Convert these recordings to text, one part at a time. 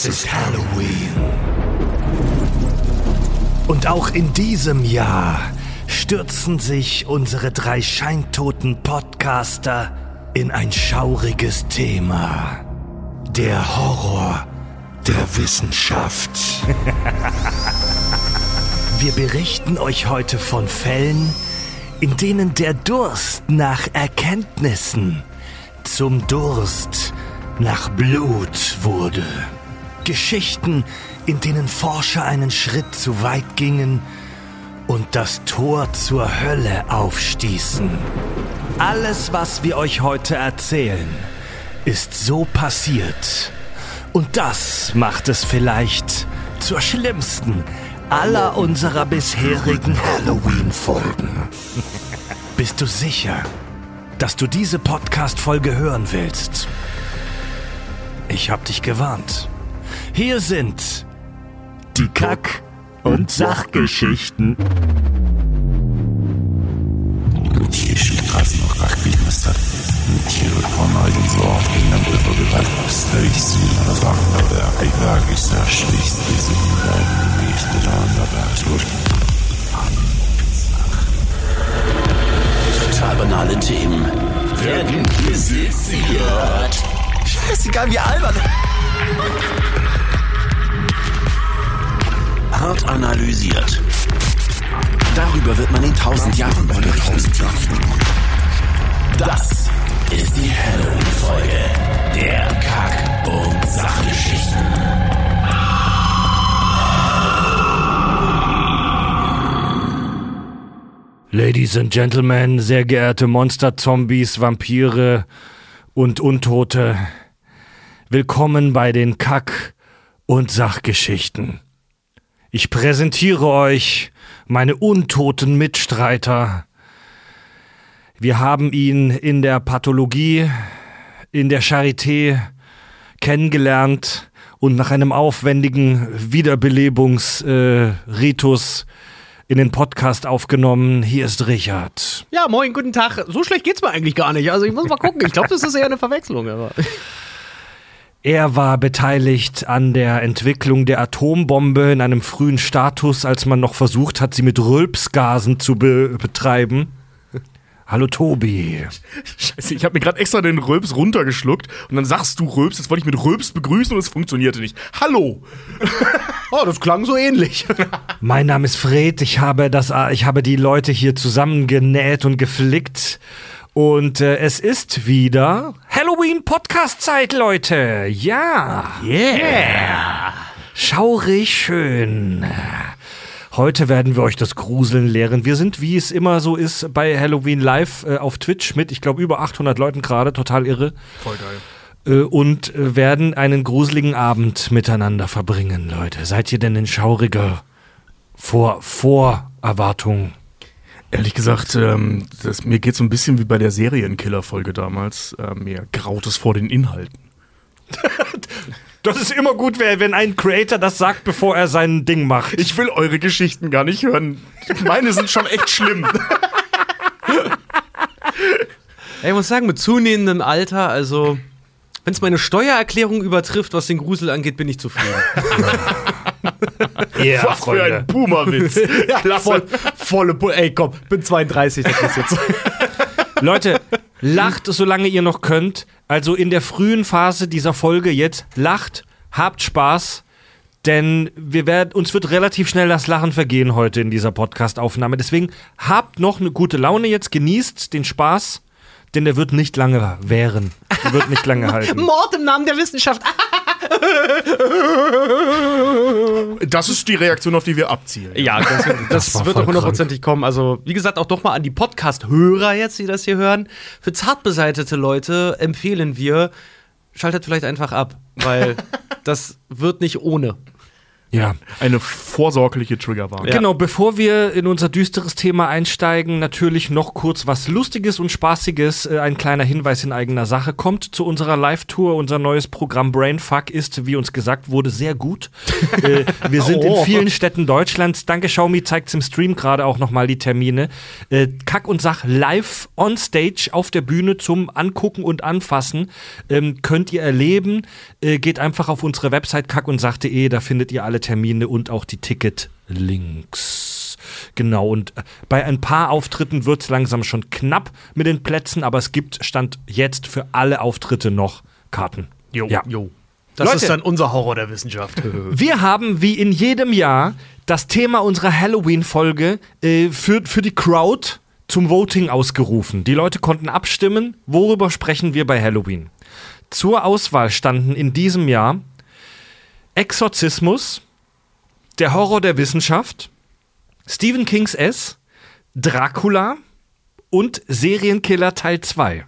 Es ist Halloween. Und auch in diesem Jahr stürzen sich unsere drei scheintoten Podcaster in ein schauriges Thema. Der Horror der Wissenschaft. Wir berichten euch heute von Fällen, in denen der Durst nach Erkenntnissen zum Durst nach Blut wurde. Geschichten, in denen Forscher einen Schritt zu weit gingen und das Tor zur Hölle aufstießen. Alles, was wir euch heute erzählen, ist so passiert. Und das macht es vielleicht zur schlimmsten aller unserer bisherigen Halloween-Folgen. Bist du sicher, dass du diese Podcast-Folge hören willst? Ich hab dich gewarnt. Hier sind die Kack- und Sachgeschichten. Total banale Themen werden besitziert. Scheißegal, wie albern. Hart analysiert. Darüber wird man in tausend Jahren berichten. Das ist die Halloween-Folge der Kack- und Sachgeschichten. Ladies and Gentlemen, sehr geehrte Monster, Zombies, Vampire und Untote, willkommen bei den Kack- und Sachgeschichten. Ich präsentiere euch meine untoten Mitstreiter. Wir haben ihn in der Pathologie, in der Charité kennengelernt und nach einem aufwendigen Wiederbelebungsritus in den Podcast aufgenommen. Hier ist Richard. Ja, moin, guten Tag. So schlecht geht's mir eigentlich gar nicht. Also ich muss mal gucken. Ich glaube, das ist eher eine Verwechslung. Aber. Er war beteiligt an der Entwicklung der Atombombe in einem frühen Status, als man noch versucht hat, sie mit Rülpsgasen zu be betreiben. Hallo Tobi. Scheiße, ich habe mir gerade extra den Rülps runtergeschluckt und dann sagst du Rülps, jetzt wollte ich mit Rülps begrüßen und es funktionierte nicht. Hallo! Oh, das klang so ähnlich. Mein Name ist Fred. Ich habe das, ich habe die Leute hier zusammengenäht und geflickt. Und äh, es ist wieder Halloween-Podcast-Zeit, Leute. Ja. Yeah. Schaurig schön. Heute werden wir euch das Gruseln lehren. Wir sind, wie es immer so ist, bei Halloween live äh, auf Twitch mit, ich glaube, über 800 Leuten gerade. Total irre. Voll geil. Äh, und äh, werden einen gruseligen Abend miteinander verbringen, Leute. Seid ihr denn in schauriger Vor Vorerwartung? Ehrlich gesagt, ähm, das, mir geht so ein bisschen wie bei der Serienkiller-Folge damals. Äh, mir graut es vor den Inhalten. Das ist immer gut, wenn ein Creator das sagt, bevor er sein Ding macht. Ich will eure Geschichten gar nicht hören. Meine sind schon echt schlimm. Ey, ich muss sagen, mit zunehmendem Alter, also wenn es meine Steuererklärung übertrifft, was den Grusel angeht, bin ich zufrieden. Ja, Was für ein Boomer-Witz. ja, voll, volle, Bu- ey, komm, bin 32, das ist jetzt. Leute, lacht, solange ihr noch könnt. Also in der frühen Phase dieser Folge jetzt, lacht, habt Spaß. Denn wir werden, uns wird relativ schnell das Lachen vergehen heute in dieser Podcast-Aufnahme. Deswegen habt noch eine gute Laune jetzt, genießt den Spaß, denn der wird nicht lange währen. Der wird nicht lange halten. Mord im Namen der Wissenschaft. Das ist die Reaktion, auf die wir abzielen. Ja, das, das, war wird auch hundertprozentig kommen. Also, wie gesagt, auch doch mal an die Podcast-Hörer jetzt, die das hier hören. Für zartbeseitete Leute empfehlen wir, schaltet vielleicht einfach ab, weil das wird nicht ohne. Ja. Eine vorsorgliche Triggerwarnung. Genau, bevor wir in unser düsteres Thema einsteigen, natürlich noch kurz was Lustiges und Spaßiges. Äh, Ein kleiner Hinweis in eigener Sache. Kommt zu unserer Live-Tour. Unser neues Programm Brainfuck ist, wie uns gesagt wurde, sehr gut. äh, wir sind in Oh. vielen Städten Deutschlands. Danke, Xiaomi zeigt im Stream gerade auch nochmal die Termine. Äh, Kack und Sach live on stage auf der Bühne zum Angucken und Anfassen. Ähm, könnt ihr erleben. Äh, geht einfach auf unsere Website kackundsach.de, da findet ihr alle Termine und auch die Ticket-Links. Genau, und äh, bei ein paar Auftritten wird es langsam schon knapp mit den Plätzen, aber es gibt Stand jetzt für alle Auftritte noch Karten. Jo. Ja. Jo. Das Leute. ist dann unser Horror der Wissenschaft. Wir haben wie in jedem Jahr das Thema unserer Halloween-Folge äh, für, für die Crowd zum Voting ausgerufen. Die Leute konnten abstimmen, worüber sprechen wir bei Halloween. Zur Auswahl standen in diesem Jahr Exorzismus, der Horror der Wissenschaft, Stephen Kings S, Dracula und Serienkiller Teil 2.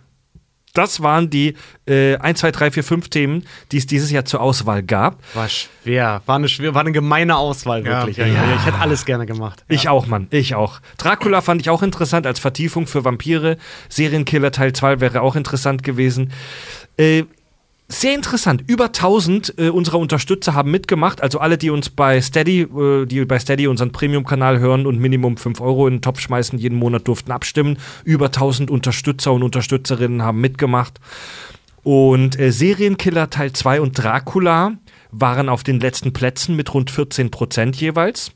Das waren die äh, 1, 2, 3, 4, 5 Themen, die es dieses Jahr zur Auswahl gab. War schwer. War eine, schwer, war eine gemeine Auswahl, wirklich. Ja. Ja. Ich hätte alles gerne gemacht. Ich auch, Mann. Ich auch. Dracula fand ich auch interessant als Vertiefung für Vampire. Serienkiller Teil 2 wäre auch interessant gewesen. Äh, sehr interessant. Über 1000 äh, unserer Unterstützer haben mitgemacht. Also alle, die uns bei Steady, äh, die bei Steady unseren Premium-Kanal hören und Minimum 5 Euro in den Topf schmeißen, jeden Monat durften abstimmen. Über 1000 Unterstützer und Unterstützerinnen haben mitgemacht. Und äh, Serienkiller Teil 2 und Dracula waren auf den letzten Plätzen mit rund 14 Prozent jeweils.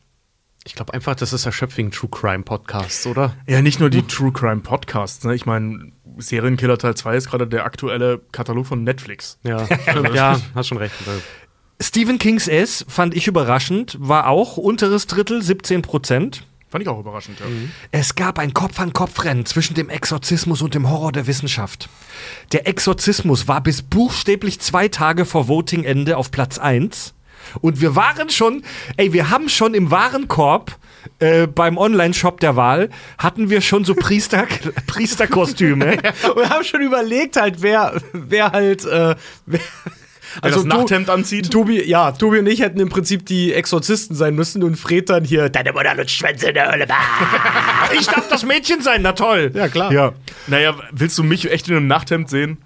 Ich glaube einfach, das ist Erschöpfing True Crime Podcasts, oder? Ja, nicht nur die True Crime Podcasts. Ne? Ich meine, Serienkiller Teil 2 ist gerade der aktuelle Katalog von Netflix. Ja, ja hast schon recht. Stephen Kings S fand ich überraschend, war auch unteres Drittel, 17 Prozent. Fand ich auch überraschend, ja. Es gab ein Kopf-an-Kopf-Rennen zwischen dem Exorzismus und dem Horror der Wissenschaft. Der Exorzismus war bis buchstäblich zwei Tage vor Votingende auf Platz 1. Und wir waren schon, ey, wir haben schon im Warenkorb äh, beim Online-Shop der Wahl, hatten wir schon so Priester, Priesterkostüme. Und wir haben schon überlegt, halt, wer, wer halt. Äh, wer, Also das Nachthemd anzieht? Tobi, ja, Tobi und ich hätten im Prinzip die Exorzisten sein müssen und Fred dann hier. Deine Mutter lutscht Schwänze in der Hölle. bah." ich darf das Mädchen sein, na toll. Ja, klar. Ja. Naja, willst du mich echt in einem Nachthemd sehen?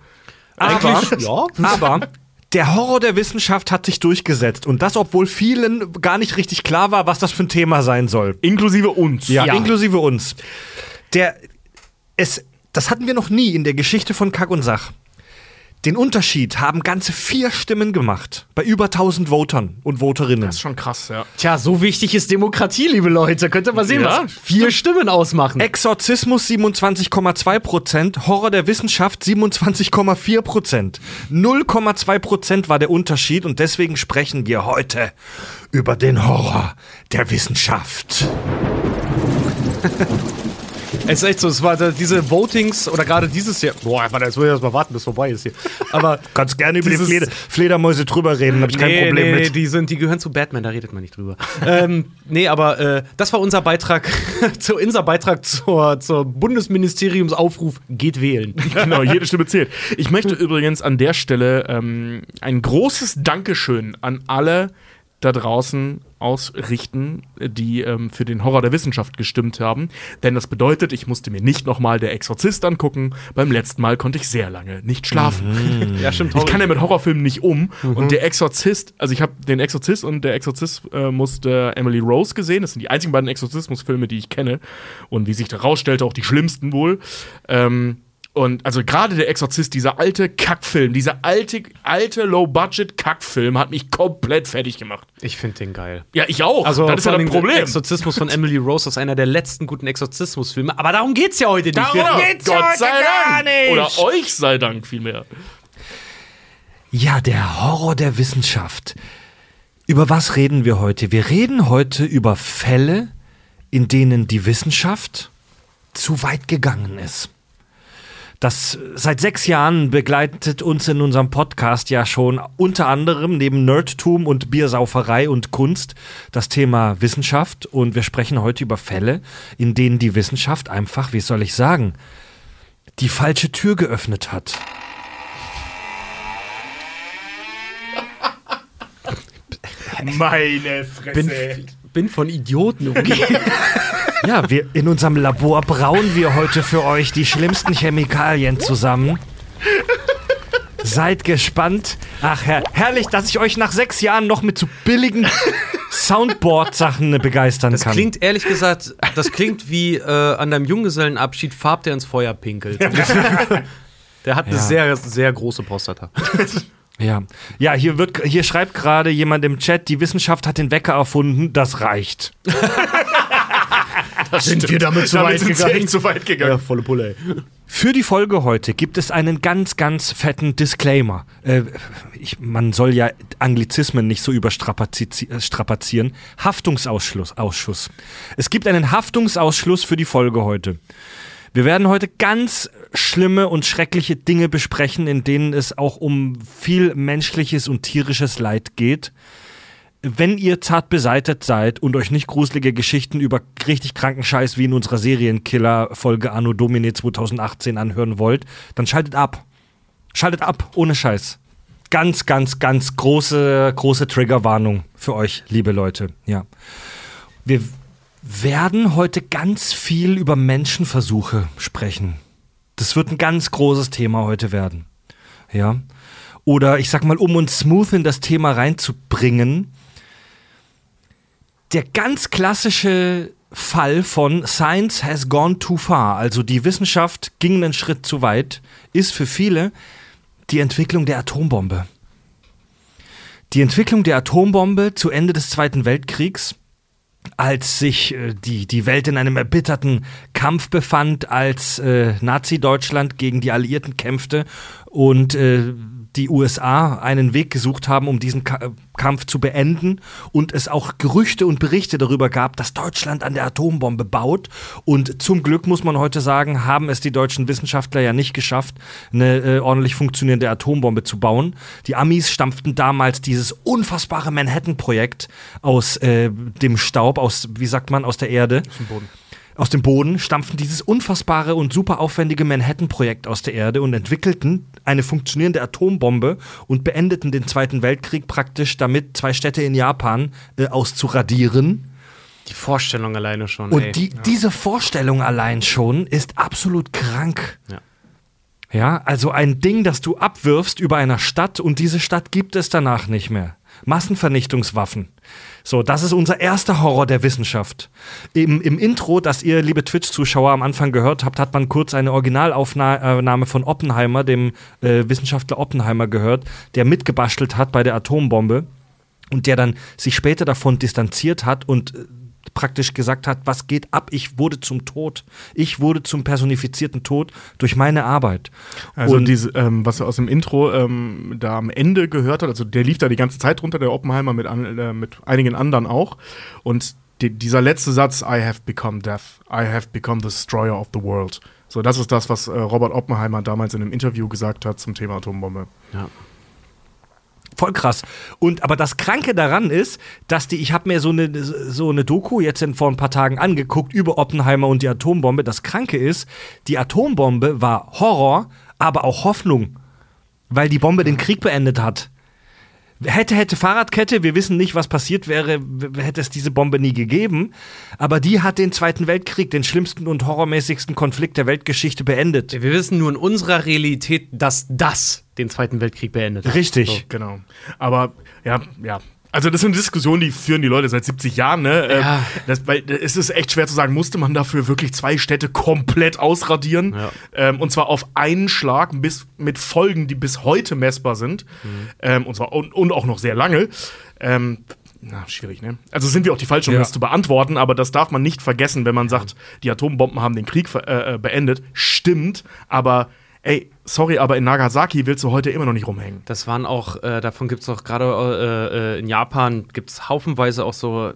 Aber, ja. aber der Horror der Wissenschaft hat sich durchgesetzt. Und das, obwohl vielen gar nicht richtig klar war, was das für ein Thema sein soll. Inklusive uns. Ja, Ja. inklusive uns. Der, es, das hatten wir noch nie in der Geschichte von Kack und Sach. Den Unterschied haben ganze vier Stimmen gemacht. Bei über 1000 Votern und Voterinnen. Das ist schon krass, ja. Tja, so wichtig ist Demokratie, liebe Leute. Könnt ihr mal sehen, Ja, was vier Stimmen ausmachen. Exorzismus 27,2 Prozent, Horror der Wissenschaft 27,4 Prozent. 0,2 Prozent war der Unterschied und deswegen sprechen wir heute über den Horror der Wissenschaft. Es ist echt so, es war diese Votings oder gerade dieses Jahr. Boah, warte, jetzt muss ich erst mal warten, bis vorbei ist hier. Aber Kannst gerne über die Fleder Fledermäuse drüber reden, hab ich kein nee, Problem nee, mit. Die, sind, die gehören zu Batman, da redet man nicht drüber. ähm, nee, aber äh, das war unser Beitrag, zu, unser Beitrag zur, zur Bundesministeriumsaufruf, geht wählen. genau, jede Stimme zählt. Ich möchte übrigens an der Stelle ähm, ein großes Dankeschön an alle da draußen ausrichten, die ähm, für den Horror der Wissenschaft gestimmt haben. Denn das bedeutet, ich musste mir nicht nochmal der Exorzist angucken. Beim letzten Mal konnte ich sehr lange nicht schlafen. ja, stimmt. Ich kann ja mit Horrorfilmen nicht um. Und der Exorzist, also ich habe den Exorzist und der Exorzist äh, musste Emily Rose gesehen. Das sind die einzigen beiden Exorzismusfilme, die ich kenne. Und wie sich herausstellte, auch die schlimmsten wohl. Ähm, und also gerade der Exorzist, dieser alte Kackfilm, dieser alte, alte Low-Budget-Kackfilm hat mich komplett fertig gemacht. Ich finde den geil. Ja, ich auch. Also, das ist ja das Problem. Der Exorzismus von Emily Rose ist einer der letzten guten Exorzismusfilme. Aber darum geht's ja heute nicht. Darum Wir- geht's ja Gott heute sei gar Dank. nicht. Oder euch sei Dank vielmehr. Ja, der Horror der Wissenschaft. Über was reden wir heute? Wir reden heute über Fälle, in denen die Wissenschaft zu weit gegangen ist. Das seit sechs Jahren begleitet uns in unserem Podcast ja schon unter anderem neben Nerdtum und Biersauferei und Kunst das Thema Wissenschaft und wir sprechen heute über Fälle, in denen die Wissenschaft einfach, wie soll ich sagen, die falsche Tür geöffnet hat. Meine Fresse. Bin, bin von Idioten umgeben. Ja, wir in unserem Labor brauen wir heute für euch die schlimmsten Chemikalien zusammen. Seid gespannt. Ach, her herrlich, dass ich euch nach sechs Jahren noch mit so billigen Soundboard-Sachen begeistern Das kann. klingt ehrlich gesagt, das klingt wie äh, an deinem Junggesellenabschied Farb, der ins Feuer pinkelt. Der hat eine Ja. sehr, sehr große Prostata. ja, ja hier, wird, hier schreibt gerade jemand im Chat, die Wissenschaft hat den Wecker erfunden. Das reicht. Sind wir damit zu weit gegangen? Echt zu weit gegangen. volle Pulle, ey. Für die Folge heute gibt es einen ganz, ganz fetten Disclaimer. Äh, ich, man soll ja Anglizismen nicht so überstrapazieren. äh. Haftungsausschuss. Ausschuss. Es gibt einen Haftungsausschluss für die Folge heute. Wir werden heute ganz schlimme und schreckliche Dinge besprechen, in denen es auch um viel menschliches und tierisches Leid geht. Wenn ihr zart beseitet seid und euch nicht gruselige Geschichten über richtig kranken Scheiß wie in unserer Serienkiller-Folge Anno Domini 2018 anhören wollt, dann schaltet ab. Schaltet ab, ohne Scheiß. Ganz, ganz, ganz große, große Triggerwarnung für euch, liebe Leute. Ja. Wir werden heute ganz viel über Menschenversuche sprechen. Das wird ein ganz großes Thema heute werden. Ja. Oder ich sag mal, um uns smooth in das Thema reinzubringen, der ganz klassische Fall von Science has gone too far, also die Wissenschaft ging einen Schritt zu weit, ist für viele die Entwicklung der Atombombe. Die Entwicklung der Atombombe zu Ende des Zweiten Weltkriegs, als sich äh, die, die Welt in einem erbitterten Kampf befand, als äh, Nazi-Deutschland gegen die Alliierten kämpfte und äh, die USA einen Weg gesucht haben, um diesen Ka Kampf zu beenden und es auch Gerüchte und Berichte darüber gab, dass Deutschland an der Atombombe baut. Und zum Glück muss man heute sagen, haben es die deutschen Wissenschaftler ja nicht geschafft, eine äh, ordentlich funktionierende Atombombe zu bauen. Die Amis stampften damals dieses unfassbare Manhattan-Projekt aus äh, dem Staub, aus, wie sagt man, aus der Erde aus dem Boden, stampften dieses unfassbare und super aufwendige Manhattan-Projekt aus der Erde und entwickelten eine funktionierende Atombombe und beendeten den Zweiten Weltkrieg praktisch damit, zwei Städte in Japan äh, auszuradieren. Die Vorstellung alleine schon. Und ey. die, diese Vorstellung allein schon ist absolut krank. Ja. Ja, also ein Ding, das du abwirfst über einer Stadt und diese Stadt gibt es danach nicht mehr. Massenvernichtungswaffen. So, das ist unser erster Horror der Wissenschaft. Im, im Intro, das ihr, liebe Twitch-Zuschauer, am Anfang gehört habt, hat man kurz eine Originalaufnahme von Oppenheimer, dem äh, Wissenschaftler Oppenheimer, gehört, der mitgebastelt hat bei der Atombombe und der dann sich später davon distanziert hat und äh, praktisch gesagt hat, was geht ab? Ich wurde zum Tod. Ich wurde zum personifizierten Tod durch meine Arbeit. Also Und- diese, ähm, was er aus dem Intro ähm, da am Ende gehört hat, also der lief da die ganze Zeit runter, der Oppenheimer mit, an, äh, mit einigen anderen auch. Und die, dieser letzte Satz, I have become death, I have become the destroyer of the world. So, das ist das, was äh, Robert Oppenheimer damals in einem Interview gesagt hat zum Thema Atombombe. Ja. Voll krass. Und aber das Kranke daran ist, dass die, ich habe mir so eine, so eine Doku jetzt in, vor ein paar Tagen angeguckt über Oppenheimer und die Atombombe. Das Kranke ist, die Atombombe war Horror, aber auch Hoffnung, weil die Bombe den Krieg beendet hat. Hätte, hätte Fahrradkette, wir wissen nicht, was passiert wäre, hätte es diese Bombe nie gegeben. Aber die hat den Zweiten Weltkrieg, den schlimmsten und horrormäßigsten Konflikt der Weltgeschichte beendet. Wir wissen nur in unserer Realität, dass das den Zweiten Weltkrieg beendet hat. Richtig. Genau. Aber ja, ja. Also das sind Diskussionen, die führen die Leute seit 70 Jahren, ne? Ähm, Ja. Das, weil es ist echt schwer zu sagen, musste man dafür wirklich zwei Städte komplett ausradieren? Ja. Ähm, und zwar auf einen Schlag bis, mit Folgen, die bis heute messbar sind. Mhm. Ähm, und zwar und, und auch noch sehr lange. Ähm, na, schwierig, ne? Also sind wir auch die Falschen, um Ja. das zu beantworten, aber das darf man nicht vergessen, wenn man sagt, die Atombomben haben den Krieg äh, äh, beendet. Stimmt, aber ey, sorry, aber in Nagasaki willst du heute immer noch nicht rumhängen. Das waren auch, äh, davon gibt es auch gerade äh, äh, in Japan, gibt es haufenweise auch so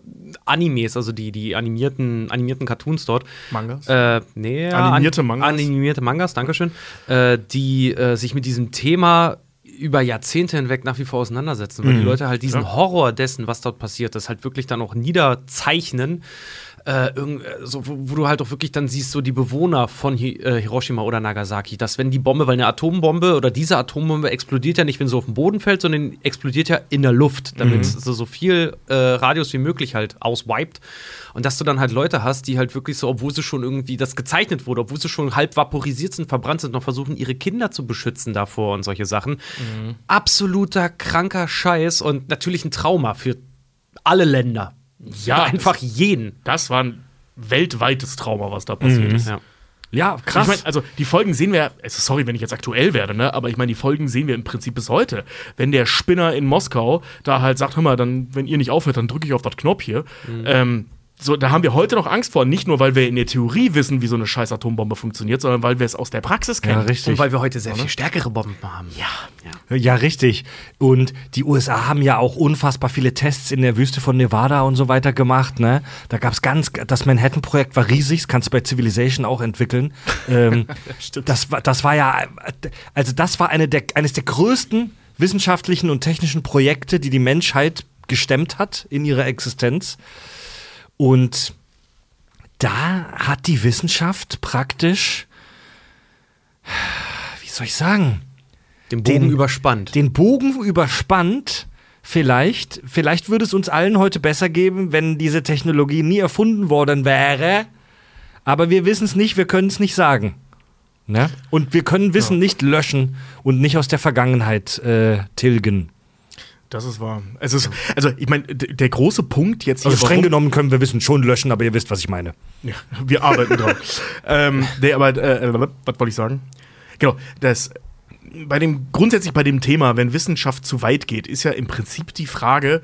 Animes, also die, die animierten, animierten Cartoons dort. Mangas? Äh, nee, ja, Animierte an- Mangas? Animierte Mangas, Dankeschön. Äh, die äh, sich mit diesem Thema über Jahrzehnte hinweg nach wie vor auseinandersetzen, weil die Leute halt diesen Ja. Horror dessen, was dort passiert, das halt wirklich dann auch niederzeichnen. Äh, irgend- äh, so, wo, wo du halt auch wirklich dann siehst, so die Bewohner von Hi äh, Hiroshima oder Nagasaki, dass wenn die Bombe, weil eine Atombombe oder diese Atombombe explodiert ja nicht, wenn sie auf den Boden fällt, sondern explodiert ja in der Luft, damit so, so viel äh, Radius wie möglich halt auswiped. Und dass du dann halt Leute hast, die halt wirklich so, obwohl sie schon irgendwie das gezeichnet wurde, obwohl sie schon halb vaporisiert sind, verbrannt sind, noch versuchen, ihre Kinder zu beschützen davor und solche Sachen. Absoluter kranker Scheiß und natürlich ein Trauma für alle Länder. Ja, einfach jeden. Das war ein weltweites Trauma, was da passiert ist. Ja. Ja, krass. Ich meine, also die Folgen sehen wir, also sorry, wenn ich jetzt aktuell werde, ne, aber ich meine, die Folgen sehen wir im Prinzip bis heute. Wenn der Spinner in Moskau da halt sagt, hör mal, dann, wenn ihr nicht aufhört, dann drücke ich auf das Knopf hier. Mhm. Ähm, so, da haben wir heute noch Angst vor, nicht nur, weil wir in der Theorie wissen, wie so eine scheiß Atombombe funktioniert, sondern weil wir es aus der Praxis ja, kennen. richtig. Und weil wir heute sehr viel stärkere Bomben haben. Ja. Ja, richtig. Und die USA haben ja auch unfassbar viele Tests in der Wüste von Nevada und so weiter gemacht. Ne? Da gab es ganz, das Manhattan-Projekt war riesig, das kannst du bei Civilization auch entwickeln. ähm, das, war, das war ja, also das war eine der, eines der größten wissenschaftlichen und technischen Projekte, die die Menschheit gestemmt hat in ihrer Existenz. Und da hat die Wissenschaft praktisch, wie soll ich sagen, Den Bogen Den- überspannt. den Bogen überspannt. Vielleicht, vielleicht würde es uns allen heute besser geben, wenn diese Technologie nie erfunden worden wäre. Aber wir wissen es nicht, wir können es nicht sagen. Ne? Und wir können Wissen nicht löschen und nicht aus der Vergangenheit äh, tilgen. Das ist wahr. Es ist, also, ich meine, der große Punkt jetzt hier. Also streng warum- genommen können wir Wissen schon löschen, aber ihr wisst, was ich meine. Ja, wir arbeiten dran. ähm, nee, aber äh, äh, was wollte ich sagen? Genau, das bei dem grundsätzlich bei dem Thema, wenn Wissenschaft zu weit geht, ist ja im Prinzip die Frage,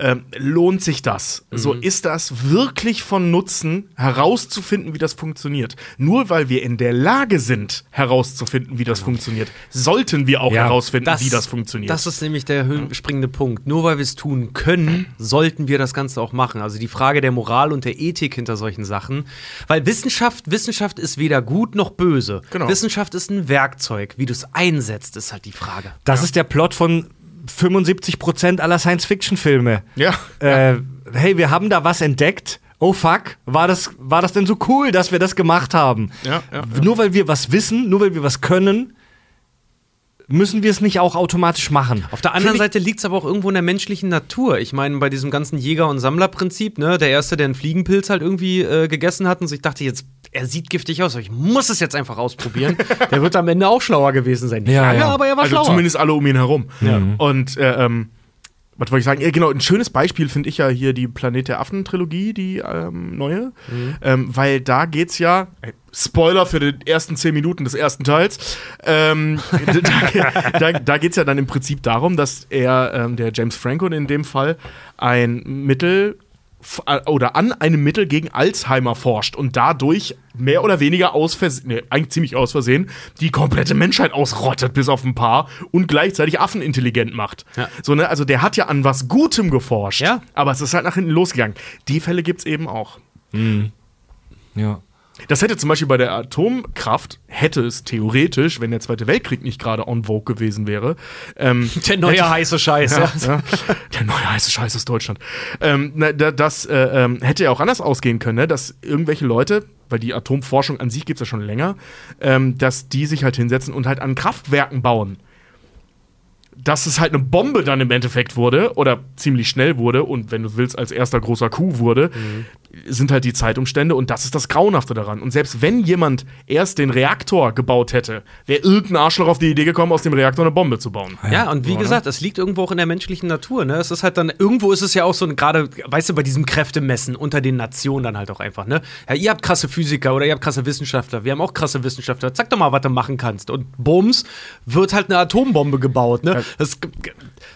ähm, lohnt sich das? So ist das wirklich von Nutzen, herauszufinden, wie das funktioniert? Nur weil wir in der Lage sind, herauszufinden, wie das funktioniert, sollten wir auch Ja, herausfinden, wie das funktioniert. Das ist nämlich der springende Punkt. Nur weil wir es tun können, sollten wir das Ganze auch machen. Also die Frage der Moral und der Ethik hinter solchen Sachen. Weil Wissenschaft, Wissenschaft ist weder gut noch böse. Genau. Wissenschaft ist ein Werkzeug. Wie du es einsetzt, ist halt die Frage. Das ist der Plot von 75% aller Science-Fiction-Filme. ja. äh, hey, wir haben da was entdeckt. Oh fuck, war das, war das denn so cool, dass wir das gemacht haben? Ja, ja, Nur weil wir was wissen, nur weil wir was können, müssen wir es nicht auch automatisch machen. Auf der anderen Seite liegt es aber auch irgendwo in der menschlichen Natur. Ich meine, bei diesem ganzen Jäger- und Sammlerprinzip, ne, der Erste, der einen Fliegenpilz halt irgendwie äh, gegessen hat und sich dachte, jetzt, er sieht giftig aus, aber ich muss es jetzt einfach ausprobieren, der wird am Ende auch schlauer gewesen sein. Ja, ja. aber er war also schlauer. zumindest alle um ihn herum. Und äh, ähm, was wollte ich sagen? Ja, genau, ein schönes Beispiel finde ich ja hier die Planet der Affen-Trilogie, die ähm, neue. Ähm, weil da geht's ja. äh, Spoiler für die ersten zehn Minuten des ersten Teils. Ähm, da da, da geht es ja dann im Prinzip darum, dass er, ähm, der James Franco in dem Fall, ein Mittel oder an einem Mittel gegen Alzheimer forscht und dadurch mehr oder weniger aus Versehen, nee, eigentlich ziemlich aus Versehen, die komplette Menschheit ausrottet, bis auf ein paar und gleichzeitig Affen intelligent macht. Ja. So, ne? Also der hat ja an was Gutem geforscht, Ja. aber es ist halt nach hinten losgegangen. Die Fälle gibt's eben auch. Ja. Das hätte zum Beispiel bei der Atomkraft, hätte es theoretisch, wenn der Zweite Weltkrieg nicht gerade on vogue gewesen wäre, ähm, der neue heiße Scheiß. Ja. ja. Der neue heiße Scheiß ist Deutschland. Ähm, na, da, das äh, ähm, hätte ja auch anders ausgehen können, ne? dass irgendwelche Leute, weil die Atomforschung an sich gibt es ja schon länger, ähm, dass die sich halt hinsetzen und halt an Kraftwerken bauen. Dass es halt eine Bombe dann im Endeffekt wurde oder ziemlich schnell wurde und wenn du willst, als erster großer Coup wurde, sind halt die Zeitumstände und das ist das Grauenhafte daran. Und selbst wenn jemand erst den Reaktor gebaut hätte, wäre irgendein Arschloch auf die Idee gekommen, aus dem Reaktor eine Bombe zu bauen. Ja, und wie gesagt, es liegt irgendwo auch in der menschlichen Natur. Ne? Es ist halt dann, irgendwo ist es ja auch so, gerade, weißt du, bei diesem Kräftemessen unter den Nationen dann halt auch einfach, ne? Ja, ihr habt krasse Physiker oder ihr habt krasse Wissenschaftler, wir haben auch krasse Wissenschaftler. Sag doch mal, was du machen kannst. Und bums, wird halt eine Atombombe gebaut, ne? Das,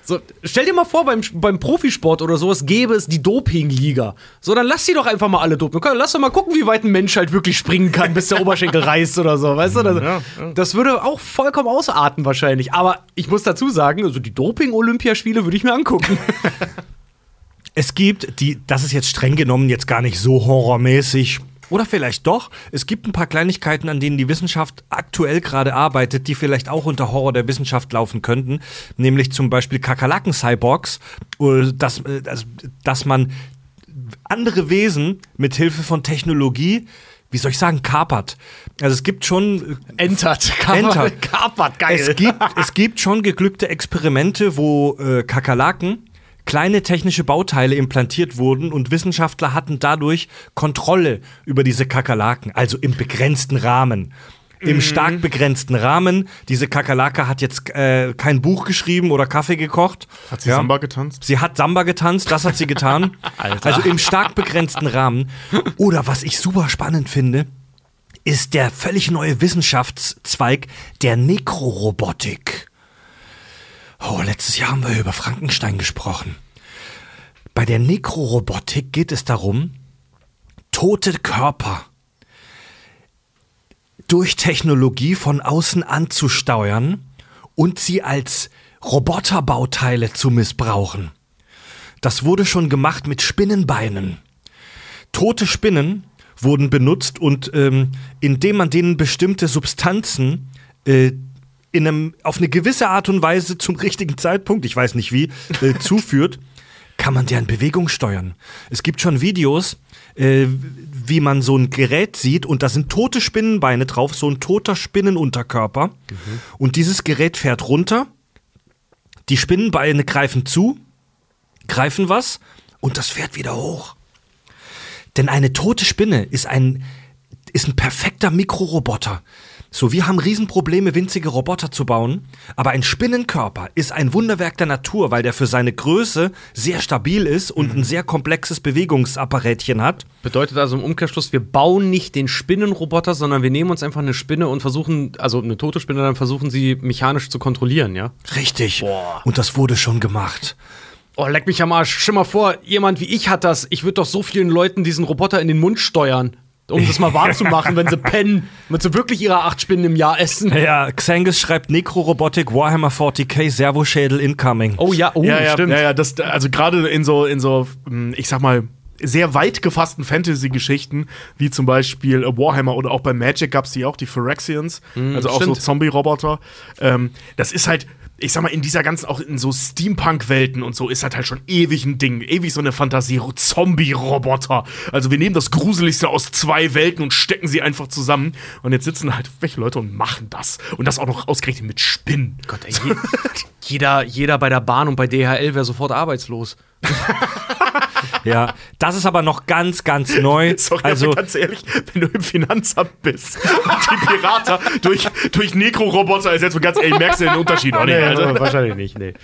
so, stell dir mal vor, beim, beim Profisport oder sowas gäbe es die Dopingliga. So, dann lass die doch einfach mal alle dopen. Lass doch mal gucken, wie weit ein Mensch halt wirklich springen kann, bis der Oberschenkel reißt oder so, weißt du? Das, Ja, ja. das würde auch vollkommen ausarten wahrscheinlich. Aber ich muss dazu sagen, also die Doping-Olympiaspiele würde ich mir angucken. Es gibt, die, das ist jetzt streng genommen jetzt gar nicht so horrormäßig. Oder vielleicht doch. Es gibt ein paar Kleinigkeiten, an denen die Wissenschaft aktuell gerade arbeitet, die vielleicht auch unter Horror der Wissenschaft laufen könnten. Nämlich zum Beispiel Kakerlaken-Cyborgs, äh, dass, äh, dass, dass man andere Wesen mit Hilfe von Technologie, wie soll ich sagen, kapert. Also es gibt schon Entert. Entert. Kapert, geil. es gibt, es gibt schon geglückte Experimente, wo äh, Kakerlaken kleine technische Bauteile implantiert wurden und Wissenschaftler hatten dadurch Kontrolle über diese Kakerlaken, also im begrenzten Rahmen. Mhm. Im stark begrenzten Rahmen. Diese Kakerlake hat jetzt äh, kein Buch geschrieben oder Kaffee gekocht. Hat sie Samba getanzt? Sie hat Samba getanzt, das hat sie getan. Also im stark begrenzten Rahmen. Oder was ich super spannend finde, ist der völlig neue Wissenschaftszweig der Nekrorobotik. Oh, letztes Jahr haben wir über Frankenstein gesprochen. Bei der Nekrorobotik geht es darum, tote Körper durch Technologie von außen anzusteuern und sie als Roboterbauteile zu missbrauchen. Das wurde schon gemacht mit Spinnenbeinen. Tote Spinnen wurden benutzt und ähm, indem man denen bestimmte Substanzen äh, in einem, auf eine gewisse Art und Weise zum richtigen Zeitpunkt, ich weiß nicht wie, äh, zuführt, kann man deren Bewegung steuern. Es gibt schon Videos, äh, wie man so ein Gerät sieht und da sind tote Spinnenbeine drauf, so ein toter Spinnenunterkörper. Und dieses Gerät fährt runter, die Spinnenbeine greifen zu, greifen was und das fährt wieder hoch. Denn eine tote Spinne ist ein, ist ein perfekter Mikroroboter. So, wir haben Riesenprobleme, winzige Roboter zu bauen, aber ein Spinnenkörper ist ein Wunderwerk der Natur, weil der für seine Größe sehr stabil ist und ein sehr komplexes Bewegungsapparätchen hat. Bedeutet also im Umkehrschluss, wir bauen nicht den Spinnenroboter, sondern wir nehmen uns einfach eine Spinne und versuchen, also eine tote Spinne, dann versuchen sie mechanisch zu kontrollieren, ja? Richtig. Und das wurde schon gemacht. Oh, leck mich am Arsch. Stell mal vor, jemand wie ich hat das. Ich würde doch so vielen Leuten diesen Roboter in den Mund steuern. Um das mal wahrzumachen, wenn sie pennen, wenn sie wirklich ihre acht Spinnen im Jahr essen. Ja, Xangus schreibt Nekrorobotik Warhammer 40k Servoschädel incoming. Oh ja, oh, ja, ja, stimmt. Ja, ja, das, also gerade in so, in so, hm, ich sag mal, sehr weit gefassten Fantasy-Geschichten, wie zum Beispiel äh, Warhammer oder auch bei Magic gab es die auch, die Phyrexians, also auch stimmt. so Zombie-Roboter. Ähm, das ist halt, ich sag mal, in dieser ganzen, auch in so Steampunk-Welten und so, ist halt halt schon ewig ein Ding, ewig so eine Fantasie, Zombie-Roboter. Also wir nehmen das Gruseligste aus zwei Welten und stecken sie einfach zusammen. Und jetzt sitzen halt welche Leute und machen das. Und das auch noch ausgerechnet mit Spinnen. Gott, ey, je, jeder, jeder bei der Bahn und bei DHL wäre sofort arbeitslos. Ja, das ist aber noch ganz, ganz neu. Sorry, also, aber ganz ehrlich, wenn du im Finanzamt bist und die Pirater durch, durch Nekro-Roboter ersetzt, ganz ehrlich, merkst du den Unterschied auch nicht, Alter. wahrscheinlich nicht, nee.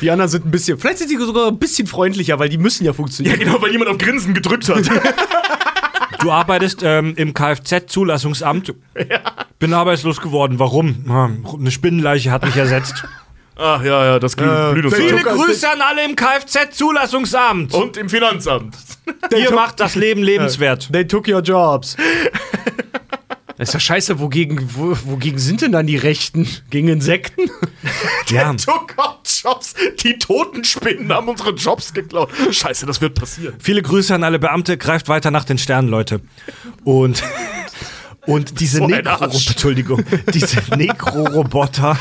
Die anderen sind ein bisschen, vielleicht sind die sogar ein bisschen freundlicher, weil die müssen ja Ja, funktionieren. genau, weil jemand auf Grinsen gedrückt hat. du arbeitest ähm, im Kfz-Zulassungsamt. Bin arbeitslos geworden. Warum? Ah, Eine Spinnenleiche hat mich ersetzt. Ach ja, ja, das Äh, blüht uns Viele. Grüße an alle im Kfz-Zulassungsamt. Und im Finanzamt. Ihr macht das Leben lebenswert. They took your jobs. Das ist ja scheiße, wogegen, wo, wogegen sind denn dann die Rechten? Gegen Insekten? Ja. Took our Jobs. Die toten Spinnen haben unsere Jobs geklaut. Scheiße, das wird passieren. Viele Grüße an alle Beamte. Greift weiter nach den Sternen, Leute. Und, und diese Nekro. Entschuldigung, diese Nekro-Roboter.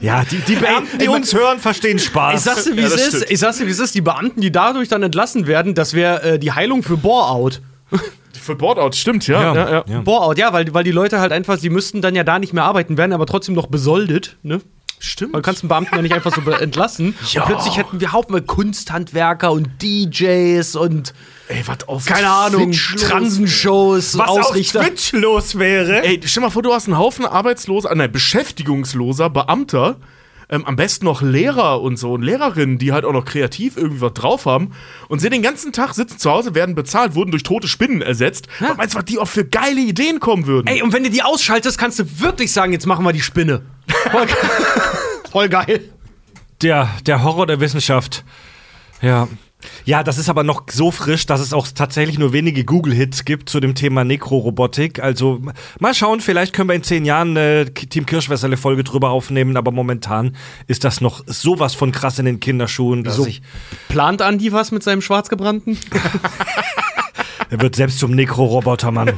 Ja, die, die Beamten, die ey, uns hören, verstehen Spaß. Ich sag's dir, wie Ja, es das ist. stimmt. Ich sag's dir, wie es ist. Die Beamten, die dadurch dann entlassen werden, das wäre äh, die Heilung für Bore-out. Für Boardout, stimmt, ja. Ja, ja, ja. ja. Bore-out, ja, weil, weil die Leute halt einfach, sie müssten dann ja da nicht mehr arbeiten, werden aber trotzdem noch besoldet, ne? Stimmt. Man kannst einen Beamten ja nicht einfach so entlassen. Und plötzlich hätten wir Haufen Kunsthandwerker und DJs und Ey, was auf keine Ahnung, Twitch los- Transenshows, Was Ausrichter. auf Twitch los wäre. Ey, stell mal vor, du hast einen Haufen arbeitsloser, nein, beschäftigungsloser Beamter, ähm, am besten noch Lehrer und so und Lehrerinnen, die halt auch noch kreativ irgendwie was drauf haben und sie den ganzen Tag sitzen zu Hause, werden bezahlt, wurden durch tote Spinnen ersetzt. Was meinst du, was die auch für geile Ideen kommen würden? Ey, und wenn du die ausschaltest, kannst du wirklich sagen, jetzt machen wir die Spinne. Voll, ge- Voll geil. Der, der Horror der Wissenschaft. Ja. Ja, das ist aber noch so frisch, dass es auch tatsächlich nur wenige Google-Hits gibt zu dem Thema Nekrorobotik. Also mal schauen, vielleicht können wir in zehn Jahren eine Team Kirschwässerle-Folge drüber aufnehmen, aber momentan ist das noch sowas von krass in den Kinderschuhen, dass So. ich, Plant Andi was mit seinem Schwarzgebrannten? er wird selbst zum Nekroroboter, Mann.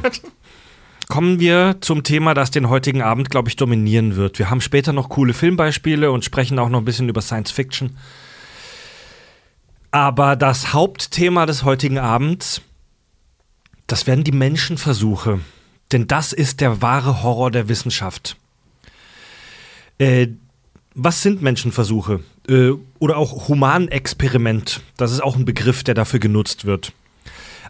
Kommen wir zum Thema, das den heutigen Abend, glaube ich, dominieren wird. Wir haben später noch coole Filmbeispiele und sprechen auch noch ein bisschen über Science Fiction. Aber das Hauptthema des heutigen Abends, das werden die Menschenversuche. Denn das ist der wahre Horror der Wissenschaft. Äh, was sind Menschenversuche? Äh, oder auch Humanexperiment. Das ist auch ein Begriff, der dafür genutzt wird.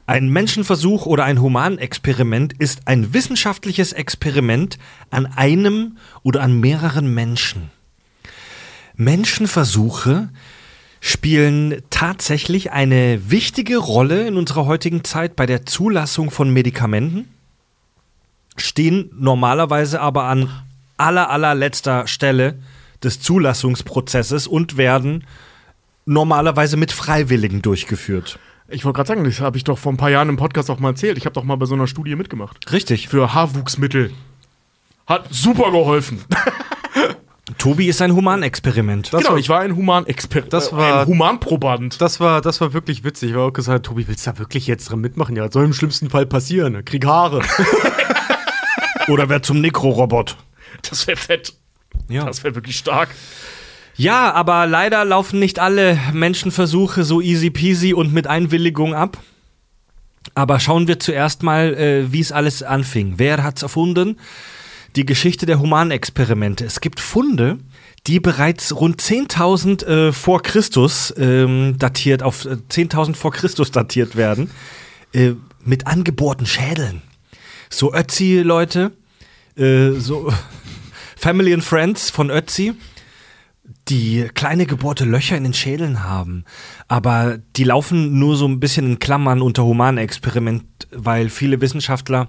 Ein Menschenversuch oder ein Humanexperiment ist ein wissenschaftliches Experiment an einem oder an mehreren Menschen. Menschenversuche spielen tatsächlich eine wichtige Rolle in unserer heutigen Zeit bei der Zulassung von Medikamenten, stehen normalerweise aber an aller allerletzter Stelle des Zulassungsprozesses und werden normalerweise mit Freiwilligen durchgeführt. Ich wollte gerade sagen, das habe ich doch vor ein paar Jahren im Podcast auch mal erzählt. Ich habe doch mal bei so einer Studie mitgemacht. Richtig. Für Haarwuchsmittel. Hat super geholfen. Tobi ist ein Humanexperiment. Das genau, war- ich war ein Humanexperiment. Das war- ein Humanproband. Das war, das war wirklich witzig. Ich habe auch gesagt, Tobi, willst du da wirklich jetzt dran mitmachen? Ja, soll im schlimmsten Fall passieren. Krieg Haare. Oder wer zum Nekrorobot. Das wäre fett. Ja. Das wäre wirklich stark. ja, aber leider laufen nicht alle Menschenversuche so easy peasy und mit Einwilligung ab. Aber schauen wir zuerst mal, äh, wie es alles anfing. Wer hat's erfunden? Die Geschichte der Humanexperimente. Es gibt Funde, die bereits rund 10.000 äh, vor Christus ähm, datiert, auf äh, 10.000 vor Christus datiert werden, äh, mit angebohrten Schädeln. So Ötzi-Leute, äh, so Family and Friends von Ötzi, die kleine gebohrte Löcher in den Schädeln haben. Aber die laufen nur so ein bisschen in Klammern unter Humanexperiment, weil viele Wissenschaftler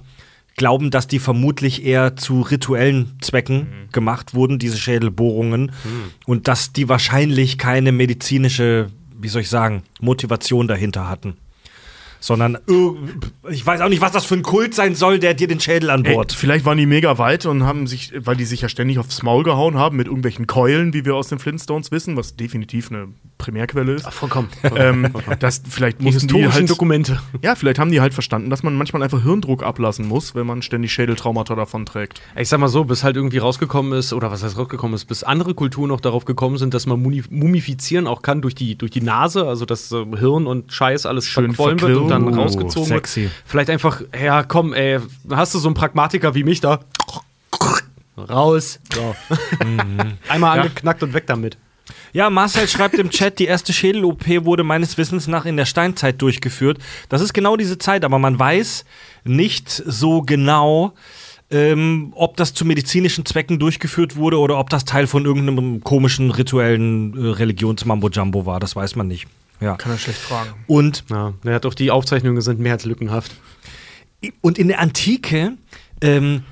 glauben, dass die vermutlich eher zu rituellen Zwecken gemacht wurden, diese Schädelbohrungen, und dass die wahrscheinlich keine medizinische, wie soll ich sagen, Motivation dahinter hatten. Sondern, ich weiß auch nicht, was das für ein Kult sein soll, der dir den Schädel Ey, anbohrt. vielleicht waren die mega weit und haben sich, weil die sich ja ständig aufs Maul gehauen haben mit irgendwelchen Keulen, wie wir aus den Flintstones wissen, was definitiv eine Primärquelle ist. Vollkommen. ähm, das vielleicht Die mussten die halt, Dokumente. ja, vielleicht haben die halt verstanden, dass man manchmal einfach Hirndruck ablassen muss, wenn man ständig Schädeltraumata davon trägt. Ich sag mal so, bis halt irgendwie rausgekommen ist, oder was heißt rausgekommen ist, bis andere Kulturen noch darauf gekommen sind, dass man mumifizieren auch kann durch die, durch die Nase, also dass äh, Hirn und Scheiß alles Schön verquollen wird und dann. Oh, rausgezogen sexy. wird. Vielleicht einfach, ja komm, ey, hast du so einen Pragmatiker wie mich da? Raus. So. Einmal angeknackt und weg damit. Ja, Marcel schreibt im Chat, die erste Schädel-OP wurde meines Wissens nach in der Steinzeit durchgeführt. Das ist genau diese Zeit, aber man weiß nicht so genau, ähm, ob das zu medizinischen Zwecken durchgeführt wurde oder ob das Teil von irgendeinem komischen rituellen äh, Religionsmambo-Jumbo war. Das weiß man nicht. Ja. Kann er schlecht fragen. Und Ja, er hat auch die Aufzeichnungen sind mehr als lückenhaft. Und in der Antike ähm,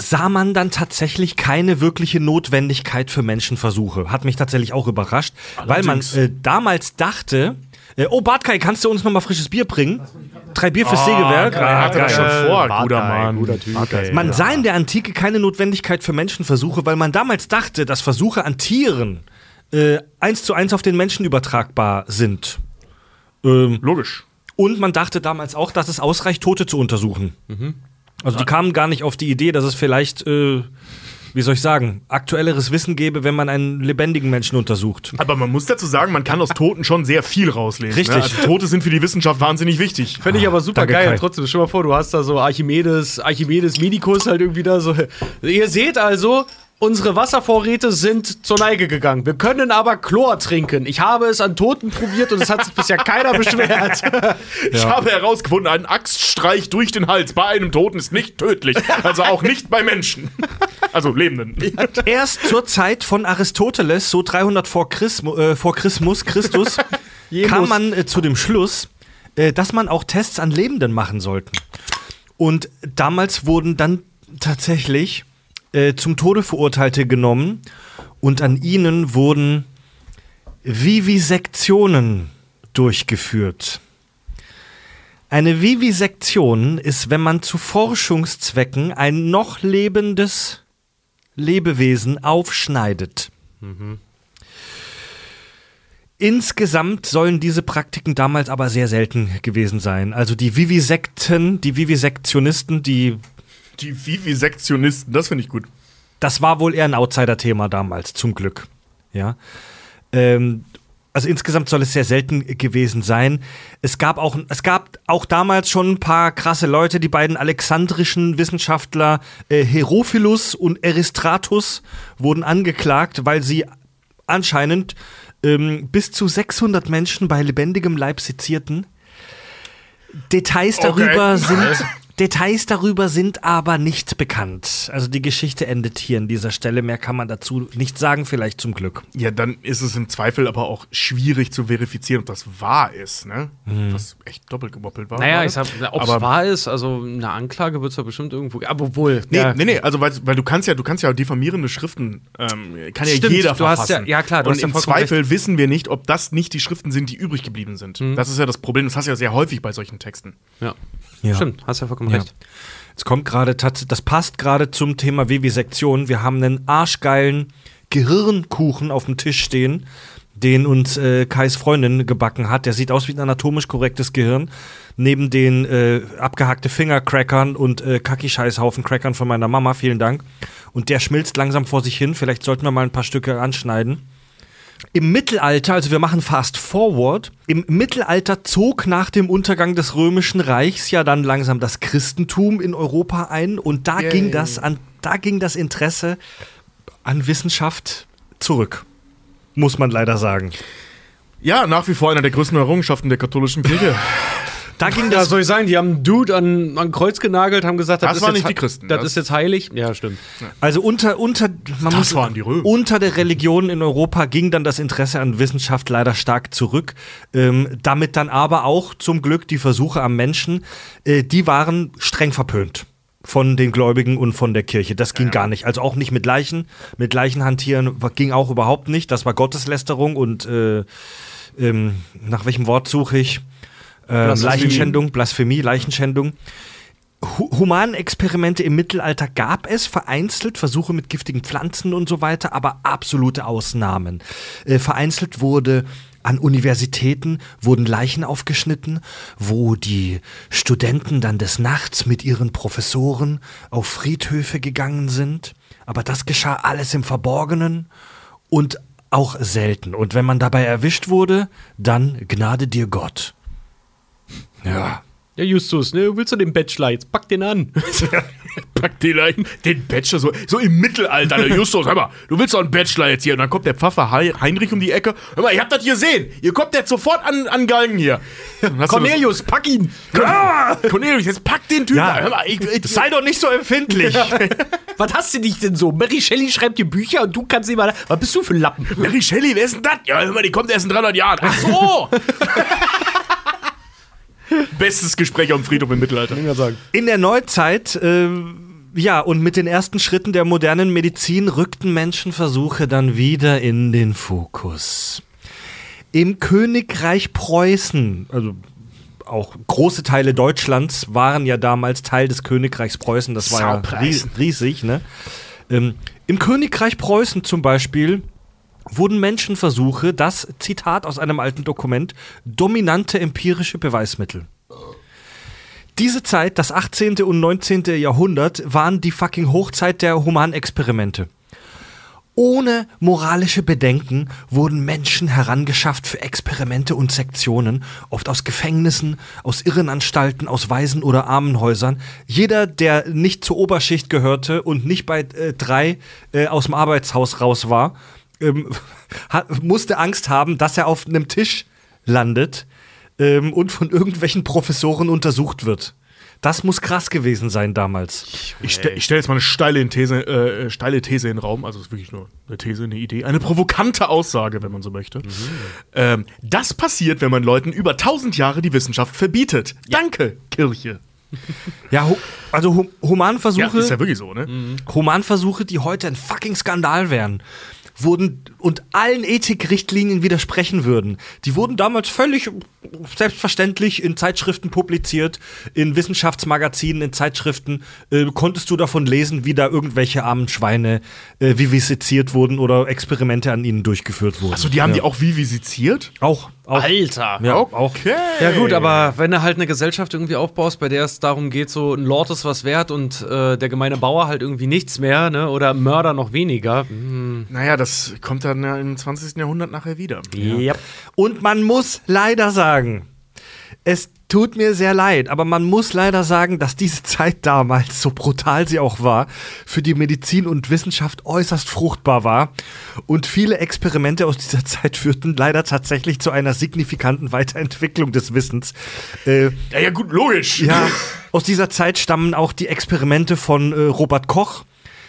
sah man dann tatsächlich keine wirkliche Notwendigkeit für Menschenversuche. Hat mich tatsächlich auch überrascht, weil man Allerdings. äh, damals dachte, äh, oh Bartkai, kannst du uns noch mal frisches Bier bringen? Drei Bier fürs Sägewerk. geil. Ah, Hat er geil. schon vor, Bartkai, guter Mann. guter Typ. Okay. Man sah in der Antike keine Notwendigkeit für Menschenversuche, weil man damals dachte, dass Versuche an Tieren äh, eins zu eins auf den Menschen übertragbar sind. Ähm, Logisch. Und man dachte damals auch, dass es ausreicht, Tote zu untersuchen. Also die kamen gar nicht auf die Idee, dass es vielleicht, äh, wie soll ich sagen, aktuelleres Wissen gäbe, wenn man einen lebendigen Menschen untersucht. Aber man muss dazu sagen, man kann aus Toten schon sehr viel rauslesen. Richtig. Ne? Also Tote sind für die Wissenschaft wahnsinnig wichtig. Fände ich aber super danke, geil. Kai. Trotzdem, stell dir mal vor, du hast da so Archimedes, Archimedes Medikus halt irgendwie da so. Ihr seht also, unsere Wasservorräte sind zur Neige gegangen. Wir können aber Chlor trinken. Ich habe es an Toten probiert und es hat sich bisher keiner beschwert. Ich habe herausgefunden, ein Axtstreich durch den Hals bei einem Toten ist nicht tödlich. Also auch nicht bei Menschen. Also Lebenden. Erst zur Zeit von Aristoteles, so 300 vor, Chrism, äh, vor Chrismus, Christus, kam man äh, zu dem Schluss, äh, dass man auch Tests an Lebenden machen sollte. Und damals wurden dann tatsächlich äh, zum Tode Verurteilte genommen und an ihnen wurden Vivisektionen durchgeführt. Eine Vivisektion ist, wenn man zu Forschungszwecken ein noch lebendes Lebewesen aufschneidet. Insgesamt sollen diese Praktiken damals aber sehr selten gewesen sein. Also die Vivisekten, die Vivisektionisten, die Die Vivisektionisten, das finde ich gut. das war wohl eher ein Outsider-Thema damals, zum Glück. Ja. Ähm, also insgesamt soll es sehr selten gewesen sein. Es gab auch, es gab auch damals schon ein paar krasse Leute, die beiden alexandrischen Wissenschaftler äh, Herophilus und Eristratus wurden angeklagt, weil sie anscheinend ähm, bis zu 600 Menschen bei lebendigem Leib sezierten. Details darüber Okay. sind Details darüber sind aber nicht bekannt. Also die Geschichte endet hier an dieser Stelle. Mehr kann man dazu nicht sagen, vielleicht zum Glück. Ja, dann ist es im Zweifel aber auch schwierig zu verifizieren, ob das wahr ist, ne? Das echt doppelt gemoppelt war. Naja, gerade. ich sag, ob es wahr ist, also eine Anklage wird es ja bestimmt irgendwo. Aber wohl. Nee, ja. nee, nee, also weil, weil du kannst ja, du kannst ja diffamierende Schriften, ähm, kann ja Stimmt, jeder du hast verfassen. ja- ja, klar, du Und hast ja im Zweifel wissen wir nicht, ob das nicht die Schriften sind, die übrig geblieben sind. Das ist ja das Problem. Das hast du ja sehr häufig bei solchen Texten. Ja. Ja. Stimmt, hast ja vollkommen Ja. recht. Jetzt kommt gerade, das passt gerade zum Thema Vivisektion. Wir haben einen arschgeilen Gehirnkuchen auf dem Tisch stehen, den uns äh, Kais Freundin gebacken hat. Der sieht aus wie ein anatomisch korrektes Gehirn. Neben den äh, abgehackte Fingercrackern und äh, Kaki-Scheißhaufen Crackern von meiner Mama, vielen Dank. Und der schmilzt langsam vor sich hin. Vielleicht sollten wir mal ein paar Stücke anschneiden. Im Mittelalter, also wir machen fast forward, im Mittelalter zog nach dem Untergang des Römischen Reichs ja dann langsam das Christentum in Europa ein und da Yay. ging das an, da ging das Interesse an Wissenschaft zurück. Muss man leider sagen. Ja, nach wie vor einer der größten Errungenschaften der katholischen Kirche. Da ging Ja, das soll ich sagen, die haben einen Dude an, an Kreuz genagelt, haben gesagt, das, Das ist waren jetzt nicht die Christen, Das, das- ist jetzt heilig. Ja, stimmt. Also unter, unter, man Das waren die Römer. unter der Religion in Europa ging dann das Interesse an Wissenschaft leider stark zurück. Ähm, damit dann aber auch zum Glück die Versuche am Menschen, äh, die waren streng verpönt von den Gläubigen und von der Kirche. Das ging gar nicht. Also auch nicht mit Leichen. Mit Leichen hantieren ging auch überhaupt nicht. Das war Gotteslästerung und äh, ähm, nach welchem Wort suche ich? Blasphemie. Leichenschändung, Blasphemie, Leichenschändung. Hu Humanexperimente im Mittelalter gab es, vereinzelt Versuche mit giftigen Pflanzen und so weiter, aber absolute Ausnahmen. Äh, vereinzelt wurde an Universitäten wurden Leichen aufgeschnitten, wo die Studenten dann des Nachts mit ihren Professoren auf Friedhöfe gegangen sind. Aber das geschah alles im Verborgenen und auch selten. Und wenn man dabei erwischt wurde, dann gnade dir Gott. Ja. Ja, Justus, ne, willst du den Bachelor? Jetzt pack den an. Pack den, ein, den Bachelor so, so im Mittelalter, der Justus, hör mal, du willst doch einen Bachelor jetzt hier. Und dann kommt der Pfaffer Hei- Heinrich um die Ecke. Hör mal, ihr habt das hier gesehen. Ihr kommt jetzt sofort an, an Galgen hier. Cornelius, pack ihn! das- Cornelius, jetzt pack den Typen. Ja. Hör mal, ich, ich, Sei doch nicht so empfindlich. Was hast du dich denn so? Mary Shelley schreibt dir Bücher und du kannst immer. Was bist du für ein Lappen? Mary Shelley, wer ist denn das? Ja, hör mal, die kommt erst in 300 Jahren. Ach so. Bestes Gespräch am Friedhof im Mittelalter. In der Neuzeit, äh, ja, und mit den ersten Schritten der modernen Medizin rückten Menschenversuche dann wieder in den Fokus. Im Königreich Preußen, also auch große Teile Deutschlands waren ja damals Teil des Königreichs Preußen, das war ja riesig, ne? Ähm, Im Königreich Preußen zum Beispiel wurden Menschenversuche, das Zitat aus einem alten Dokument, dominante empirische Beweismittel. Diese Zeit, das 18. und 19. Jahrhundert, waren die fucking Hochzeit der Humanexperimente. Ohne moralische Bedenken wurden Menschen herangeschafft für Experimente und Sektionen, oft aus Gefängnissen, aus Irrenanstalten, aus Waisen- oder Armenhäusern. Jeder, der nicht zur Oberschicht gehörte und nicht bei äh, drei äh, aus dem Arbeitshaus raus war, ähm, hat, musste Angst haben, dass er auf einem Tisch landet ähm, und von irgendwelchen Professoren untersucht wird. Das muss krass gewesen sein damals. Ich, stell, ich stelle jetzt mal eine steile These, äh, steile These in den Raum, also es ist wirklich nur eine These, eine Idee, eine provokante Aussage, wenn man so möchte. Ähm, das passiert, wenn man Leuten über 1000 Jahre die Wissenschaft verbietet. Danke, Kirche. Ja, also hu Humanversuche. Ja, ist ja wirklich so, ne? Humanversuche, die heute ein fucking Skandal wären, wurden und allen Ethikrichtlinien widersprechen würden. Die wurden damals völlig selbstverständlich in Zeitschriften publiziert, in Wissenschaftsmagazinen, in Zeitschriften. Äh, konntest du davon lesen, wie da irgendwelche armen Schweine äh, viviseziert wurden oder Experimente an ihnen durchgeführt wurden. Achso, die haben die auch vivisisiert? auch. auch. Alter. Ja, auch. Okay. Ja gut, aber wenn du halt eine Gesellschaft irgendwie aufbaust, bei der es darum geht, so ein Lord ist was wert und äh, der gemeine Bauer halt irgendwie nichts mehr, ne? Oder Mörder noch weniger. Hm. Naja, das kommt dann ja im 20. Jahrhundert nachher wieder. Ja. Und man muss leider sagen, es tut mir sehr leid, aber man muss leider sagen, dass diese Zeit damals, so brutal sie auch war, für die Medizin und Wissenschaft äußerst fruchtbar war. Und viele Experimente aus dieser Zeit führten leider tatsächlich zu einer signifikanten Weiterentwicklung des Wissens. Äh, Ja, ja, gut, logisch. ja, aus dieser Zeit stammen auch die Experimente von äh, Robert Koch,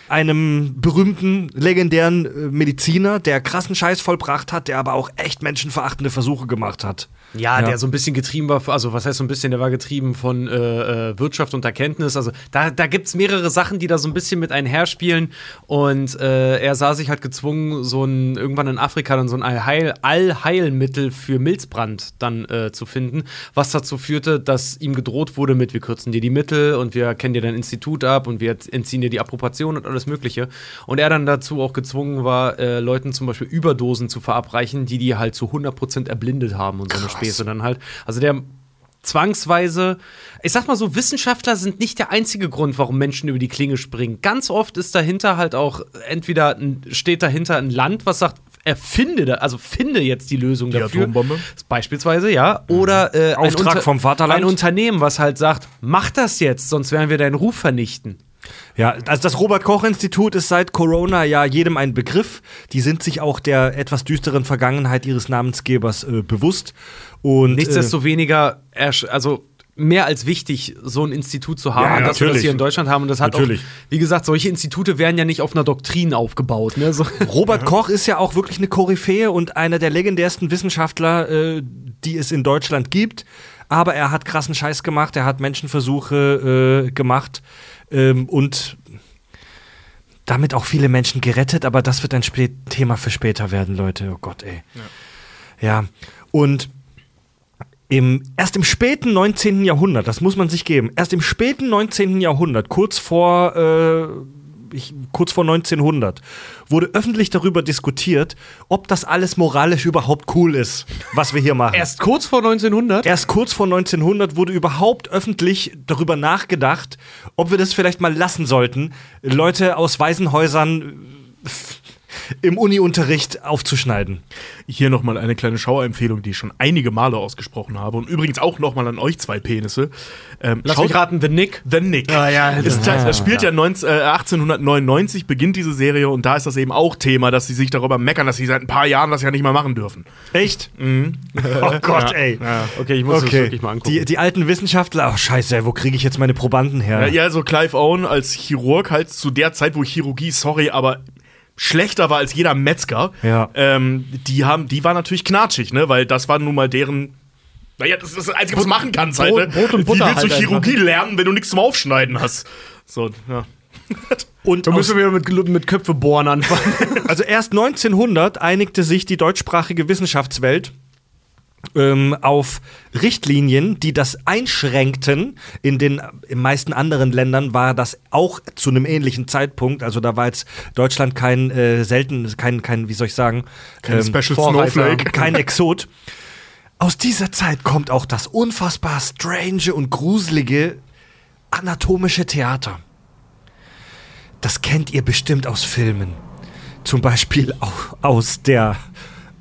einem berühmten, legendären äh, Mediziner, der krassen Scheiß vollbracht hat, der aber auch echt menschenverachtende Versuche gemacht hat. Ja, Ja. der so ein bisschen getrieben war, also was heißt so ein bisschen, der war getrieben von äh, äh, Wirtschaft und Erkenntnis. Also da, da gibt es mehrere Sachen, die da so ein bisschen mit einherspielen. Und äh, er sah sich halt gezwungen, so ein, irgendwann in Afrika dann so ein Allheil, Allheilmittel für Milzbrand dann äh, zu finden, was dazu führte, dass ihm gedroht wurde mit, wir kürzen dir die Mittel und wir kennen dir dein Institut ab und wir entziehen dir die Approbation und alles Mögliche. Und er dann dazu auch gezwungen war, äh, Leuten zum Beispiel Überdosen zu verabreichen, die die halt zu 100% erblindet haben und so eine Späße dann halt. Also der zwangsweise, ich sag mal so, Wissenschaftler sind nicht der einzige Grund, warum Menschen über die Klinge springen. Ganz oft ist dahinter halt auch entweder ein, steht dahinter ein Land, was sagt, erfinde, da- also finde jetzt die Lösung Die dafür. Atombombe? Beispielsweise, ja. Oder äh, ein Auftrag vom Vaterland. Ein Unternehmen, was halt sagt, mach das jetzt, sonst werden wir deinen Ruf vernichten. Ja, also das Robert-Koch-Institut ist seit Corona ja jedem ein Begriff. Die sind sich auch der etwas düsteren Vergangenheit ihres Namensgebers äh, bewusst. Und, äh, Nichtsdestoweniger, ersch- also mehr als wichtig, so ein Institut zu haben, Ja, dass wir das hier in Deutschland haben. Und das hat Natürlich. auch, wie gesagt, solche Institute werden ja nicht auf einer Doktrin aufgebaut. Ne? So. Robert Koch ist ja auch wirklich eine Koryphäe und einer der legendärsten Wissenschaftler, äh, die es in Deutschland gibt. Aber er hat krassen Scheiß gemacht, er hat Menschenversuche äh, gemacht ähm, und damit auch viele Menschen gerettet. Aber das wird ein Spä Thema für später werden, Leute. Oh Gott, ey. Ja, und im, erst im späten 19. Jahrhundert, das muss man sich geben, erst im späten 19. Jahrhundert, kurz vor, äh, ich, kurz vor 1900, wurde öffentlich darüber diskutiert, ob das alles moralisch überhaupt cool ist, was wir hier machen. Erst kurz vor 1900? Erst kurz vor 1900 wurde überhaupt öffentlich darüber nachgedacht, ob wir das vielleicht mal lassen sollten, Leute aus Waisenhäusern äh, im Uni-Unterricht aufzuschneiden. Hier nochmal eine kleine Schauerempfehlung, die ich schon einige Male ausgesprochen habe. Und übrigens auch nochmal an euch zwei Penisse. Ähm, Lass schaut- mich raten, The Nick. The Nick. Ah, ja, ist, das- das spielt ja 19, äh, 1899, beginnt diese Serie und da ist das eben auch Thema, dass sie sich darüber meckern, dass sie seit ein paar Jahren das ja nicht mehr machen dürfen. Echt? Oh Gott, ey. Okay, ich muss das Okay. wirklich mal angucken. Die, die alten Wissenschaftler, ach scheiße, ey, wo kriege ich jetzt meine Probanden her? Ja, ja, so Clive Owen als Chirurg halt zu der Zeit, wo Chirurgie, sorry, aber schlechter war als jeder Metzger. Ja. Ähm, die haben, die war natürlich knatschig, ne, weil das war nun mal deren. Naja, das ist das Einzige, was du machen kannst halt. Brot- Ne? Brot und Wie Butter willst du halt Chirurgie lernen, wenn du nichts zum Aufschneiden hast? So, ja. Und Da müssen wir mit, mit Köpfe bohren anfangen. also erst 1900 einigte sich die deutschsprachige Wissenschaftswelt ähm, auf Richtlinien, die das einschränkten. In den in meisten anderen Ländern war das auch zu einem ähnlichen Zeitpunkt. Also da war jetzt Deutschland kein äh, selten, kein, kein, wie soll ich sagen, Kein ähm, Special Vorreiter. Snowflake. kein Exot. Aus dieser Zeit kommt auch das unfassbar strange und gruselige anatomische Theater. Das kennt ihr bestimmt aus Filmen. Zum Beispiel au- aus der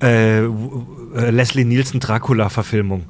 äh, äh, Leslie Nielsen Dracula-Verfilmung.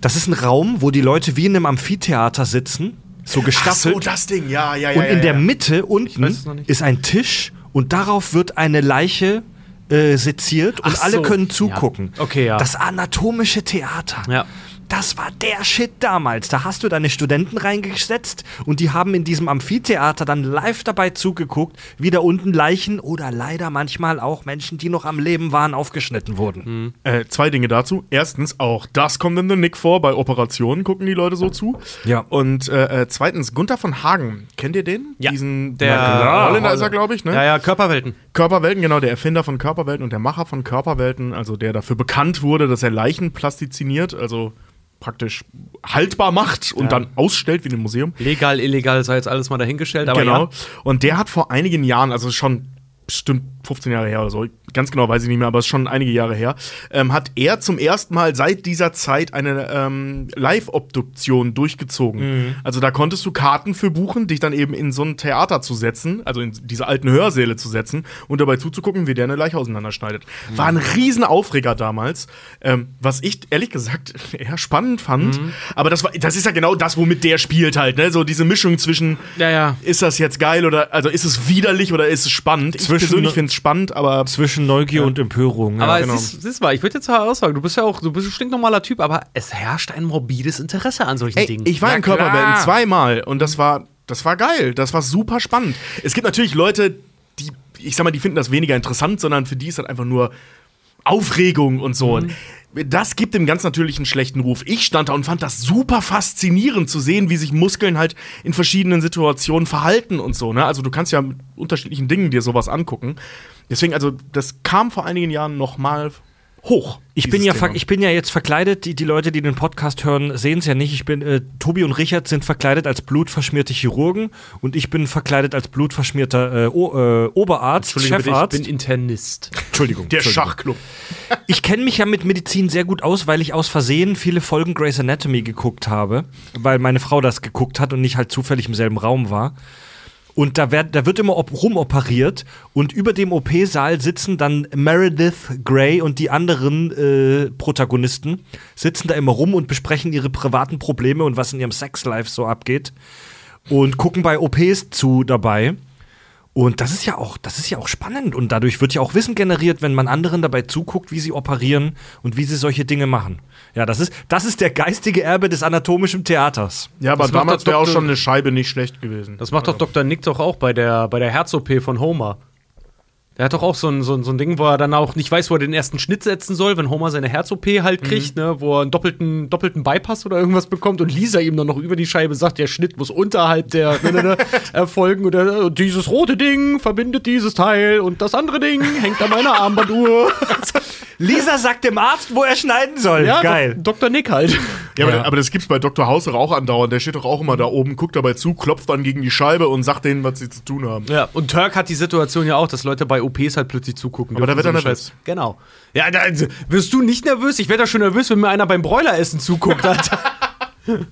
Das ist ein Raum, wo die Leute wie in einem Amphitheater sitzen, so Ach gestaffelt. so, das Ding, ja, ja, ja. Und ja, in der ja. Mitte unten ist ein Tisch und darauf wird eine Leiche äh, seziert und Ach alle so. können zugucken. Ja. Okay, ja. Das anatomische Theater. ja. Das war der Shit damals. Da hast du deine Studenten reingesetzt und die haben in diesem Amphitheater dann live dabei zugeguckt, wie da unten Leichen oder leider manchmal auch Menschen, die noch am Leben waren, aufgeschnitten wurden. Äh, zwei Dinge dazu. Erstens, auch das kommt in The Nick vor. Bei Operationen gucken die Leute so zu. Ja. Und äh, äh, zweitens, Gunther von Hagen. Kennt ihr den? Ja. Diesen, Der- der Holländer ist er, glaube ich, ne? Ja, ja, Körperwelten. Körperwelten, genau, der Erfinder von Körperwelten und der Macher von Körperwelten, also der dafür bekannt wurde, dass er Leichen plastiziniert, also praktisch haltbar macht und dann ausstellt wie in einem Museum. Legal, illegal sei jetzt alles mal dahingestellt, aber genau. ja. Und der hat vor einigen Jahren, also schon bestimmt 15 Jahre her oder so, ganz genau weiß ich nicht mehr, aber es ist schon einige Jahre her, ähm, hat er zum ersten Mal seit dieser Zeit eine ähm, Live-Obduktion durchgezogen. Mhm. Also da konntest du Karten für buchen, dich dann eben in so ein Theater zu setzen, also in diese alten Hörsäle zu setzen und dabei zuzugucken, wie der eine Leiche auseinanderschneidet. Mhm. War ein Riesenaufreger damals, ähm, was ich ehrlich gesagt eher spannend fand. Mhm. Aber das, war, das ist ja genau das, womit der spielt halt, ne? So diese Mischung zwischen Ja, ja. ist das jetzt geil oder also ist es widerlich oder ist es spannend? Ich Zwischen- persönlich finde es spannend, aber Zwischen Neugier und Empörung. Ja. Aber genau. siehst, siehst mal, ich würde jetzt mal aussagen, du bist ja auch, du bist ein stinknormaler Typ, aber es herrscht ein morbides Interesse an solchen ey, Dingen. ich war in klar. Körperwelten zweimal und das war das war geil, das war super spannend. Es gibt natürlich Leute, die ich sag mal, die finden das weniger interessant, sondern für die ist das einfach nur Aufregung und so. Und Das gibt dem ganz natürlich einen schlechten Ruf. Ich stand da und fand das super faszinierend zu sehen, wie sich Muskeln halt in verschiedenen Situationen verhalten und so. Ne? Also du kannst ja mit unterschiedlichen Dingen dir sowas angucken. Deswegen, also das kam vor einigen Jahren noch mal hoch. Ich bin, ja Thema. ich bin ja jetzt verkleidet, die, die Leute, die den Podcast hören, sehen es ja nicht. Ich bin, äh, Tobi und Richard sind verkleidet als blutverschmierte Chirurgen und ich bin verkleidet als blutverschmierter äh, o äh, Oberarzt, Entschuldige bitte, Chefarzt. ich bin Internist. Entschuldigung. der Entschuldigung. Schachclub. Ich kenne mich ja mit Medizin sehr gut aus, weil ich aus Versehen viele Folgen Grey's Anatomy geguckt habe, weil meine Frau das geguckt hat und nicht halt zufällig im selben Raum war. Und da, werd, da wird immer op rumoperiert und über dem OP-Saal sitzen dann Meredith Grey und die anderen äh, Protagonisten, sitzen da immer rum und besprechen ihre privaten Probleme und was in ihrem Sexlife so abgeht und gucken bei OPs zu dabei. Und das ist ja auch, das ist ja auch spannend und dadurch wird ja auch Wissen generiert, wenn man anderen dabei zuguckt, wie sie operieren und wie sie solche Dinge machen. Ja, das ist, das ist der geistige Erbe des anatomischen Theaters. Ja, aber Das damals wäre auch schon eine Scheibe nicht schlecht gewesen. Das macht doch Dr. Nick doch auch bei der, bei der Herz-OP von Homer. Der hat doch auch so ein, so, ein, so ein Ding, wo er dann auch nicht weiß, wo er den ersten Schnitt setzen soll, wenn Homer seine Herz-OP halt kriegt, ne, wo er einen doppelten, doppelten Bypass oder irgendwas bekommt und Lisa ihm dann noch über die Scheibe sagt, der Schnitt muss unterhalb der ne, ne, ne, erfolgen und, er, und dieses rote Ding verbindet dieses Teil und das andere Ding hängt an meiner Armbanduhr. Lisa sagt dem Arzt, wo er schneiden soll. ja, Geil. Dok- Dr. Nick halt. Ja, aber, Ja. aber das gibt's bei Dr. Hauser auch andauernd. Der steht doch auch immer da oben, guckt dabei zu, klopft dann gegen die Scheibe und sagt denen, was sie zu tun haben. Ja, und Turk hat die Situation ja auch, dass Leute bei OPs halt plötzlich zugucken. Aber da wird er nervös. Scheiß. Genau. Ja, da, also, wirst du nicht nervös? Ich werde da schon nervös, wenn mir einer beim Bräuleressen zuguckt. Alter.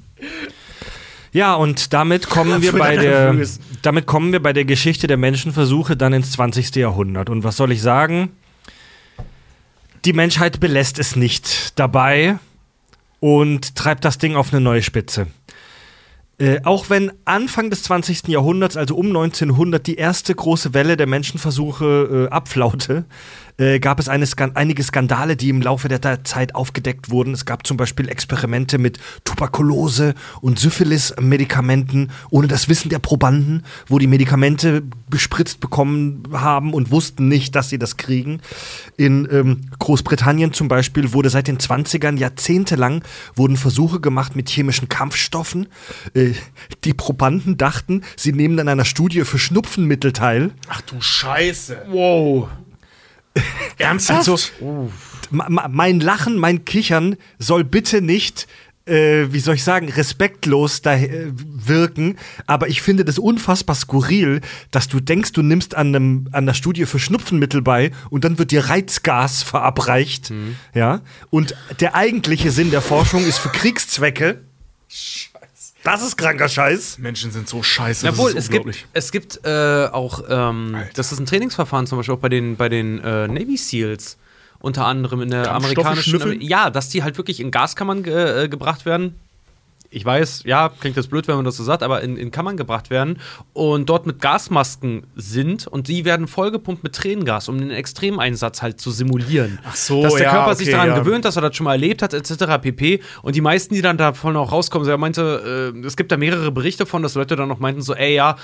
Ja, und damit kommen wir bei er der, damit kommen wir bei der Geschichte der Menschenversuche dann ins 20. Jahrhundert. Und was soll ich sagen? Die Menschheit belässt es nicht dabei und treibt das Ding auf eine neue Spitze. Äh, auch wenn Anfang des 20. Jahrhunderts, also um 1900, die erste große Welle der Menschenversuche äh, abflaute, äh, gab es eine Skan einige Skandale, die im Laufe der Zeit aufgedeckt wurden. Es gab zum Beispiel Experimente mit Tuberkulose und Syphilis-Medikamenten ohne das Wissen der Probanden, wo die Medikamente bespritzt bekommen haben und wussten nicht, dass sie das kriegen. In ähm, Großbritannien zum Beispiel wurde seit den 20ern jahrzehntelang wurden Versuche gemacht mit chemischen Kampfstoffen. Äh, die Probanden dachten, sie nehmen an einer Studie für Schnupfenmittel teil. Ach du Scheiße. Wow. Ernsthaft? Also, mein Lachen, mein Kichern soll bitte nicht, äh, wie soll ich sagen, respektlos da, äh, wirken, aber ich finde das unfassbar skurril, dass du denkst, du nimmst an, einem, an einer Studie für Schnupfenmittel bei und dann wird dir Reizgas verabreicht. Ja? Und der eigentliche Sinn der Forschung ist für Kriegszwecke. Das ist kranker Scheiß. Menschen sind so scheiße. Jawohl, das es gibt, es gibt äh, auch, ähm, das ist ein Trainingsverfahren zum Beispiel auch bei den, bei den äh, Navy SEALs. Unter anderem in der Kampfstoffe amerikanischen. schnüffeln? ja, dass die halt wirklich in Gaskammern ge äh, gebracht werden. Ich weiß, ja, klingt das blöd, wenn man das so sagt, aber in, in Kammern gebracht werden und dort mit Gasmasken sind und die werden vollgepumpt mit Tränengas, um den Extremeinsatz halt zu simulieren. Ach so, Dass der ja, Körper okay, sich daran ja. gewöhnt, dass er das schon mal erlebt hat, etc. pp. Und die meisten, die dann davon auch rauskommen, so, er meinte, äh, es gibt da mehrere Berichte von, dass Leute dann noch meinten, so, ey, ja,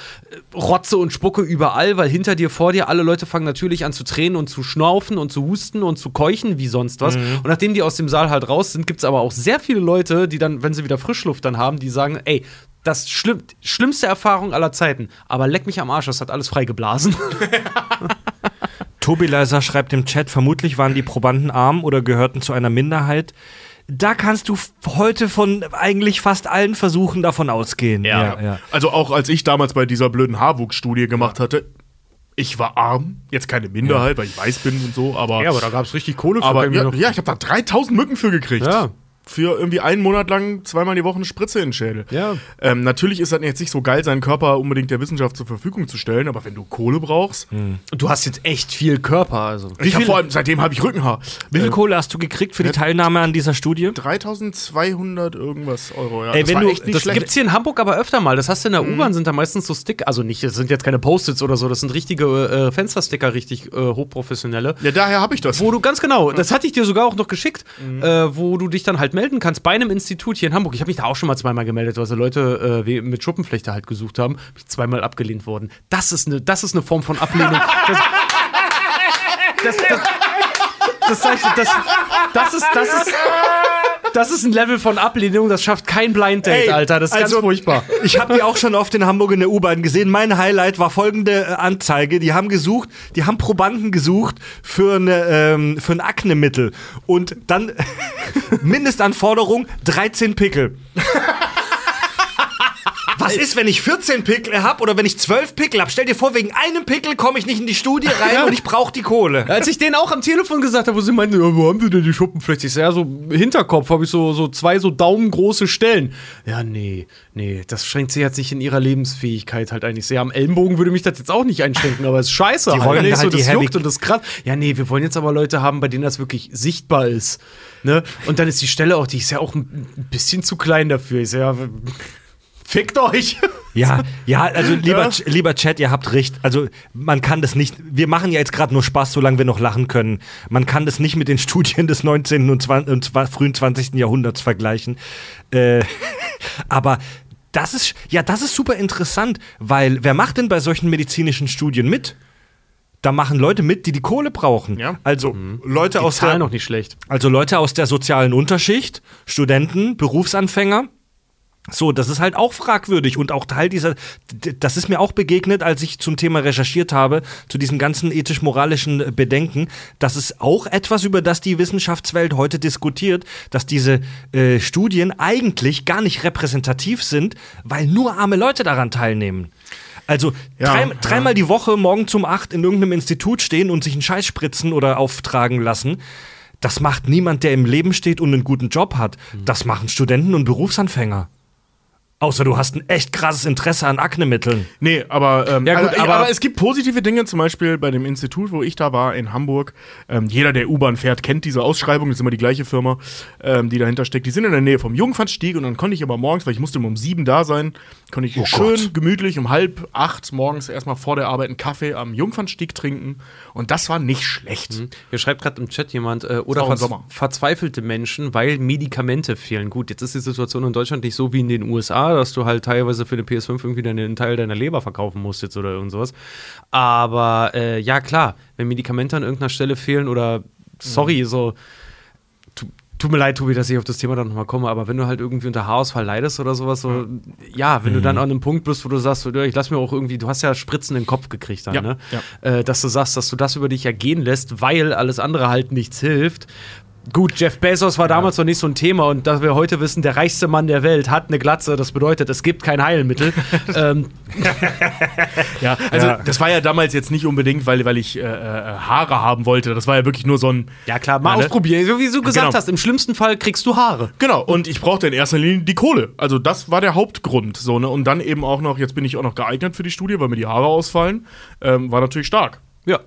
Rotze und Spucke überall, weil hinter dir, vor dir, alle Leute fangen natürlich an zu tränen und zu schnaufen und zu husten und zu keuchen wie sonst was. Mhm. Und nachdem die aus dem Saal halt raus sind, gibt es aber auch sehr viele Leute, die dann, wenn sie wieder Frischluft dann haben, die sagen, ey, das schlimm, schlimmste Erfahrung aller Zeiten, aber leck mich am Arsch, das hat alles freigeblasen. Tobi Leiser schreibt im Chat, vermutlich waren die Probanden arm oder gehörten zu einer Minderheit. Da kannst du heute von eigentlich fast allen Versuchen davon ausgehen. ja. Also auch als ich damals bei dieser blöden Haarwuchs-Studie gemacht hatte, ich war arm, jetzt keine Minderheit, weil ich weiß bin und so, aber da gab es richtig Kohle aber ja, ja, ich habe da 3000 Mücken für gekriegt. Ja. Für irgendwie einen Monat lang zweimal die Woche eine Spritze in den Schädel. Ja. Ähm, natürlich ist das jetzt nicht so geil, seinen Körper unbedingt der Wissenschaft zur Verfügung zu stellen, aber wenn du Kohle brauchst, Du hast jetzt echt viel Körper, also. ich hab vor allem, seitdem habe ich Rückenhaar. Wie viel Kohle hast du gekriegt für die Teilnahme an dieser Studie? 3200 irgendwas Euro, ja. Ey, das wenn war du- echt nicht Das schlecht. gibt's hier in Hamburg aber öfter mal. Das hast du in der U-Bahn, sind da meistens so Stick, also nicht, das sind jetzt keine Post-its oder so, das sind richtige äh, Fenstersticker, richtig äh, hochprofessionelle. Ja, daher habe ich das. Wo du ganz genau, das hatte ich dir sogar auch noch geschickt, äh, wo du dich dann halt melden kannst bei einem Institut hier in Hamburg. Ich habe mich da auch schon mal zweimal gemeldet, weil so Leute äh, mit Schuppenflechte halt gesucht haben. Bin ich zweimal abgelehnt worden. Das ist eine, das ist eine Form von Ablehnung. Das, das, das, das, ich, das, das ist, das ist, das ist ein Level von Ablehnung, das schafft kein Blind Date, Ey, Alter. Das ist also- ganz furchtbar. Ich habe die auch schon oft in Hamburg in der U-Bahn gesehen. Mein Highlight war folgende äh, Anzeige. Die haben gesucht, die haben Probanden gesucht für, eine, ähm, für ein Aknemittel. Und dann Mindestanforderung 13 Pickel. Was ist, wenn ich 14 Pickel habe oder wenn ich 12 Pickel habe? Stell dir vor, wegen einem Pickel komme ich nicht in die Studie rein und ich brauche die Kohle. Als ich denen auch am Telefon gesagt habe, wo sie meinten, ja, wo haben sie denn die Schuppenflechte? Ich sag, ja, so Hinterkopf habe ich so, so zwei so daumengroße Stellen. Ja, nee, nee, das schränkt sie jetzt nicht in ihrer Lebensfähigkeit halt eigentlich sehr. Am Ellenbogen würde mich das jetzt auch nicht einschränken, aber es ist scheiße. Die wollen halt, halt so, die das Heavy- juckt und das krass. Ja, nee, wir wollen jetzt aber Leute haben, bei denen das wirklich sichtbar ist. Ne? Und dann ist die Stelle auch, die ist ja auch ein ein bisschen zu klein dafür. Ich sag, ja, fickt euch. Ja, ja, also lieber, lieber Chat, ihr habt recht. Also man kann das nicht, wir machen ja jetzt gerade nur Spaß, solange wir noch lachen können. Man kann das nicht mit den Studien des 19. und, 20, und frühen 20. Jahrhunderts vergleichen. Äh, aber das ist, ja, das ist super interessant, weil wer macht denn bei solchen medizinischen Studien mit? Da machen Leute mit, die die Kohle brauchen. Ja. Also Leute Die aus der, noch nicht schlecht. also Leute aus der sozialen Unterschicht, Studenten, Berufsanfänger. So, das ist halt auch fragwürdig und auch Teil dieser, das ist mir auch begegnet, als ich zum Thema recherchiert habe, zu diesen ganzen ethisch-moralischen Bedenken. Das ist auch etwas, über das die Wissenschaftswelt heute diskutiert, dass diese äh, Studien eigentlich gar nicht repräsentativ sind, weil nur arme Leute daran teilnehmen. Also Ja, drei, ja. dreimal die Woche morgen zum acht in irgendeinem Institut stehen und sich einen Scheiß spritzen oder auftragen lassen. Das macht niemand, der im Leben steht und einen guten Job hat. Das machen Studenten und Berufsanfänger. Außer du hast ein echt krasses Interesse an Aknemitteln. Nee, aber, ähm, Ja, gut, also, aber- aber, es gibt positive Dinge, zum Beispiel bei dem Institut, wo ich da war, in Hamburg. Ähm, jeder, der U-Bahn fährt, kennt diese Ausschreibung, das ist immer die gleiche Firma, ähm, die dahinter steckt. Die sind in der Nähe vom Jungfernstieg und dann konnte ich aber morgens, weil ich musste immer um sieben da sein, konnte ich schön Gott. gemütlich um halb acht morgens erstmal vor der Arbeit einen Kaffee am Jungfernstieg trinken und das war nicht schlecht. Hier schreibt gerade im Chat jemand, äh, oder verz Sommer. verzweifelte Menschen, weil Medikamente fehlen. Gut, jetzt ist die Situation in Deutschland nicht so wie in den USA, dass du halt teilweise für eine PS5 irgendwie einen Teil deiner Leber verkaufen musst jetzt oder irgend sowas. Aber äh, ja, klar, wenn Medikamente an irgendeiner Stelle fehlen oder, sorry, so, tu, tut mir leid, Tobi, dass ich auf das Thema dann nochmal komme, aber wenn du halt irgendwie unter Haarausfall leidest oder sowas, so, ja, wenn du dann an einem Punkt bist, wo du sagst, so, ja, ich lass mir auch irgendwie, du hast ja Spritzen in den Kopf gekriegt dann, Ja, ne? ja. Äh, dass du sagst, dass du das über dich ergehen lässt, weil alles andere halt nichts hilft. Gut, Jeff Bezos war damals noch nicht so ein Thema und dass wir heute wissen, der reichste Mann der Welt hat eine Glatze, das bedeutet, es gibt kein Heilmittel. ähm, Ja, also das war ja damals jetzt nicht unbedingt, weil, weil ich äh, äh, Haare haben wollte. Das war ja wirklich nur so ein. ja klar, mal Ja, ne? ausprobieren. So wie du gesagt Genau. hast, im schlimmsten Fall kriegst du Haare. Genau, und ich brauchte in erster Linie die Kohle. Also das war der Hauptgrund. So, ne? Und dann eben auch noch, jetzt bin ich auch noch geeignet für die Studie, weil mir die Haare ausfallen, ähm, war natürlich stark. Ja.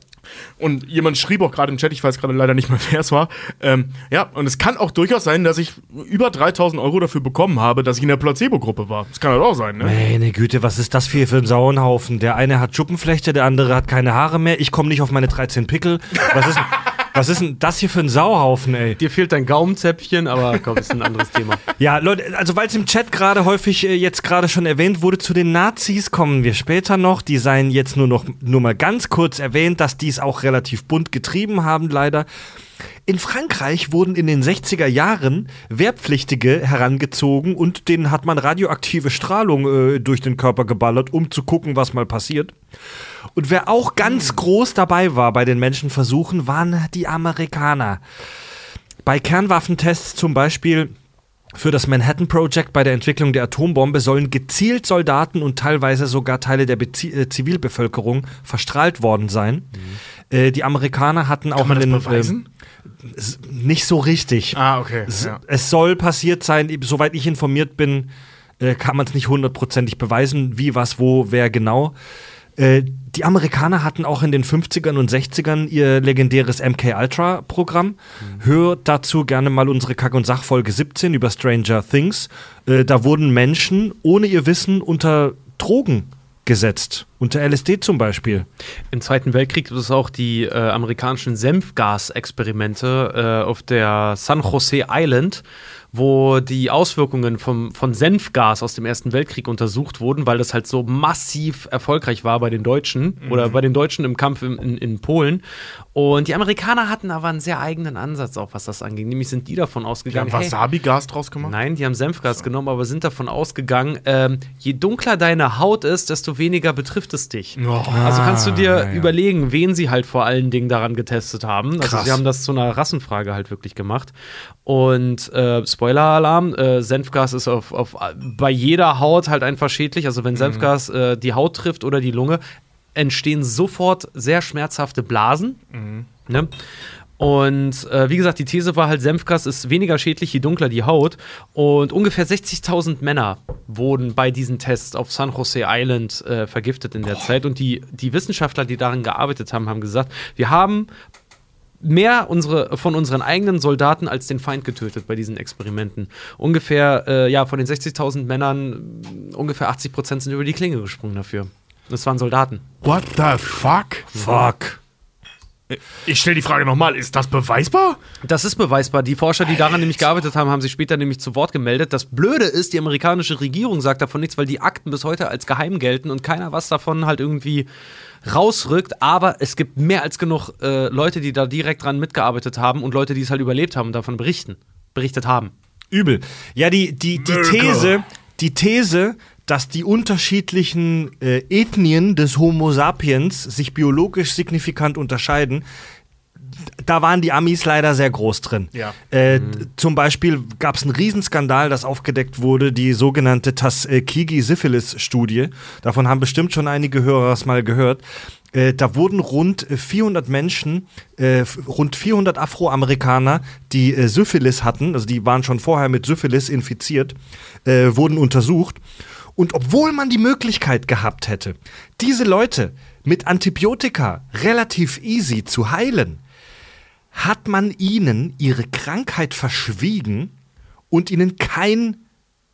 Und jemand schrieb auch gerade im Chat, ich weiß gerade leider nicht mehr, wer es war. Ähm, ja, und es kann auch durchaus sein, dass ich über 3000 Euro dafür bekommen habe, dass ich in der Placebo-Gruppe war. Das kann halt auch sein, ne? Meine Güte, was ist das für, für ein Sauenhaufen? Der eine hat Schuppenflechte, der andere hat keine Haare mehr. Ich komme nicht auf meine 13 Pickel. Was ist, was ist denn das hier für ein Sauhaufen, ey? Dir fehlt dein Gaumenzäpfchen, aber komm, ist ein anderes Thema. Ja, Leute, also weil es im Chat gerade häufig äh, jetzt gerade schon erwähnt wurde, zu den Nazis kommen wir später noch. Die seien jetzt nur noch nur mal ganz kurz erwähnt, dass die es auch relativ bunt getrieben haben, leider. In Frankreich wurden in den 60er Jahren Wehrpflichtige herangezogen und denen hat man radioaktive Strahlung äh, durch den Körper geballert, um zu gucken, was mal passiert. Und wer auch ganz groß dabei war bei den Menschenversuchen, waren die Amerikaner. Bei Kernwaffentests zum Beispiel für das Manhattan Project bei der Entwicklung der Atombombe sollen gezielt Soldaten und teilweise sogar Teile der Bezi äh, Zivilbevölkerung verstrahlt worden sein. Äh, die Amerikaner hatten auch Kann man das einen, beweisen? ähm, nicht so richtig. Ah, okay. Ja. Es soll passiert sein, soweit ich informiert bin, äh, kann man es nicht hundertprozentig beweisen, wie, was, wo, wer genau. Äh, die Amerikaner hatten auch in den 50ern und 60ern ihr legendäres MK-Ultra-Programm. Hört dazu gerne mal unsere Kack- und Sachfolge 17 über Stranger Things. Äh, da wurden Menschen ohne ihr Wissen unter Drogen gesetzt. Unter LSD zum Beispiel. Im Zweiten Weltkrieg gibt es auch die äh, amerikanischen Senfgasexperimente äh, auf der San Jose Island, wo die Auswirkungen vom, von Senfgas aus dem Ersten Weltkrieg untersucht wurden, weil das halt so massiv erfolgreich war bei den Deutschen oder bei den Deutschen im Kampf in, in, in Polen. Und die Amerikaner hatten aber einen sehr eigenen Ansatz, auch was das angeht. Nämlich sind die davon Die ausgegangen, haben hey, Wasabi-Gas draus gemacht? Nein, die haben Senfgas genommen, aber sind davon ausgegangen, ähm, je dunkler deine Haut ist, desto weniger betrifft es dich. Oh. Also kannst du dir ja, ja. überlegen, wen sie halt vor allen Dingen daran getestet haben. Also Krass. sie haben das zu einer Rassenfrage halt wirklich gemacht. Und äh, Spoiler-Alarm, äh, Senfgas ist auf, auf, bei jeder Haut halt einfach schädlich. Also wenn Senfgas äh, die Haut trifft oder die Lunge, entstehen sofort sehr schmerzhafte Blasen. Ne? Und äh, wie gesagt, die These war halt, Senfgas ist weniger schädlich, je dunkler die Haut. Und ungefähr 60.000 Männer wurden bei diesen Tests auf San Jose Island äh, vergiftet in der Zeit. Und die, die Wissenschaftler, die daran gearbeitet haben, haben gesagt, wir haben mehr unsere, von unseren eigenen Soldaten als den Feind getötet bei diesen Experimenten. Ungefähr, äh, ja, von den 60.000 Männern, mh, ungefähr 80 Prozent sind über die Klinge gesprungen dafür. Das waren Soldaten. What the fuck? Fuck. Ich stelle die Frage nochmal, ist das beweisbar? Das ist beweisbar. Die Forscher, die daran nämlich gearbeitet haben, haben sich später nämlich zu Wort gemeldet. Das Blöde ist, die amerikanische Regierung sagt davon nichts, weil die Akten bis heute als geheim gelten und keiner was davon halt irgendwie rausrückt. Aber es gibt mehr als genug äh, Leute, die da direkt dran mitgearbeitet haben und Leute, die es halt überlebt haben und davon berichten, berichtet haben. Übel. Ja, die, die, die These, die These, dass die unterschiedlichen äh, Ethnien des Homo sapiens sich biologisch signifikant unterscheiden, da waren die Amis leider sehr groß drin. Ja. Äh, d- Zum Beispiel gab es einen Riesenskandal, das aufgedeckt wurde, die sogenannte Tuskegee-Syphilis-Studie. Davon haben bestimmt schon einige Hörer es mal gehört. Äh, da wurden rund äh, 400 Menschen, äh, rund 400 Afroamerikaner, die äh, Syphilis hatten, also die waren schon vorher mit Syphilis infiziert, äh, wurden untersucht. Und obwohl man die Möglichkeit gehabt hätte, diese Leute mit Antibiotika relativ easy zu heilen, hat man ihnen ihre Krankheit verschwiegen und ihnen kein,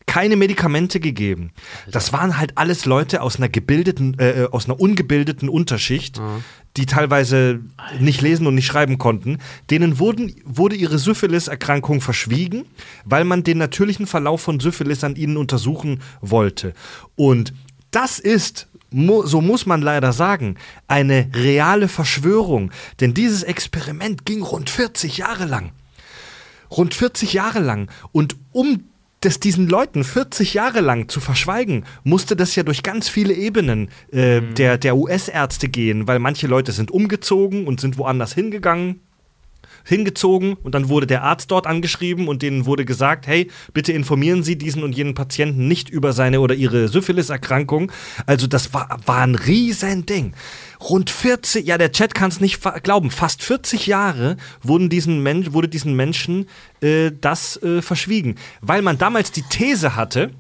keine Medikamente gegeben. Das waren halt alles Leute aus einer gebildeten, äh, aus einer ungebildeten Unterschicht, die teilweise nicht lesen und nicht schreiben konnten. Denen wurden, wurde ihre Syphilis-Erkrankung verschwiegen, weil man den natürlichen Verlauf von Syphilis an ihnen untersuchen wollte. Und das ist so muss man leider sagen, eine reale Verschwörung. Denn dieses Experiment ging rund 40 Jahre lang. Rund 40 Jahre lang. Und um das diesen Leuten 40 Jahre lang zu verschweigen, musste das ja durch ganz viele Ebenen äh, der, der US-Ärzte gehen, weil manche Leute sind umgezogen und sind woanders hingegangen hingezogen und dann wurde der Arzt dort angeschrieben und denen wurde gesagt, hey, bitte informieren Sie diesen und jenen Patienten nicht über seine oder ihre Syphilis-Erkrankung. Also das war, war ein Riesending. Rund 40, ja, der Chat kann es nicht glauben, fast 40 Jahre wurden diesen Men wurde diesen Menschen äh, das äh, verschwiegen, weil man damals die These hatte,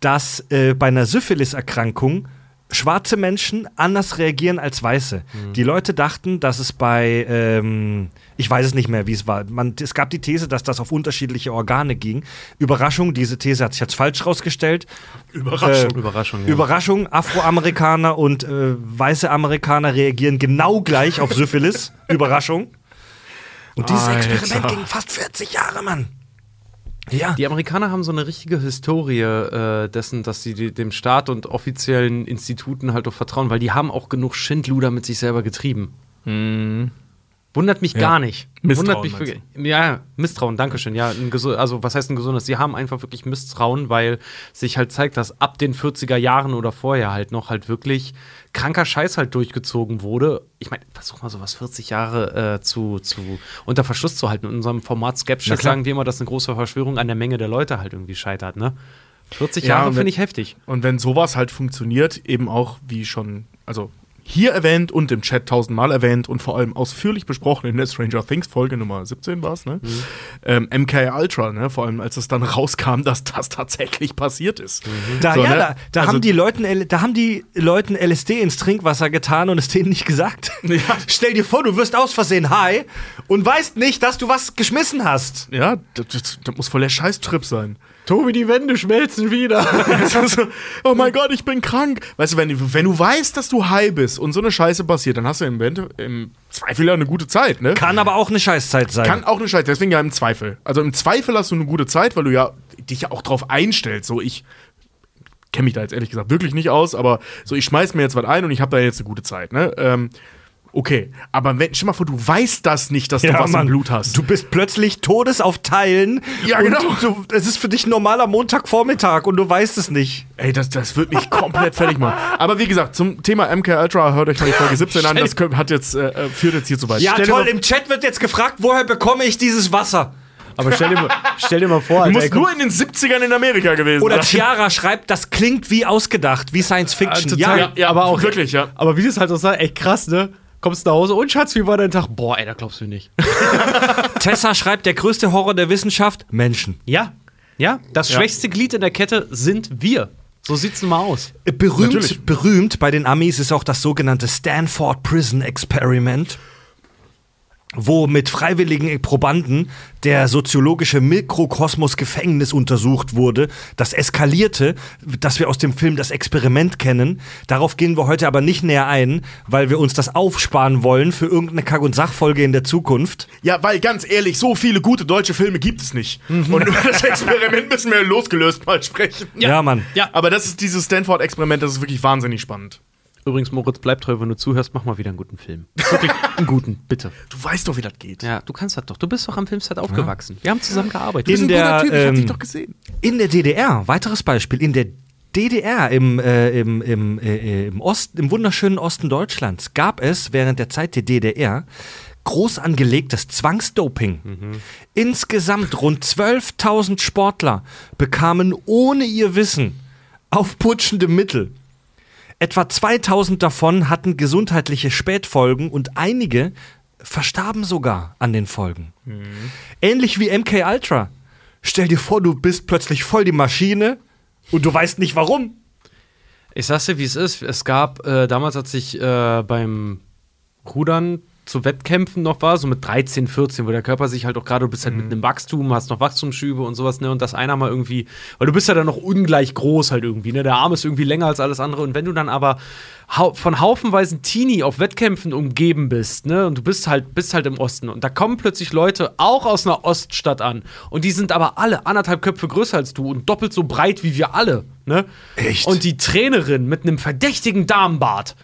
dass äh, bei einer Syphilis-Erkrankung schwarze Menschen anders reagieren als weiße. Die Leute dachten, dass es bei, ähm, ich weiß es nicht mehr, wie es war. Man, es gab die These, dass das auf unterschiedliche Organe ging. Überraschung, diese These hat sich jetzt falsch rausgestellt. Überraschung. Äh, Überraschung, ja. Überraschung, Afroamerikaner und äh, weiße Amerikaner reagieren genau gleich auf Syphilis. Überraschung. Und dieses Alter. Experiment ging fast 40 Jahre, Mann. Ja. Die Amerikaner haben so eine richtige Historie äh, dessen, dass sie die, dem Staat und offiziellen Instituten halt auch vertrauen, weil die haben auch genug Schindluder mit sich selber getrieben. Wundert mich gar nicht. Misstrauen, Wundert mich wirklich. Ja, Misstrauen, Dankeschön. Ja, also was heißt ein gesundes? Sie haben einfach wirklich Misstrauen, weil sich halt zeigt, dass ab den 40er Jahren oder vorher halt noch halt wirklich kranker Scheiß halt durchgezogen wurde. Ich meine, versuch mal sowas 40 Jahre äh, zu, zu unter Verschluss zu halten. In unserem Format Skepsis sagen wir immer, dass eine große Verschwörung an der Menge der Leute halt irgendwie scheitert, ne? 40 Ja, Jahre finde ich heftig. Und wenn sowas halt funktioniert, eben auch wie schon, also hier erwähnt und im Chat tausendmal erwähnt und vor allem ausführlich besprochen in der Stranger Things Folge Nummer 17 war es, ne? Ähm, MK Ultra, ne? Vor allem als es dann rauskam, dass das tatsächlich passiert ist. Da, So, ja, ne? da, da, Also- haben die Leuten, da haben die Leuten LSD ins Trinkwasser getan und es denen nicht gesagt. Stell dir vor, du wirst aus Versehen high und weißt nicht, dass du was geschmissen hast. Ja, das, das, das muss voll der Scheißtrip sein. Tobi, die Wände schmelzen wieder. so, oh mein Gott, ich bin krank. Weißt du, wenn, du- wenn du weißt, dass du high bist und so eine Scheiße passiert, dann hast du im, im Zweifel ja eine gute Zeit, ne? Kann aber auch eine Scheißzeit sein. Kann auch eine Scheiße, deswegen ja im Zweifel. Also im Zweifel hast du eine gute Zeit, weil du ja dich ja auch drauf einstellst. So, ich kenne mich da jetzt ehrlich gesagt wirklich nicht aus, aber so, ich schmeiß mir jetzt was ein und ich habe da jetzt eine gute Zeit, ne? Ähm, okay, aber wenn, stell mal vor, du weißt das nicht, dass du was Mann. im Blut hast. Du bist plötzlich todes auf Teilen. Ja, und genau. Du, es ist für dich ein normaler Montagvormittag und du weißt es nicht. Ey, das, das wird mich komplett fertig machen. Aber wie gesagt, zum Thema MK Ultra hört euch mal die Folge 17 an. Das hat jetzt, äh, äh, führt jetzt hier zu weit. Ja, Stell toll. Im Chat wird jetzt gefragt, woher bekomme ich dieses Wasser? Aber stell dir mal, stell dir mal vor, Du Alter, musst ey, guck- nur in den 70ern in Amerika gewesen Oder. Chiara schreibt, das klingt wie ausgedacht, wie Science Fiction. total. ja, Ja, aber auch- wirklich, ja. Aber wie das halt auch sagt, ey, krass, ne? Kommst nach Hause und Schatz, wie war dein Tag? Boah, ey, da glaubst du nicht. Tessa schreibt, der größte Horror der Wissenschaft, Menschen. Ja, ja, das Ja. schwächste Glied in der Kette sind wir. So sieht's nun mal aus. Berühmt, Natürlich. berühmt bei den Amis ist auch das sogenannte Stanford Prison Experiment, wo mit freiwilligen Probanden der soziologische Mikrokosmos Gefängnis untersucht wurde. Das eskalierte, dass wir aus dem Film das Experiment kennen. Darauf gehen wir heute aber nicht näher ein, weil wir uns das aufsparen wollen für irgendeine Kack- und Sachfolge in der Zukunft. Ja, weil ganz ehrlich, so viele gute deutsche Filme gibt es nicht. Mhm. Und über das Experiment müssen wir losgelöst mal sprechen. Ja, Mann. Ja. Aber das ist dieses Stanford-Experiment, das ist wirklich wahnsinnig spannend. Übrigens, Moritz, bleib treu, wenn du zuhörst, mach mal wieder einen guten Film. Wirklich einen guten, bitte. Du weißt doch, wie das geht. Ja, du kannst das doch. Du bist doch am Filmset aufgewachsen. Wir haben zusammen gearbeitet. In Du bist ein der, guter Typ, ich hab ähm, dich doch gesehen. In der DDR, weiteres Beispiel, in der DDR, im, äh, im, im, äh, im, Osten, im wunderschönen Osten Deutschlands, gab es während der Zeit der DDR groß angelegtes Zwangsdoping. Insgesamt rund 12.000 Sportler bekamen ohne ihr Wissen aufputschende Mittel. Etwa 2000 davon hatten gesundheitliche Spätfolgen und einige verstarben sogar an den Folgen. Ähnlich wie MK Ultra. Stell dir vor, du bist plötzlich voll die Maschine und du weißt nicht warum. Ich sag's dir, wie es ist. Es gab äh, damals, als ich äh, beim Rudern zu Wettkämpfen noch war, so mit 13, 14, wo der Körper sich halt auch gerade, du bist halt mit einem Wachstum, hast noch Wachstumsschübe und sowas, ne? Und das einer mal irgendwie, weil du bist ja dann noch ungleich groß halt irgendwie, ne? Der Arm ist irgendwie länger als alles andere. Und wenn du dann aber hau von haufenweisen Teenie auf Wettkämpfen umgeben bist, ne? Und du bist halt, bist halt im Osten. Und da kommen plötzlich Leute auch aus einer Oststadt an. Und die sind aber alle anderthalb Köpfe größer als du und doppelt so breit wie wir alle, ne? Echt? Und die Trainerin mit einem verdächtigen Damenbart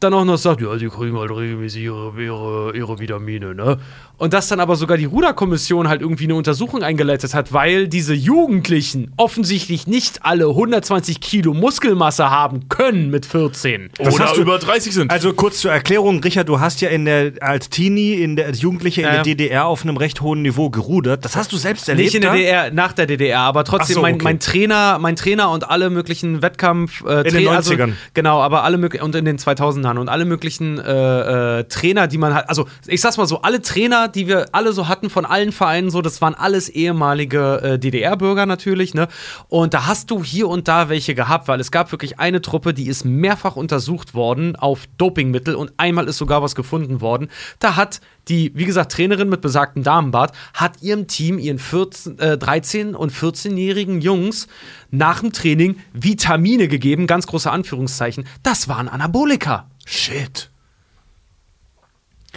dann auch noch sagt, ja, die kriegen halt regelmäßig ihre, ihre, ihre Vitamine, ne? Und dass dann aber sogar die Ruderkommission halt irgendwie eine Untersuchung eingeleitet hat, weil diese Jugendlichen offensichtlich nicht alle 120 Kilo Muskelmasse haben können mit 14. Das Oder hast du- über 30 sind. Also kurz zur Erklärung, Richard, du hast ja in der, als Teenie, in der, als Jugendliche in Ja. der DDR auf einem recht hohen Niveau gerudert. Das hast du selbst erlebt. Nicht in der da? DDR, nach der DDR, aber trotzdem Ach so, mein, okay. mein Trainer, mein Trainer und alle möglichen Wettkampf äh, In den Tra- also, 90ern. genau, aber alle möglichen und in den 2000ern Böngern und alle möglichen äh, äh, Trainer, die man hat. Also, ich sag's mal so, alle Trainer, die wir alle so hatten von allen Vereinen, so, das waren alles ehemalige äh, DDR-Bürger natürlich, ne? Und da hast du hier und da welche gehabt, weil es gab wirklich eine Truppe, die ist mehrfach untersucht worden auf Dopingmittel und einmal ist sogar was gefunden worden. Da hat die, wie gesagt, Trainerin mit besagtem Damenbart, hat ihrem Team, ihren 14, äh, 13- und 14-jährigen Jungs nach dem Training Vitamine gegeben, ganz große Anführungszeichen. Das waren Anabolika. Shit.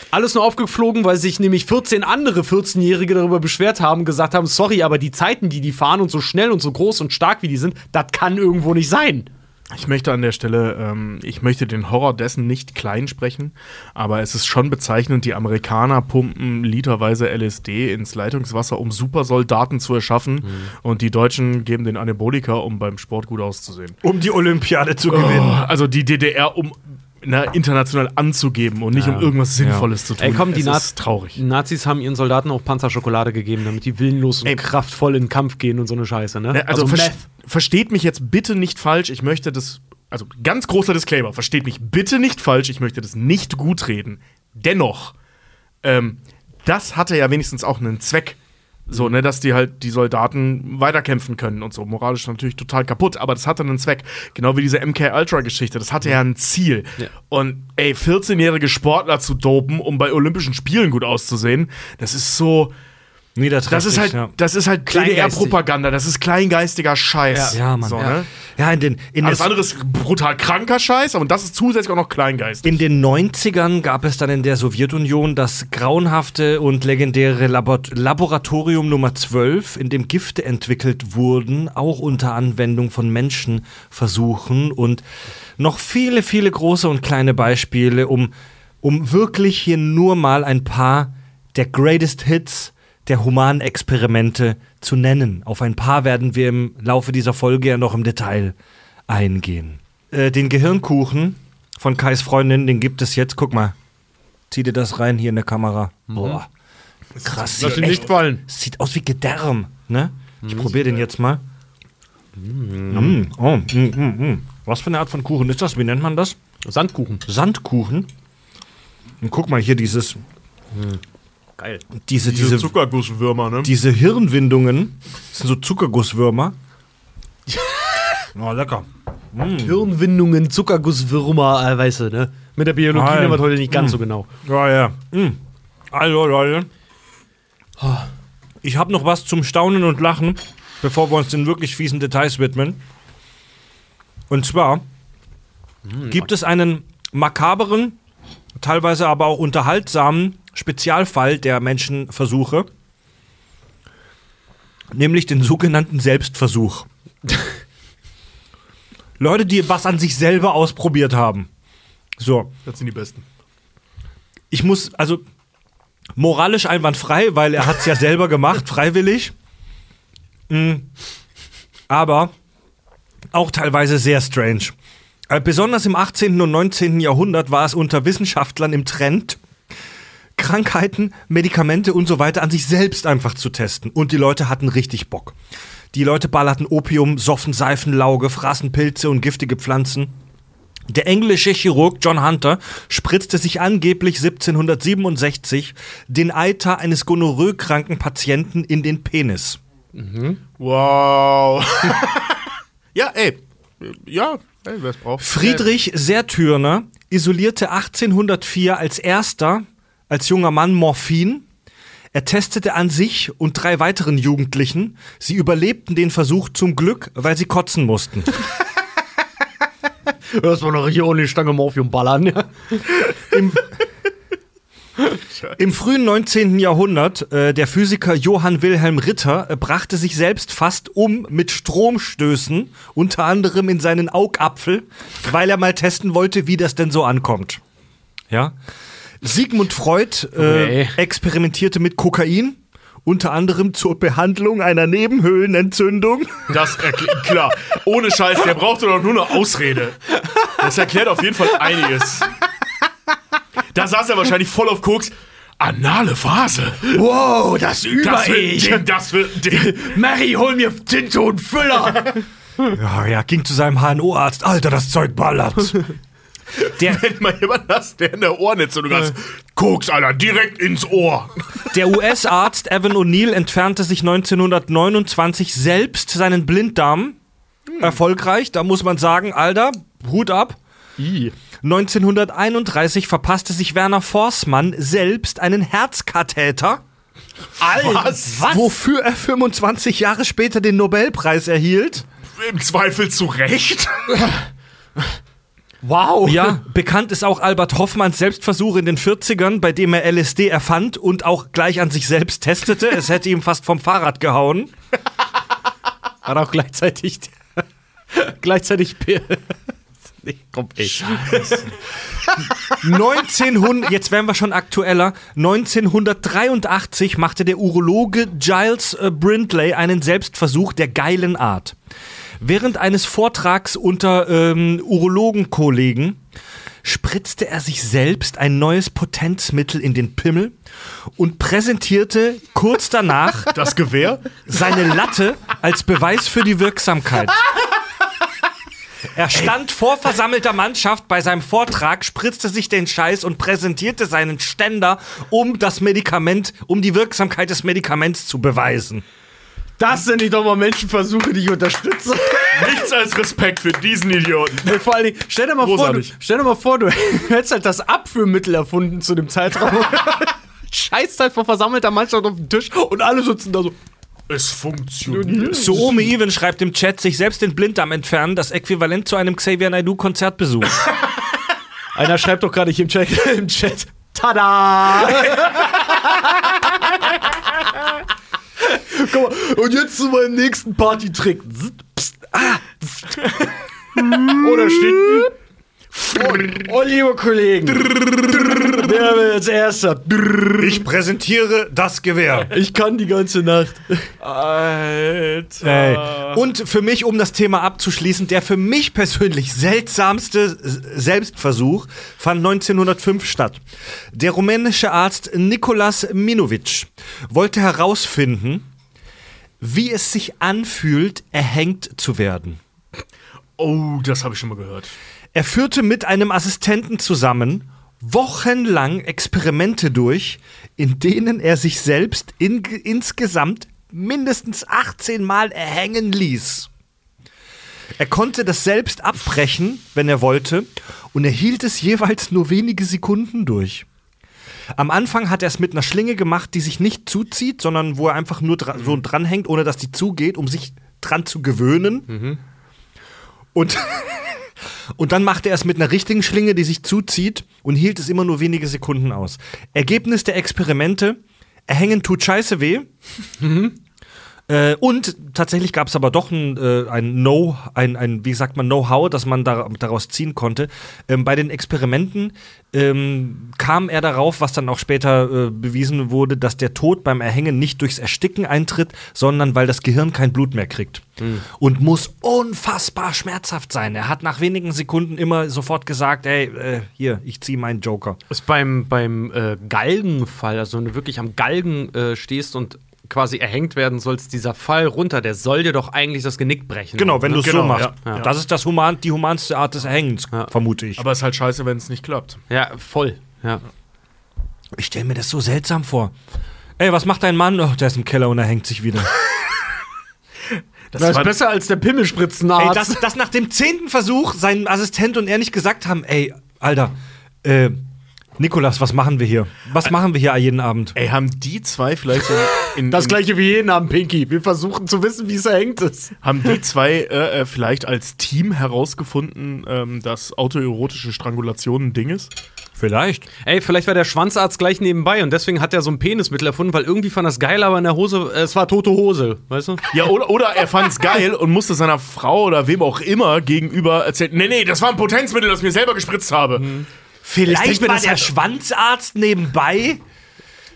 Alles nur aufgeflogen, weil sich nämlich 14 andere 14-Jährige darüber beschwert haben, gesagt haben, sorry, aber die Zeiten, die die fahren und so schnell und so groß und stark wie die sind, das kann irgendwo nicht sein. Ich möchte an der Stelle, ähm, ich möchte den Horror dessen nicht klein sprechen, aber es ist schon bezeichnend, die Amerikaner pumpen literweise LSD ins Leitungswasser, um Supersoldaten zu erschaffen Mhm. und die Deutschen geben den Anabolika, um beim Sport gut auszusehen. Um die Olympiade zu Oh, gewinnen. also die DDR, um na, international anzugeben und nicht um irgendwas Sinnvolles zu tun. Ey, komm, die es Naz ist traurig. Nazis haben ihren Soldaten auch Panzerschokolade gegeben, damit die willenlos und Ey. kraftvoll in den Kampf gehen und so eine Scheiße, ne? Ne, Also, Meth. Ver versteht mich jetzt bitte nicht falsch. Ich möchte das, also ganz großer Disclaimer, versteht mich bitte nicht falsch. Ich möchte das nicht gut reden. Dennoch, ähm, das hatte ja wenigstens auch einen Zweck. So, ne, dass die halt die Soldaten weiterkämpfen können und so. Moralisch natürlich total kaputt, aber das hatte einen Zweck. Genau wie diese MK-Ultra-Geschichte. Das hatte ja ein Ziel. Ja. Und ey, 14-jährige Sportler zu dopen, um bei Olympischen Spielen gut auszusehen, das ist so. Das ist halt, ja. das ist halt. DDR-Propaganda, das ist kleingeistiger Scheiß. Ja, Mann. So, ja. Ne? ja, in den, in, Alles andere ist brutal kranker Scheiß, aber das ist zusätzlich auch noch kleingeistig. in den 90ern gab es dann in der Sowjetunion das grauenhafte und legendäre Labor Laboratorium Nummer 12, in dem Gifte entwickelt wurden, auch unter Anwendung von Menschenversuchen und noch viele, viele große und kleine Beispiele, um, um wirklich hier nur mal ein paar der Greatest Hits der humanen Experimente zu nennen. Auf ein paar werden wir im Laufe dieser Folge ja noch im Detail eingehen. Äh, den Gehirnkuchen von Kais Freundin, den gibt es jetzt. Guck mal. Zieh dir das rein hier in der Kamera. Boah. Krass. Lass Sieht, ihn nicht fallen. sieht aus wie Gedärm. Ne? Ich probiere den jetzt mal. Mm. Oh, mm, mm. Was für eine Art von Kuchen ist das? Wie nennt man das? Sandkuchen. Sandkuchen. Und guck mal hier dieses, Geil. diese, diese, Zuckergusswürmer, ne? diese Hirnwindungen. Das sind so Zuckergusswürmer. Oh, lecker. Hirnwindungen, Zuckergusswürmer, äh, weißt du, ne? Mit der Biologie Nein. nehmen wir heute nicht ganz so genau. Ja, ja. Mm. Also, Leute. Ich habe noch was zum Staunen und Lachen, bevor wir uns den wirklich fiesen Details widmen. Und zwar gibt es einen makaberen, teilweise aber auch unterhaltsamen Spezialfall der Menschenversuche, nämlich den sogenannten Selbstversuch. Leute, die was an sich selber ausprobiert haben. So, Das sind die besten. ich muss, also moralisch einwandfrei, weil er hat es ja selber gemacht, freiwillig. Mm. Aber auch teilweise sehr strange. Äh, Besonders im 18. und 19. Jahrhundert war es unter Wissenschaftlern im Trend, Krankheiten, Medikamente und so weiter an sich selbst einfach zu testen. Und die Leute hatten richtig Bock. Die Leute ballerten Opium, soffen Seifenlauge, fraßen Pilze und giftige Pflanzen. Der englische Chirurg John Hunter spritzte sich angeblich 1767 den Eiter eines gonorrhoekranken Patienten in den Penis. Wow. ja, ey. Ja, ey, wer es braucht. Friedrich Sertürner isolierte 1804 als erster, als junger Mann Morphin. Er testete an sich und drei weiteren Jugendlichen. Sie überlebten den Versuch zum Glück, weil sie kotzen mussten. Erstmal noch hier ohne die Stange Morphium ballern. Ja. Im frühen 19. Jahrhundert, äh, der Physiker Johann Wilhelm Ritter äh, brachte sich selbst fast um mit Stromstößen, unter anderem in seinen Augapfel, weil er mal testen wollte, wie das denn so ankommt. Ja. Sigmund Freud äh, Okay. experimentierte mit Kokain, unter anderem zur Behandlung einer Nebenhöhlenentzündung. Das erklärt, klar. Ohne Scheiß, der brauchte doch nur eine Ausrede. Das erklärt auf jeden Fall einiges. Da saß er wahrscheinlich voll auf Koks. Anale Phase. Wow, das Das wird Ding, das wird Ding. Mary, hol mir Tinte und Füller. Ja, ja, ging zu seinem HNO-Arzt. Alter, das Zeug ballert. Der, Wenn mal jemand hast, der in der Ohrnetze und du kannst, Koks, Alter, direkt ins Ohr. der US-Arzt Evan O'Neill entfernte sich 1929 selbst seinen Blinddarm. Erfolgreich, da muss man sagen, Alter, Hut ab. 1931 verpasste sich Werner Forssmann selbst einen Herzkatheter. Was? Wofür er 25 Jahre später den Nobelpreis erhielt. Im Zweifel zu Recht. Wow. Ja, bekannt ist auch Albert Hoffmanns Selbstversuch in den 40ern, bei dem er LSD erfand und auch gleich an sich selbst testete. Es hätte ihm fast vom Fahrrad gehauen. Hat auch gleichzeitig. gleichzeitig. nee, komm, ey. 1900, jetzt werden wir schon aktueller. 1983 machte der Urologe Giles äh, Brindley einen Selbstversuch der geilen Art. Während eines Vortrags unter ähm, Urologenkollegen spritzte er sich selbst ein neues Potenzmittel in den Pimmel und präsentierte kurz danach Das Gewehr? seine Latte als Beweis für die Wirksamkeit. Er stand vor versammelter Mannschaft bei seinem Vortrag, spritzte sich den Scheiß und präsentierte seinen Ständer, um das Medikament, um die Wirksamkeit des Medikaments zu beweisen. Das sind nicht doch mal Menschenversuche, die ich unterstütze. Nichts als Respekt für diesen Idioten. Vor allen Dingen, stell dir mal vor, du, Großartig. stell dir mal vor, du hättest halt das Abführmittel erfunden zu dem Zeitraum. Scheißt halt vor versammelter Mannschaft auf den Tisch und alle sitzen da so. Es funktioniert. Soome Even schreibt im Chat, sich selbst den Blinddarm entfernen, das Äquivalent zu einem Xavier Naidoo Konzertbesuch. Einer schreibt doch gerade hier im Chat. Im Chat. Tada! Guck mal, und jetzt zu meinem nächsten Partytrick. Pst, ah. Oder steht. Oh, oh, liebe Kollegen. Wer will als erster? Ich präsentiere das Gewehr. Ich kann die ganze Nacht. Alter. Ey. Und für mich, um das Thema abzuschließen, der für mich persönlich seltsamste Selbstversuch fand 1905 statt. Der rumänische Arzt Nikolas Minovic wollte herausfinden, wie es sich anfühlt, erhängt zu werden. Oh, das habe ich schon mal gehört. Er führte mit einem Assistenten zusammen wochenlang Experimente durch, in denen er sich selbst in, insgesamt mindestens 18 Mal erhängen ließ. Er konnte das selbst abbrechen, wenn er wollte, und er hielt es jeweils nur wenige Sekunden durch. Am Anfang hat er es mit einer Schlinge gemacht, die sich nicht zuzieht, sondern wo er einfach nur dra so dranhängt, ohne dass die zugeht, um sich dran zu gewöhnen. Und, und dann machte er es mit einer richtigen Schlinge, die sich zuzieht und hielt es immer nur wenige Sekunden aus. Ergebnis der Experimente: Erhängen tut scheiße weh. Äh, und tatsächlich gab es aber doch ein, äh, ein Know, ein, ein, wie sagt man, Know-how, das man da, daraus ziehen konnte. Ähm, bei den Experimenten ähm, kam er darauf, was dann auch später äh, bewiesen wurde, dass der Tod beim Erhängen nicht durchs Ersticken eintritt, sondern weil das Gehirn kein Blut mehr kriegt. Und muss unfassbar schmerzhaft sein. Er hat nach wenigen Sekunden immer sofort gesagt, ey, äh, hier, ich ziehe meinen Joker. Ist beim, beim äh, Galgenfall, also wenn du wirklich am Galgen äh, stehst und quasi erhängt werden sollst, dieser Fall runter, der soll dir doch eigentlich das Genick brechen. Genau, wenn du es genau, so machst. Ja, ja. Das ist das human, die humanste Art des Erhängens, Ja. vermute ich. Aber es ist halt scheiße, wenn es nicht klappt. ja, voll. Ja. Ich stelle mir das so seltsam vor. Ey, was macht dein Mann? Oh, der ist im Keller und er hängt sich wieder. Das, ist war- besser als der Pimmelspritzenarzt. ey, dass, dass nach dem zehnten Versuch sein Assistent und er nicht gesagt haben, ey, Alter, äh, Nikolas, was machen wir hier? Was machen wir hier jeden Abend? Ey, haben die zwei vielleicht in, in, das gleiche wie jeden Abend, Pinky. Wir versuchen zu wissen, wie es erhängt ist. haben die zwei äh, äh, vielleicht als Team herausgefunden, ähm, dass autoerotische Strangulation ein Ding ist? Vielleicht. Ey, vielleicht war der Schwanzarzt gleich nebenbei und deswegen hat er so ein Penismittel erfunden, weil irgendwie fand das geil, aber in der Hose, äh, es war tote Hose, weißt du? Ja, oder, oder er fand's geil und musste seiner Frau oder wem auch immer gegenüber erzählen, nee, nee, das war ein Potenzmittel, das ich mir selber gespritzt habe. Vielleicht war das der Schwanzarzt nebenbei.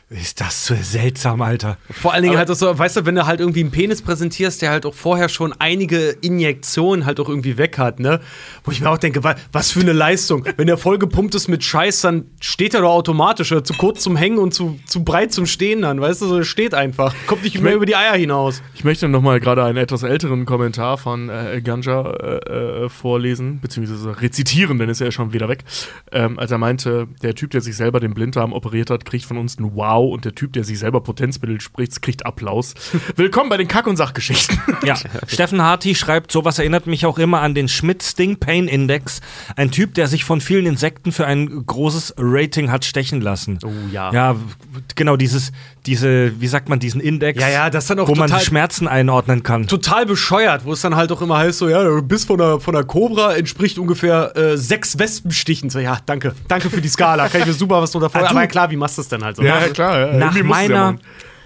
Ist das so seltsam, Alter. Vor allen Dingen halt das so, weißt du, wenn du halt irgendwie einen Penis präsentierst, der halt auch vorher schon einige Injektionen halt auch irgendwie weg hat, ne? Wo ich mir auch denke, wa- was für eine Leistung. Wenn der voll gepumpt ist mit Scheiß, dann steht er doch automatisch oder zu kurz zum Hängen und zu, zu breit zum Stehen dann, weißt du, so er steht einfach. Kommt nicht mehr über die Eier hinaus. Ich möchte noch mal gerade einen etwas älteren Kommentar von äh, Ganja äh, äh, vorlesen, beziehungsweise rezitieren, denn ist er ja schon wieder weg. Ähm, als er meinte, der Typ, der sich selber den Blinddarm operiert hat, kriegt von uns ein Wow und der Typ, der sich selber Potenzmittel spricht, kriegt Applaus. Willkommen bei den Kack- und Sachgeschichten. Ja, Steffen Harty schreibt, sowas erinnert mich auch immer an den Schmidt-Sting Pain Index. Ein Typ, der sich von vielen Insekten für ein großes Rating hat stechen lassen. Oh ja. Ja, genau, dieses, diese, wie sagt man, diesen Index, Ja, ja, das dann auch wo man die Schmerzen einordnen kann. Total bescheuert, wo es dann halt auch immer heißt, so, ja, der Biss von der, von der Cobra entspricht ungefähr äh, sechs Wespenstichen. So, ja, danke. Danke für die Skala. Kann ich mir super was drunter vorstellen. Aber ja, klar, wie machst du das denn halt so? Ja, klar. Ja. Nach du ja meiner,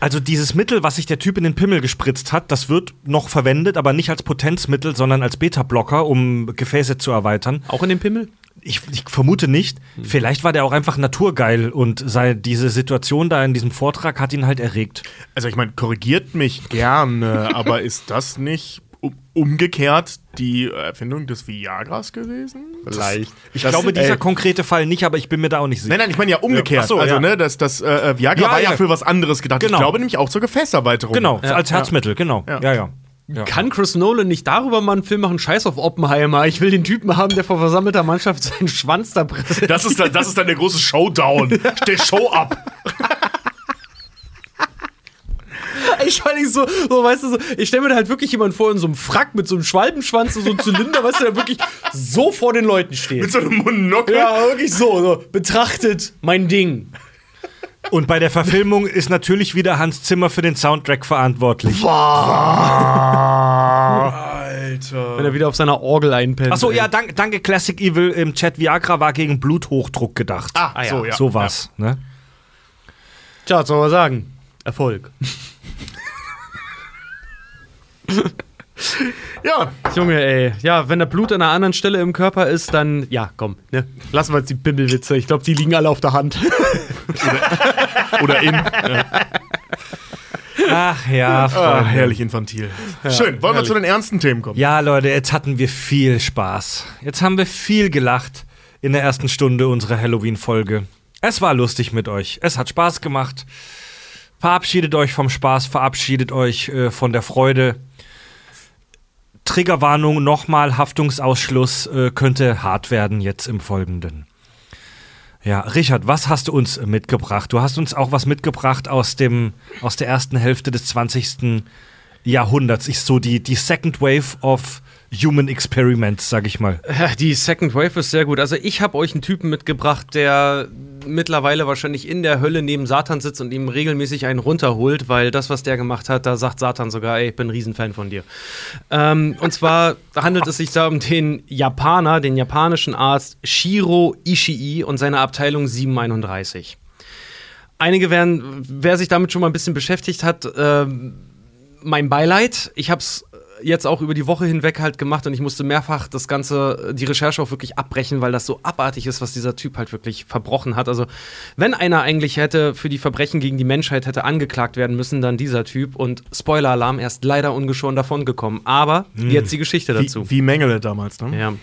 also dieses Mittel, was sich der Typ in den Pimmel gespritzt hat, das wird noch verwendet, aber nicht als Potenzmittel, sondern als Beta-Blocker, um Gefäße zu erweitern. Auch in dem Pimmel? Ich, ich vermute nicht. Vielleicht war der auch einfach naturgeil und sei, diese Situation da in diesem Vortrag hat ihn halt erregt. Also ich meine, korrigiert mich gerne, aber ist das nicht umgekehrt die Erfindung des Viagras gewesen? Vielleicht. Ich Das- glaube, dieser ey. konkrete Fall nicht, aber ich bin mir da auch nicht sicher. Nein, nein, ich meine ja umgekehrt. Ach so, also, ja. ne, das, das äh, Viagra Ja, war ja, ja. für was anderes gedacht. Genau. Ich glaube nämlich auch zur Gefäßerweiterung. Genau, Ja. als Herzmittel, genau. Ja. Ja, ja. ja. Kann Chris Nolan nicht darüber mal einen Film machen? Scheiß auf Oppenheimer. Ich will den Typen haben, der vor versammelter Mannschaft seinen Schwanz da präsentiert. Das ist, dann, das ist dann der große Showdown. Der Show ab. Ich stell mich so, so, weißt du, so, ich stelle mir da halt wirklich jemanden vor in so einem Frack mit so einem Schwalbenschwanz und so einem Zylinder, weißt du, der wirklich so vor den Leuten steht. Mit so einem Monokel. Ja, wirklich so, so. Betrachtet mein Ding. Und bei der Verfilmung ist natürlich wieder Hans Zimmer für den Soundtrack verantwortlich. Alter. Wenn er wieder auf seiner Orgel einpennt. Achso, ja, danke, danke Classic Evil im Chat. Viagra war gegen Bluthochdruck gedacht. Ah, ja. so, ja. so war's, ne? Tja, was soll man sagen? Erfolg. Ja, Junge, ey. Ja, wenn da Blut an einer anderen Stelle im Körper ist, dann, ja, komm, ne? Lassen wir jetzt die Bimmelwitze. Ich glaube, die liegen alle auf der Hand. oder in. Ach ja, Ah, herrlich infantil. Schön. Wollen wir zu den ernsten Themen kommen? Ja, Leute, jetzt hatten wir viel Spaß. Jetzt haben wir viel gelacht in der ersten Stunde unserer Halloween-Folge. Es war lustig mit euch. Es hat Spaß gemacht. Verabschiedet euch vom Spaß, verabschiedet euch äh, von der Freude. Triggerwarnung, nochmal Haftungsausschluss äh, könnte hart werden jetzt im Folgenden. Ja, Richard, was hast du uns mitgebracht? Du hast uns auch was mitgebracht aus, dem, aus der ersten Hälfte des 20. Jahrhunderts. Ich so die, die Second Wave of Human Experiments, sag ich mal. Die Second Wave ist sehr gut. Also ich habe euch einen Typen mitgebracht, der mittlerweile wahrscheinlich in der Hölle neben Satan sitzt und ihm regelmäßig einen runterholt, weil das, was der gemacht hat, da sagt Satan sogar, ey, ich bin ein Riesenfan von dir. Ähm, und zwar handelt es sich da um den Japaner, den japanischen Arzt Shiro Ishii und seine Abteilung 731. Einige werden, wer sich damit schon mal ein bisschen beschäftigt hat, ähm, mein Beileid. Ich habe es jetzt auch über die Woche hinweg halt gemacht und ich musste mehrfach das Ganze, die Recherche auch wirklich abbrechen, weil das so abartig ist, was dieser Typ halt wirklich verbrochen hat. Also, wenn einer eigentlich hätte für die Verbrechen gegen die Menschheit hätte angeklagt werden müssen, dann dieser Typ. Und Spoiler-Alarm, er ist leider ungeschoren davongekommen. Aber jetzt die Geschichte dazu. Wie, wie Mengele damals, ne? Ja.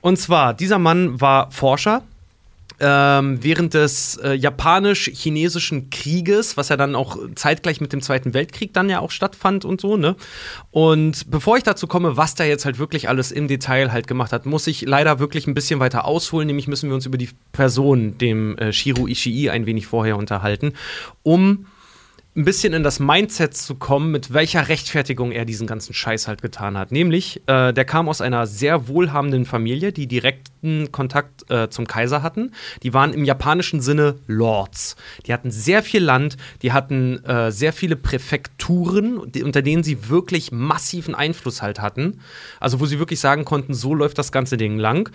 Und zwar, dieser Mann war Forscher. Ähm, während des äh, japanisch-chinesischen Krieges, was ja dann auch zeitgleich mit dem Zweiten Weltkrieg dann ja auch stattfand und so, ne? Und bevor ich dazu komme, was der jetzt halt wirklich alles im Detail halt gemacht hat, muss ich leider wirklich ein bisschen weiter ausholen, nämlich müssen wir uns über die Person, dem äh, Shiro Ishii, ein wenig vorher unterhalten, um ein bisschen in das Mindset zu kommen, mit welcher Rechtfertigung er diesen ganzen Scheiß halt getan hat. Nämlich, äh, der kam aus einer sehr wohlhabenden Familie, die direkten Kontakt äh, zum Kaiser hatten. Die waren im japanischen Sinne Lords. Die hatten sehr viel Land, die hatten äh, sehr viele Präfekturen, die, unter denen sie wirklich massiven Einfluss halt hatten. Also wo sie wirklich sagen konnten, so läuft das ganze Ding lang.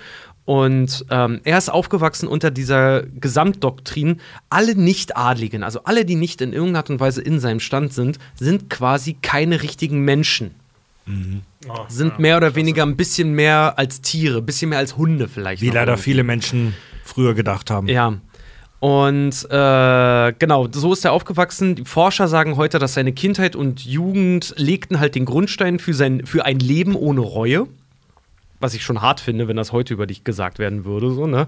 Und ähm, er ist aufgewachsen unter dieser Gesamtdoktrin, alle Nicht-Adligen, also alle, die nicht in irgendeiner Art und Weise in seinem Stand sind, sind quasi keine richtigen Menschen. sind mehr oder weniger ein bisschen mehr als Tiere, ein bisschen mehr als Hunde vielleicht. Wie leider irgendwie. viele Menschen früher gedacht haben. Ja. Und äh, genau, so ist er aufgewachsen. Die Forscher sagen heute, dass seine Kindheit und Jugend legten halt den Grundstein für, sein, für ein Leben ohne Reue. Was ich schon hart finde, wenn das heute über dich gesagt werden würde. So, ne?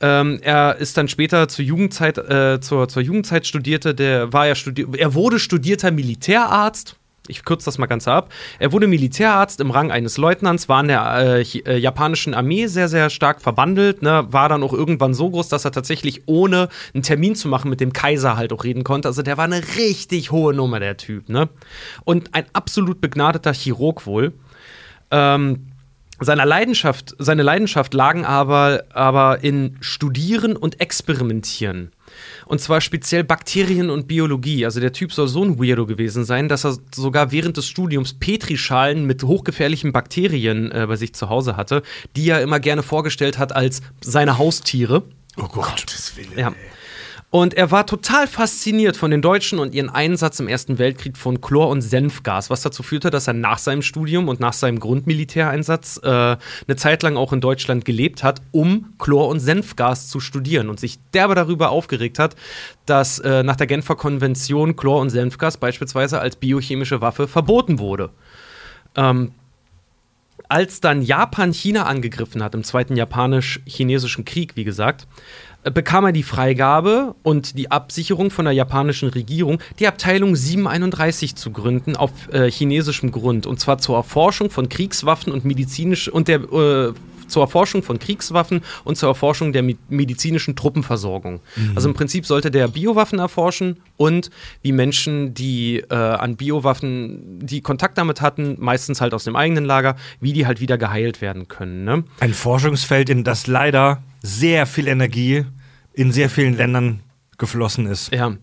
Ähm, er ist dann später zur Jugendzeit, äh, zur, zur Jugendzeit studierte, der war ja studi er wurde studierter Militärarzt, ich kürze das mal ganz ab. Er wurde Militärarzt im Rang eines Leutnants, war in der äh, äh, japanischen Armee sehr, sehr stark verbandelt, ne? war dann auch irgendwann so groß, dass er tatsächlich ohne einen Termin zu machen mit dem Kaiser halt auch reden konnte. Also der war eine richtig hohe Nummer, der Typ. Ne? Und ein absolut begnadeter Chirurg wohl. Ähm, seiner Leidenschaft, seine Leidenschaft lagen aber, aber in Studieren und Experimentieren. Und zwar speziell Bakterien und Biologie. Also der Typ soll so ein Weirdo gewesen sein, dass er sogar während des Studiums Petrischalen mit hochgefährlichen Bakterien äh, bei sich zu Hause hatte, die er immer gerne vorgestellt hat als seine Haustiere. Oh Gott. Gottes Willen. Ja. Und er war total fasziniert von den Deutschen und ihren Einsatz im Ersten Weltkrieg von Chlor- und Senfgas, was dazu führte, dass er nach seinem Studium und nach seinem Grundmilitäreinsatz äh, eine Zeit lang auch in Deutschland gelebt hat, um Chlor- und Senfgas zu studieren und sich derbe darüber aufgeregt hat, dass äh, nach der Genfer Konvention Chlor- und Senfgas beispielsweise als biochemische Waffe verboten wurde. Ähm, als dann Japan China angegriffen hat im Zweiten Japanisch-Chinesischen Krieg, wie gesagt, bekam er die Freigabe und die Absicherung von der japanischen Regierung, die Abteilung 731 zu gründen auf äh, chinesischem Grund. Und zwar zur Erforschung von Kriegswaffen und medizinisch und der äh, zur Erforschung von Kriegswaffen und zur Erforschung der medizinischen Truppenversorgung. Mhm. Also im Prinzip sollte der Biowaffen erforschen und wie Menschen, die äh, an Biowaffen, die Kontakt damit hatten, meistens halt aus dem eigenen Lager, wie die halt wieder geheilt werden können. Ne? Ein Forschungsfeld, in das leider sehr viel Energie in sehr vielen Ländern geflossen ist. Ja.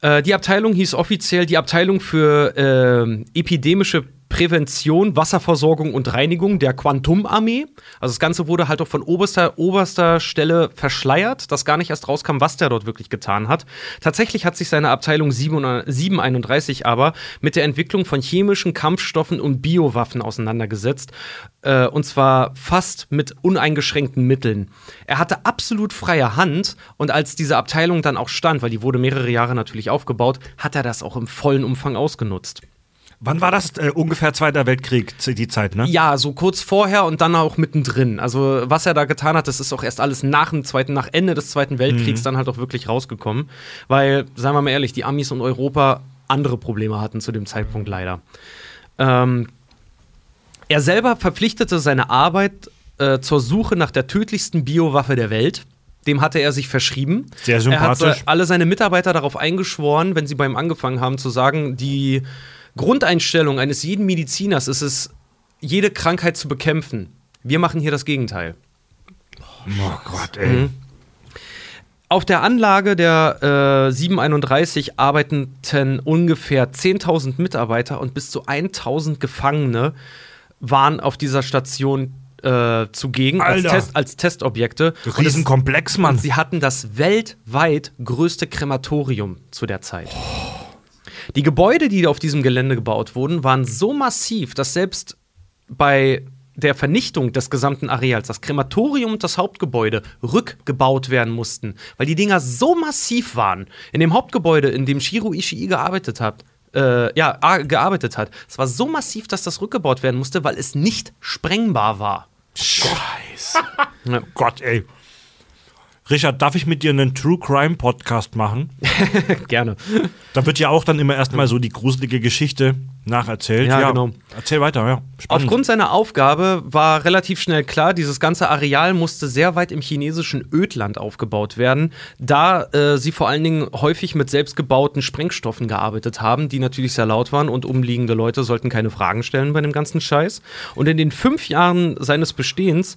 Äh, die Abteilung hieß offiziell die Abteilung für äh, epidemische Prävention, Wasserversorgung und Reinigung der Quantum-Armee. Also das Ganze wurde halt auch von oberster, oberster Stelle verschleiert, dass gar nicht erst rauskam, was der dort wirklich getan hat. Tatsächlich hat sich seine Abteilung 731 aber mit der Entwicklung von chemischen Kampfstoffen und Biowaffen auseinandergesetzt. Äh, und zwar fast mit uneingeschränkten Mitteln. Er hatte absolut freie Hand und als diese Abteilung dann auch stand, weil die wurde mehrere Jahre natürlich aufgebaut, hat er das auch im vollen Umfang ausgenutzt. Wann war das? Äh, ungefähr Zweiter Weltkrieg, die Zeit, ne? Ja, so kurz vorher und dann auch mittendrin. Also, was er da getan hat, das ist auch erst alles nach dem Zweiten, nach Ende des Zweiten Weltkriegs mhm. dann halt auch wirklich rausgekommen. Weil, sagen wir mal ehrlich, die Amis und Europa andere Probleme hatten zu dem Zeitpunkt leider. Ähm, er selber verpflichtete seine Arbeit äh, zur Suche nach der tödlichsten Biowaffe der Welt. Dem hatte er sich verschrieben. Sehr sympathisch. Er hat alle seine Mitarbeiter darauf eingeschworen, wenn sie bei ihm angefangen haben, zu sagen, die Grundeinstellung eines jeden Mediziners ist es, jede Krankheit zu bekämpfen. Wir machen hier das Gegenteil. Oh Gott, ey. Mhm. Auf der Anlage der äh, 731 arbeiteten ungefähr 10.000 Mitarbeiter und bis zu 1.000 Gefangene waren auf dieser Station äh, zugegen als, Test, als, Testobjekte. Riesenkomplex, Mann. Und sie hatten das weltweit größte Krematorium zu der Zeit. Oh. Die Gebäude, die auf diesem Gelände gebaut wurden, waren so massiv, dass selbst bei der Vernichtung des gesamten Areals, das Krematorium und das Hauptgebäude rückgebaut werden mussten, weil die Dinger so massiv waren. In dem Hauptgebäude, in dem Shiro Ishii gearbeitet hat, äh, ja, gearbeitet hat, es war so massiv, dass das rückgebaut werden musste, weil es nicht sprengbar war. Scheiße. Gott, ey. Richard, darf ich mit dir einen True Crime Podcast machen? Gerne. Da wird ja auch dann immer erstmal so die gruselige Geschichte nacherzählt. Ja, ja, genau. Erzähl weiter, ja. Spannend. Aufgrund seiner Aufgabe war relativ schnell klar, dieses ganze Areal musste sehr weit im chinesischen Ödland aufgebaut werden, da äh, sie vor allen Dingen häufig mit selbstgebauten Sprengstoffen gearbeitet haben, die natürlich sehr laut waren und umliegende Leute sollten keine Fragen stellen bei dem ganzen Scheiß. Und in den fünf Jahren seines Bestehens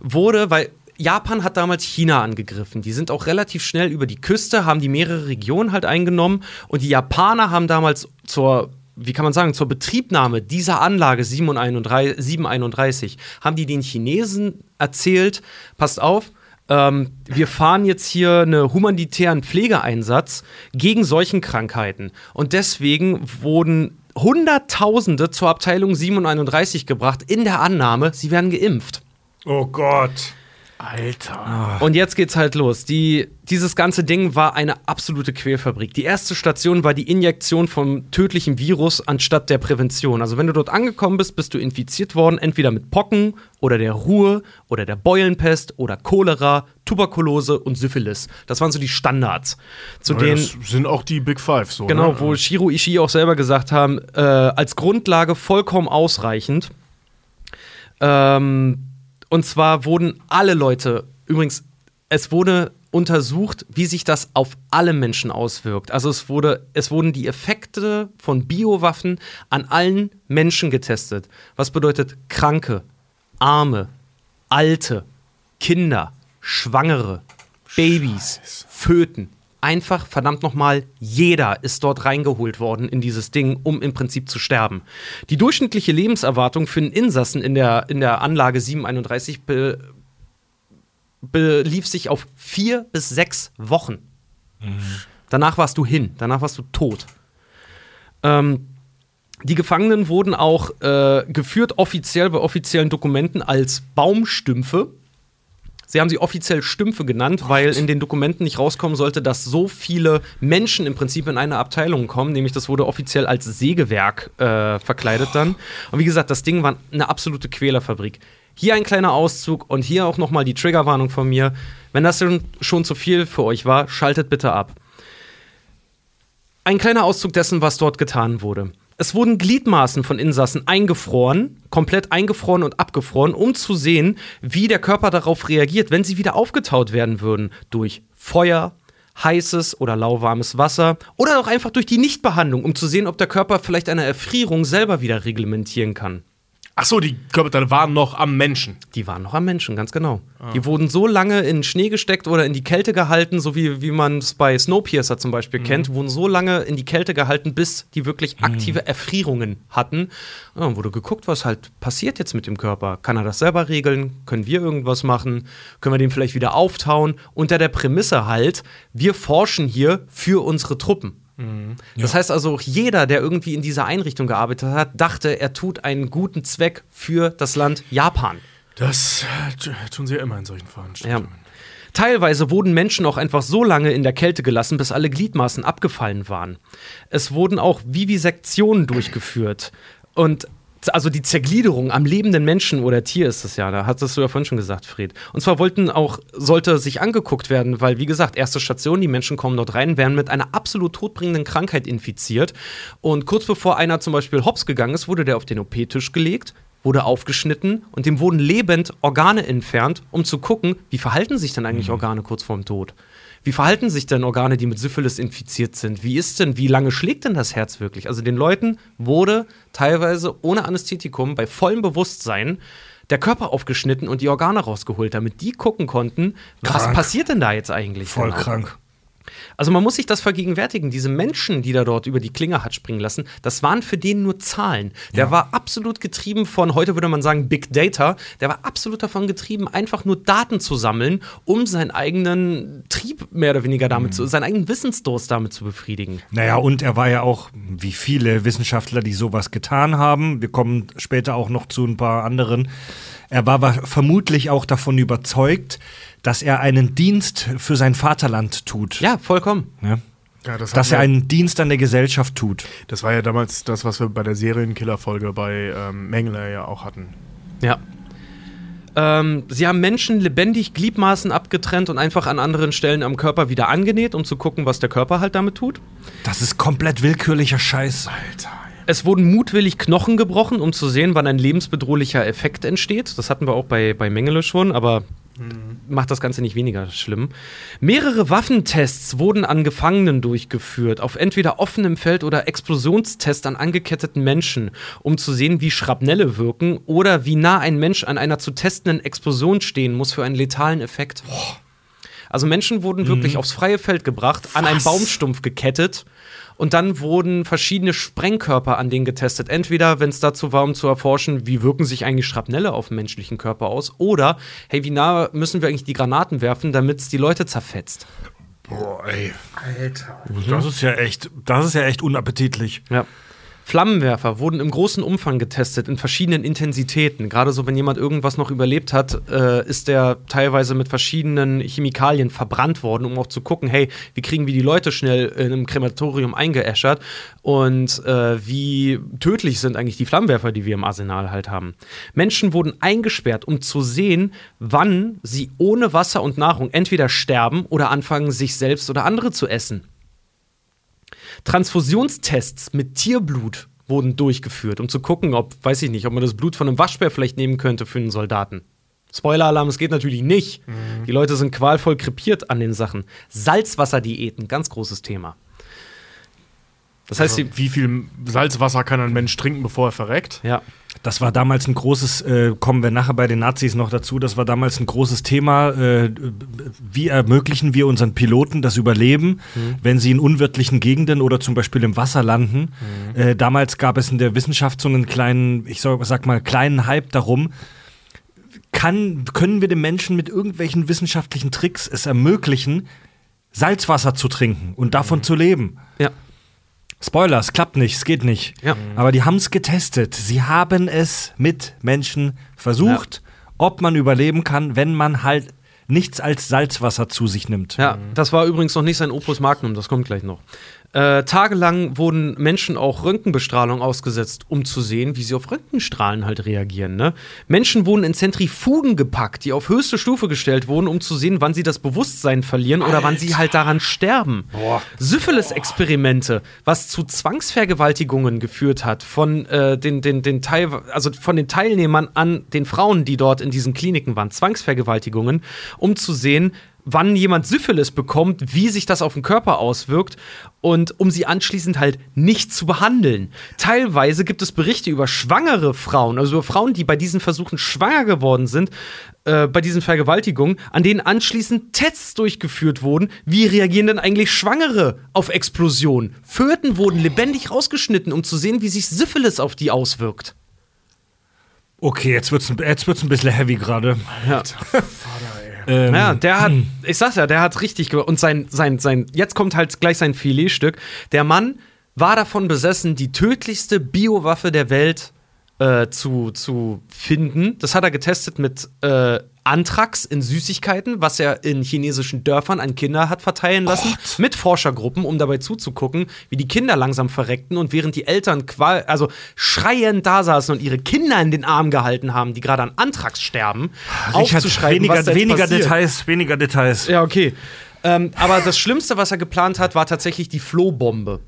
wurde, weil Japan hat damals China angegriffen. Die sind auch relativ schnell über die Küste, haben die mehrere Regionen halt eingenommen und die Japaner haben damals zur wie kann man sagen, zur Betriebnahme dieser Anlage 731, haben die den Chinesen erzählt, passt auf, ähm, wir fahren jetzt hier einen humanitären Pflegeeinsatz gegen solchen Krankheiten. Und deswegen wurden Hunderttausende zur Abteilung 731 gebracht, in der Annahme, sie werden geimpft. Oh Gott. Alter. Und jetzt geht's halt los. Die, dieses ganze Ding war eine absolute Quälfabrik. Die erste Station war die Injektion vom tödlichen Virus anstatt der Prävention. Also wenn du dort angekommen bist, bist du infiziert worden, entweder mit Pocken oder der Ruhe oder der Beulenpest oder Cholera, Tuberkulose und Syphilis. Das waren so die Standards. Zu Ja, denen das sind auch die Big Five so. Genau, ne? wo Shiro Ishii auch selber gesagt haben, äh, als Grundlage vollkommen ausreichend. Ähm, und zwar wurden alle Leute, übrigens, es wurde untersucht, wie sich das auf alle Menschen auswirkt. Also es, wurde, es wurden die Effekte von Biowaffen an allen Menschen getestet. Was bedeutet Kranke, Arme, Alte, Kinder, Schwangere, Babys, Föten. Einfach, verdammt nochmal, jeder ist dort reingeholt worden in dieses Ding, um im Prinzip zu sterben. Die durchschnittliche Lebenserwartung für einen Insassen in der, in der Anlage 731 be, belief sich auf vier bis sechs Wochen. Danach warst du hin, danach warst du tot. Ähm, die Gefangenen wurden auch äh, geführt offiziell bei offiziellen Dokumenten als Baumstümpfe. Sie haben sie offiziell Stümpfe genannt, weil in den Dokumenten nicht rauskommen sollte, dass so viele Menschen im Prinzip in eine Abteilung kommen. Nämlich das wurde offiziell als Sägewerk äh, verkleidet dann. Und wie gesagt, das Ding war eine absolute Quälerfabrik. Hier ein kleiner Auszug und hier auch nochmal die Triggerwarnung von mir. Wenn das schon zu viel für euch war, schaltet bitte ab. Ein kleiner Auszug dessen, was dort getan wurde. Es wurden Gliedmaßen von Insassen eingefroren, komplett eingefroren und abgefroren, um zu sehen, wie der Körper darauf reagiert, wenn sie wieder aufgetaut werden würden. Durch Feuer, heißes oder lauwarmes Wasser oder auch einfach durch die Nichtbehandlung, um zu sehen, ob der Körper vielleicht eine Erfrierung selber wieder reglementieren kann. Ach so, die Körperteile waren noch am Menschen. Die waren noch am Menschen, ganz genau. Die wurden so lange in Schnee gesteckt oder in die Kälte gehalten, so wie, wie man es bei Snowpiercer zum Beispiel kennt, wurden so lange in die Kälte gehalten, bis die wirklich aktive Erfrierungen hatten. Ja, dann wurde geguckt, was halt passiert jetzt mit dem Körper. Kann er das selber regeln? Können wir irgendwas machen? Können wir den vielleicht wieder auftauen? Unter der Prämisse halt, wir forschen hier für unsere Truppen. Das heißt also, auch jeder, der irgendwie in dieser Einrichtung gearbeitet hat, dachte, er tut einen guten Zweck für das Land Japan. Das tun sie ja immer in solchen Ja. Veranstaltungen. Teilweise wurden Menschen auch einfach so lange in der Kälte gelassen, bis alle Gliedmaßen abgefallen waren. Es wurden auch Vivisektionen durchgeführt. Und also die Zergliederung am lebenden Menschen oder Tier ist es ja, da hattest du ja vorhin schon gesagt, Fred. Und zwar wollten auch, sollte sich angeguckt werden, weil, wie gesagt, erste Station, die Menschen kommen dort rein, werden mit einer absolut todbringenden Krankheit infiziert. Und kurz bevor einer zum Beispiel hops gegangen ist, wurde der auf den OP-Tisch gelegt, wurde aufgeschnitten und dem wurden lebend Organe entfernt, um zu gucken, wie verhalten sich denn eigentlich Organe kurz vorm Tod? Wie verhalten sich denn Organe, die mit Syphilis infiziert sind? Wie ist denn, wie lange schlägt denn das Herz wirklich? Also den Leuten wurde teilweise ohne Anästhetikum bei vollem Bewusstsein der Körper aufgeschnitten und die Organe rausgeholt, damit die gucken konnten, was Krank. passiert denn da jetzt eigentlich? Voll genau? krank. Also man muss sich das vergegenwärtigen. Diese Menschen, die da dort über die Klinge hat springen lassen, das waren für den nur Zahlen. Der war absolut getrieben von, heute würde man sagen, Big Data. Der war absolut davon getrieben, einfach nur Daten zu sammeln, um seinen eigenen Trieb mehr oder weniger damit zu, seinen eigenen Wissensdurst damit zu befriedigen. Naja, und er war ja auch, wie viele Wissenschaftler, die sowas getan haben, wir kommen später auch noch zu ein paar anderen, er war wa- vermutlich auch davon überzeugt, dass er einen Dienst für sein Vaterland tut. Ja, vollkommen. Ja? Ja, das, Dass er einen Dienst an der Gesellschaft tut. das war ja damals das, was wir bei der Serienkiller-Folge bei ähm, Mengele ja auch hatten. Ja. Ähm, sie haben Menschen lebendig Gliedmaßen abgetrennt und einfach an anderen Stellen am Körper wieder angenäht, um zu gucken, was der Körper halt damit tut. Das ist komplett willkürlicher Scheiß. Alter. Es wurden mutwillig Knochen gebrochen, um zu sehen, wann ein lebensbedrohlicher Effekt entsteht. Das hatten wir auch bei, bei Mengele schon, aber macht das Ganze nicht weniger schlimm. Mehrere Waffentests wurden an Gefangenen durchgeführt, auf entweder offenem Feld oder Explosionstests an angeketteten Menschen, um zu sehen, wie Schrapnelle wirken oder wie nah ein Mensch an einer zu testenden Explosion stehen muss für einen letalen Effekt. Also Menschen wurden wirklich aufs freie Feld gebracht, an einen Baumstumpf gekettet und dann wurden verschiedene Sprengkörper an denen getestet. Entweder, wenn es dazu war, um zu erforschen, wie wirken sich eigentlich Schrapnelle auf dem menschlichen Körper aus, oder, hey, wie nah müssen wir eigentlich die Granaten werfen, damit es die Leute zerfetzt. Boah, ey. Alter. Das ist ja echt, das ist ja echt unappetitlich. Ja. Flammenwerfer wurden im großen Umfang getestet, in verschiedenen Intensitäten. Gerade so, wenn jemand irgendwas noch überlebt hat, äh, ist der teilweise mit verschiedenen Chemikalien verbrannt worden, um auch zu gucken, hey, wie kriegen wir die Leute schnell in einem Krematorium eingeäschert und äh, wie tödlich sind eigentlich die Flammenwerfer, die wir im Arsenal halt haben. Menschen wurden eingesperrt, um zu sehen, wann sie ohne Wasser und Nahrung entweder sterben oder anfangen, sich selbst oder andere zu essen. Transfusionstests mit Tierblut wurden durchgeführt, um zu gucken, ob, weiß ich nicht, ob man das Blut von einem Waschbär vielleicht nehmen könnte für einen Soldaten. Spoiler-Alarm, es geht natürlich nicht. Mhm. Die Leute sind qualvoll krepiert an den Sachen. Salzwasserdiäten, ganz großes Thema. Das heißt, also, wie viel Salzwasser kann ein Mensch trinken, bevor er verreckt? Ja. Das war damals ein großes, äh, kommen wir nachher bei den Nazis noch dazu, das war damals ein großes Thema. Äh, wie ermöglichen wir unseren Piloten das Überleben, mhm. wenn sie in unwirtlichen Gegenden oder zum Beispiel im Wasser landen? Mhm. Äh, damals gab es in der Wissenschaft so einen kleinen, ich sag mal, kleinen Hype darum. Kann, können wir den Menschen mit irgendwelchen wissenschaftlichen Tricks es ermöglichen, Salzwasser zu trinken und davon mhm. zu leben? Ja. Spoiler, es klappt nicht, es geht nicht. Ja. Aber die haben es getestet. Sie haben es mit Menschen versucht, ja. ob man überleben kann, wenn man halt nichts als Salzwasser zu sich nimmt. Ja, das war übrigens noch nicht sein Opus Magnum, das kommt gleich noch. Äh, tagelang wurden Menschen auch Röntgenbestrahlung ausgesetzt, um zu sehen, wie sie auf Röntgenstrahlen halt reagieren. Ne? Menschen wurden in Zentrifugen gepackt, die auf höchste Stufe gestellt wurden, um zu sehen, wann sie das Bewusstsein verlieren Alter. oder wann sie halt daran sterben. Syphilis-Experimente, was zu Zwangsvergewaltigungen geführt hat von äh, den, den, den Teil, also von den Teilnehmern an den Frauen, die dort in diesen Kliniken waren, Zwangsvergewaltigungen, um zu sehen, wann jemand Syphilis bekommt, wie sich das auf den Körper auswirkt und um sie anschließend halt nicht zu behandeln. Teilweise gibt es Berichte über schwangere Frauen, also über Frauen, die bei diesen Versuchen schwanger geworden sind, äh, bei diesen Vergewaltigungen, an denen anschließend Tests durchgeführt wurden. Wie reagieren denn eigentlich Schwangere auf Explosionen? Föten wurden lebendig rausgeschnitten, um zu sehen, wie sich Syphilis auf die auswirkt. Okay, jetzt wird's, jetzt wird's ein bisschen heavy gerade. Ja. Ähm, ja, der hat, ich sag's ja, der hat richtig und sein, sein, sein, jetzt kommt halt gleich sein Filetstück. Der Mann war davon besessen, die tödlichste Biowaffe der Welt äh, zu, zu finden. Das hat er getestet mit äh, Anthrax in Süßigkeiten, was er in chinesischen Dörfern an Kinder hat verteilen lassen, Gott. mit Forschergruppen, um dabei zuzugucken, wie die Kinder langsam verreckten und während die Eltern qual also schreiend da saßen und ihre Kinder in den Arm gehalten haben, die gerade an Anthrax sterben, Richard, aufzuschreiben, weniger, was weniger Details, weniger Details. Ja, okay. Ähm, aber das Schlimmste, was er geplant hat, war tatsächlich die Flohbombe.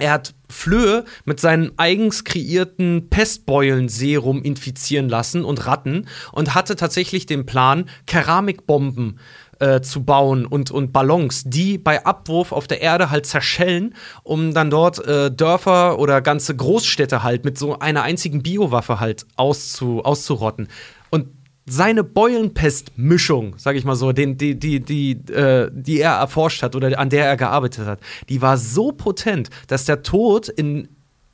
Er hat Flöhe mit seinem eigens kreierten Pestbeulenserum infizieren lassen und Ratten und hatte tatsächlich den Plan, Keramikbomben äh, zu bauen und, und Ballons, die bei Abwurf auf der Erde halt zerschellen, um dann dort äh, Dörfer oder ganze Großstädte halt mit so einer einzigen Biowaffe halt auszu, auszurotten. Seine Beulenpest-Mischung, sag ich mal so, den, die, die, die, äh, die er erforscht hat oder an der er gearbeitet hat, die war so potent, dass der Tod in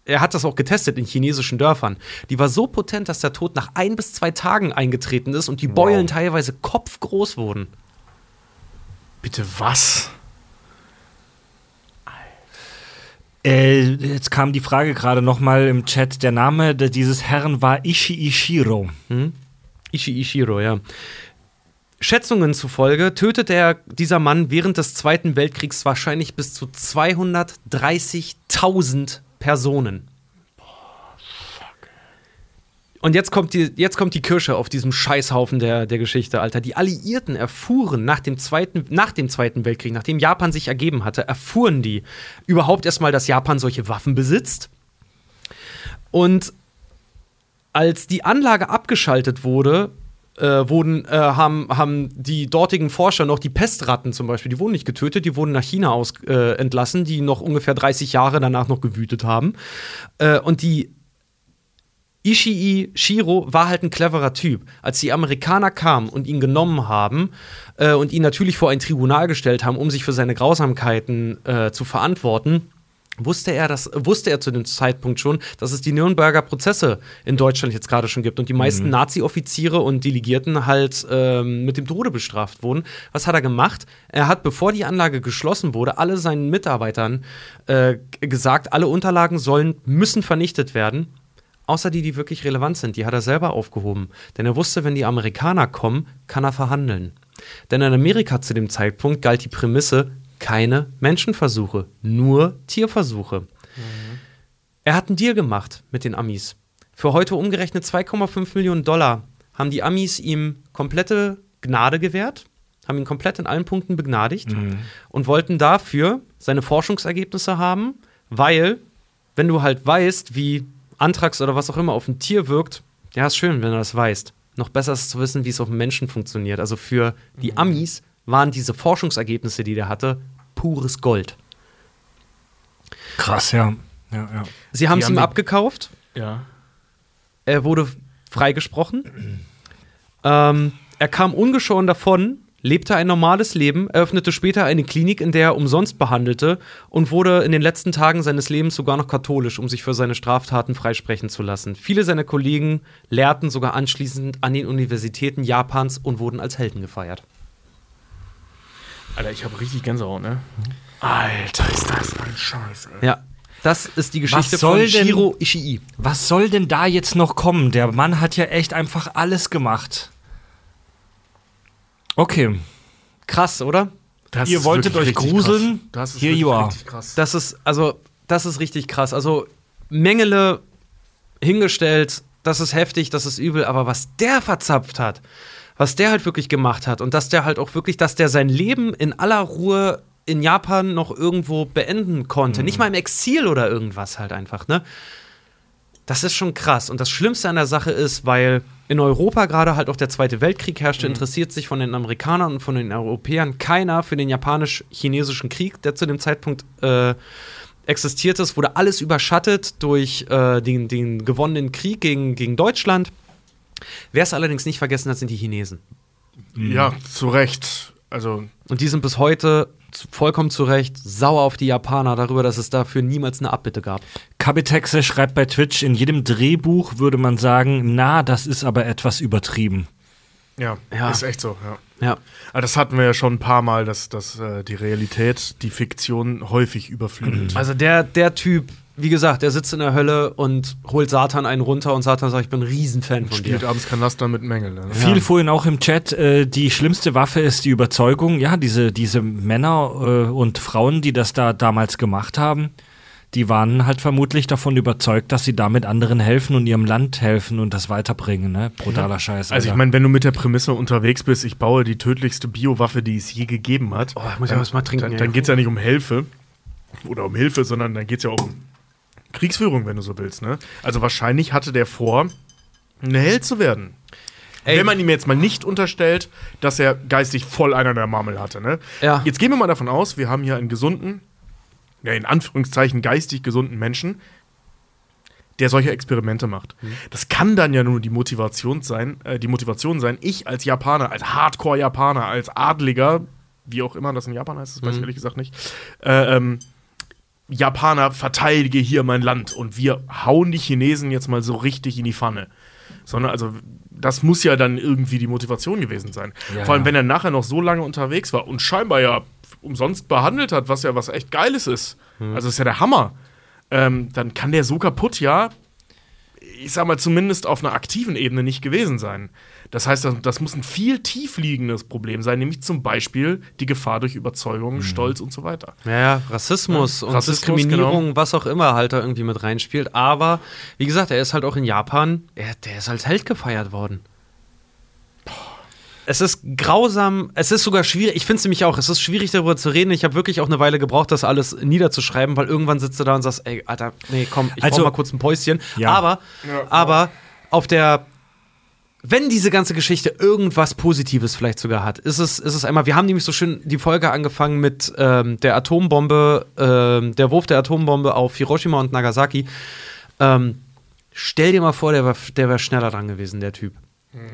er hat das auch getestet in chinesischen Dörfern. Die war so potent, dass der Tod nach ein bis zwei Tagen eingetreten ist und die Beulen wow. teilweise kopfgroß wurden. Bitte was? Äh, jetzt kam die Frage gerade noch mal im Chat. Der Name dieses Herrn war Ishii Ishiro. Hm? Ishi Ishiro, ja. Schätzungen zufolge tötete er dieser Mann während des Zweiten Weltkriegs wahrscheinlich bis zu 230.000 Personen. Und jetzt kommt, die, jetzt kommt die Kirsche auf diesem Scheißhaufen der, der Geschichte, Alter. Die Alliierten erfuhren nach dem, Zweiten, nach dem Zweiten Weltkrieg, nachdem Japan sich ergeben hatte, erfuhren die überhaupt erstmal, dass Japan solche Waffen besitzt. Und als die Anlage abgeschaltet wurde, äh, wurden, äh, haben, haben die dortigen Forscher noch die Pestratten zum Beispiel, die wurden nicht getötet, die wurden nach China aus, äh, entlassen, die noch ungefähr 30 Jahre danach noch gewütet haben. Äh, und die Ishii Shiro war halt ein cleverer Typ. Als die Amerikaner kamen und ihn genommen haben äh, und ihn natürlich vor ein Tribunal gestellt haben, um sich für seine Grausamkeiten äh, zu verantworten, wusste er, das, wusste er zu dem Zeitpunkt schon, dass es die Nürnberger Prozesse in Deutschland jetzt gerade schon gibt und die meisten Mhm. Nazi-Offiziere und Delegierten halt ähm, mit dem Tode bestraft wurden. Was hat er gemacht? Er hat, bevor die Anlage geschlossen wurde, alle seinen Mitarbeitern äh, gesagt, alle Unterlagen sollen, müssen vernichtet werden. Außer die, die wirklich relevant sind. Die hat er selber aufgehoben. Denn er wusste, wenn die Amerikaner kommen, kann er verhandeln. Denn in Amerika zu dem Zeitpunkt galt die Prämisse, keine Menschenversuche, nur Tierversuche. Er hat einen Deal gemacht mit den Amis. Für heute umgerechnet 2,5 Millionen Dollar haben die Amis ihm komplette Gnade gewährt, haben ihn komplett in allen Punkten begnadigt und wollten dafür seine Forschungsergebnisse haben, weil, wenn du halt weißt, wie Anthrax oder was auch immer auf ein Tier wirkt, ja, ist schön, wenn du das weißt. Noch besser ist zu wissen, wie es auf Menschen funktioniert. Also für die Amis waren diese Forschungsergebnisse, die der hatte, pures Gold. Krass, ja. ja, ja. Sie haben es ihm abgekauft. Ja. Er wurde freigesprochen. ähm, er kam ungeschoren davon, lebte ein normales Leben, eröffnete später eine Klinik, in der er umsonst behandelte und wurde in den letzten Tagen seines Lebens sogar noch katholisch, um sich für seine Straftaten freisprechen zu lassen. Viele seiner Kollegen lehrten sogar anschließend an den Universitäten Japans und wurden als Helden gefeiert. Alter, ich habe richtig Gänsehaut, ne? Alter, ist das ein Scheiß, ey. Ja, das ist die Geschichte von denn- Shiro Ishii. Was soll denn da jetzt noch kommen? Der Mann hat ja echt einfach alles gemacht. Okay. Krass, oder? Das Ihr wolltet wirklich euch gruseln? Krass. Das ist Here you are. richtig krass. Das ist, also, das ist richtig krass. Also, Mengele hingestellt, das ist heftig, das ist übel, aber was der verzapft hat, was der halt wirklich gemacht hat und dass der halt auch wirklich, dass der sein Leben in aller Ruhe in Japan noch irgendwo beenden konnte. Nicht mal im Exil oder irgendwas halt einfach, ne? Das ist schon krass. Und das Schlimmste an der Sache ist, weil in Europa gerade halt auch der Zweite Weltkrieg herrschte, interessiert sich von den Amerikanern und von den Europäern keiner für den japanisch-chinesischen Krieg, der zu dem Zeitpunkt äh, existiert ist, wurde alles überschattet durch äh, den, den gewonnenen Krieg gegen, gegen Deutschland. Wer es allerdings nicht vergessen hat, sind die Chinesen. Ja, zu Recht. Also, Und die sind bis heute vollkommen zu Recht sauer auf die Japaner darüber, dass es dafür niemals eine Abbitte gab. Kabitexe schreibt bei Twitch, in jedem Drehbuch würde man sagen, na, das ist aber etwas übertrieben. ja, Ja. ist echt so, ja. Ja. Aber das hatten wir ja schon ein paar Mal, dass, dass äh, die Realität die Fiktion häufig überflügelt. Also der, der Typ, wie gesagt, der sitzt in der Hölle und holt Satan einen runter und Satan sagt, ich bin ein Riesenfan von Spielt dir. abends Kanaster mit Mängel. Ne? Viel vorhin auch im Chat, äh, die schlimmste Waffe ist die Überzeugung. Ja, diese, diese Männer äh, und Frauen, die das da damals gemacht haben, die waren halt vermutlich davon überzeugt, dass sie damit anderen helfen und ihrem Land helfen und das weiterbringen. Ne? Brutaler Scheiß. Also ich meine, wenn du mit der Prämisse unterwegs bist, ich baue die tödlichste Biowaffe, die es je gegeben hat, Oh, ich muss ja was mal trinken, dann, dann geht es ja nicht um Hilfe oder um Hilfe, sondern dann geht es ja auch um Kriegsführung, wenn du so willst. Ne? Also wahrscheinlich hatte der vor, ein Held zu werden. Ey. Wenn man ihm jetzt mal nicht unterstellt, dass er geistig voll einer der Marmel hatte. Ne? Ja. Jetzt gehen wir mal davon aus, wir haben hier einen gesunden, ja, in Anführungszeichen geistig gesunden Menschen, der solche Experimente macht. Das kann dann ja nur die Motivation sein, äh, die Motivation sein, ich als Japaner, als Hardcore-Japaner, als Adliger, wie auch immer das in Japan heißt, das weiß ich ehrlich gesagt nicht, äh, ähm, Japaner verteidige hier mein Land und wir hauen die Chinesen jetzt mal so richtig in die Pfanne. Sondern also, das muss ja dann irgendwie die Motivation gewesen sein. Ja, Vor allem, wenn er nachher noch so lange unterwegs war und scheinbar ja umsonst behandelt hat, was ja was echt Geiles ist. Also ist ja der Hammer. Ähm, dann kann der so kaputt ja, ich sag mal, zumindest auf einer aktiven Ebene nicht gewesen sein. Das heißt, das, muss ein viel tiefliegendes Problem sein, nämlich zum Beispiel die Gefahr durch Überzeugung, Stolz und so weiter. Ja, ja, Rassismus Ja, und Rassismus, Diskriminierung, genau. was auch immer halt da irgendwie mit reinspielt. Aber wie gesagt, er ist halt auch in Japan, er, der ist als Held gefeiert worden. Es ist grausam, es ist sogar schwierig, ich finde es nämlich auch, es ist schwierig darüber zu reden. Ich habe wirklich auch eine Weile gebraucht, das alles niederzuschreiben, weil irgendwann sitzt du da und sagst, ey, Alter, nee, komm, ich Also- brauch mal kurz ein Päuschen. Ja. Aber, aber auf der wenn diese ganze Geschichte irgendwas Positives vielleicht sogar hat, ist es, ist es einmal, wir haben nämlich so schön die Folge angefangen mit ähm, der Atombombe, ähm, der Wurf der Atombombe auf Hiroshima und Nagasaki. Ähm, stell dir mal vor, der wäre der wär schneller dran gewesen, der Typ.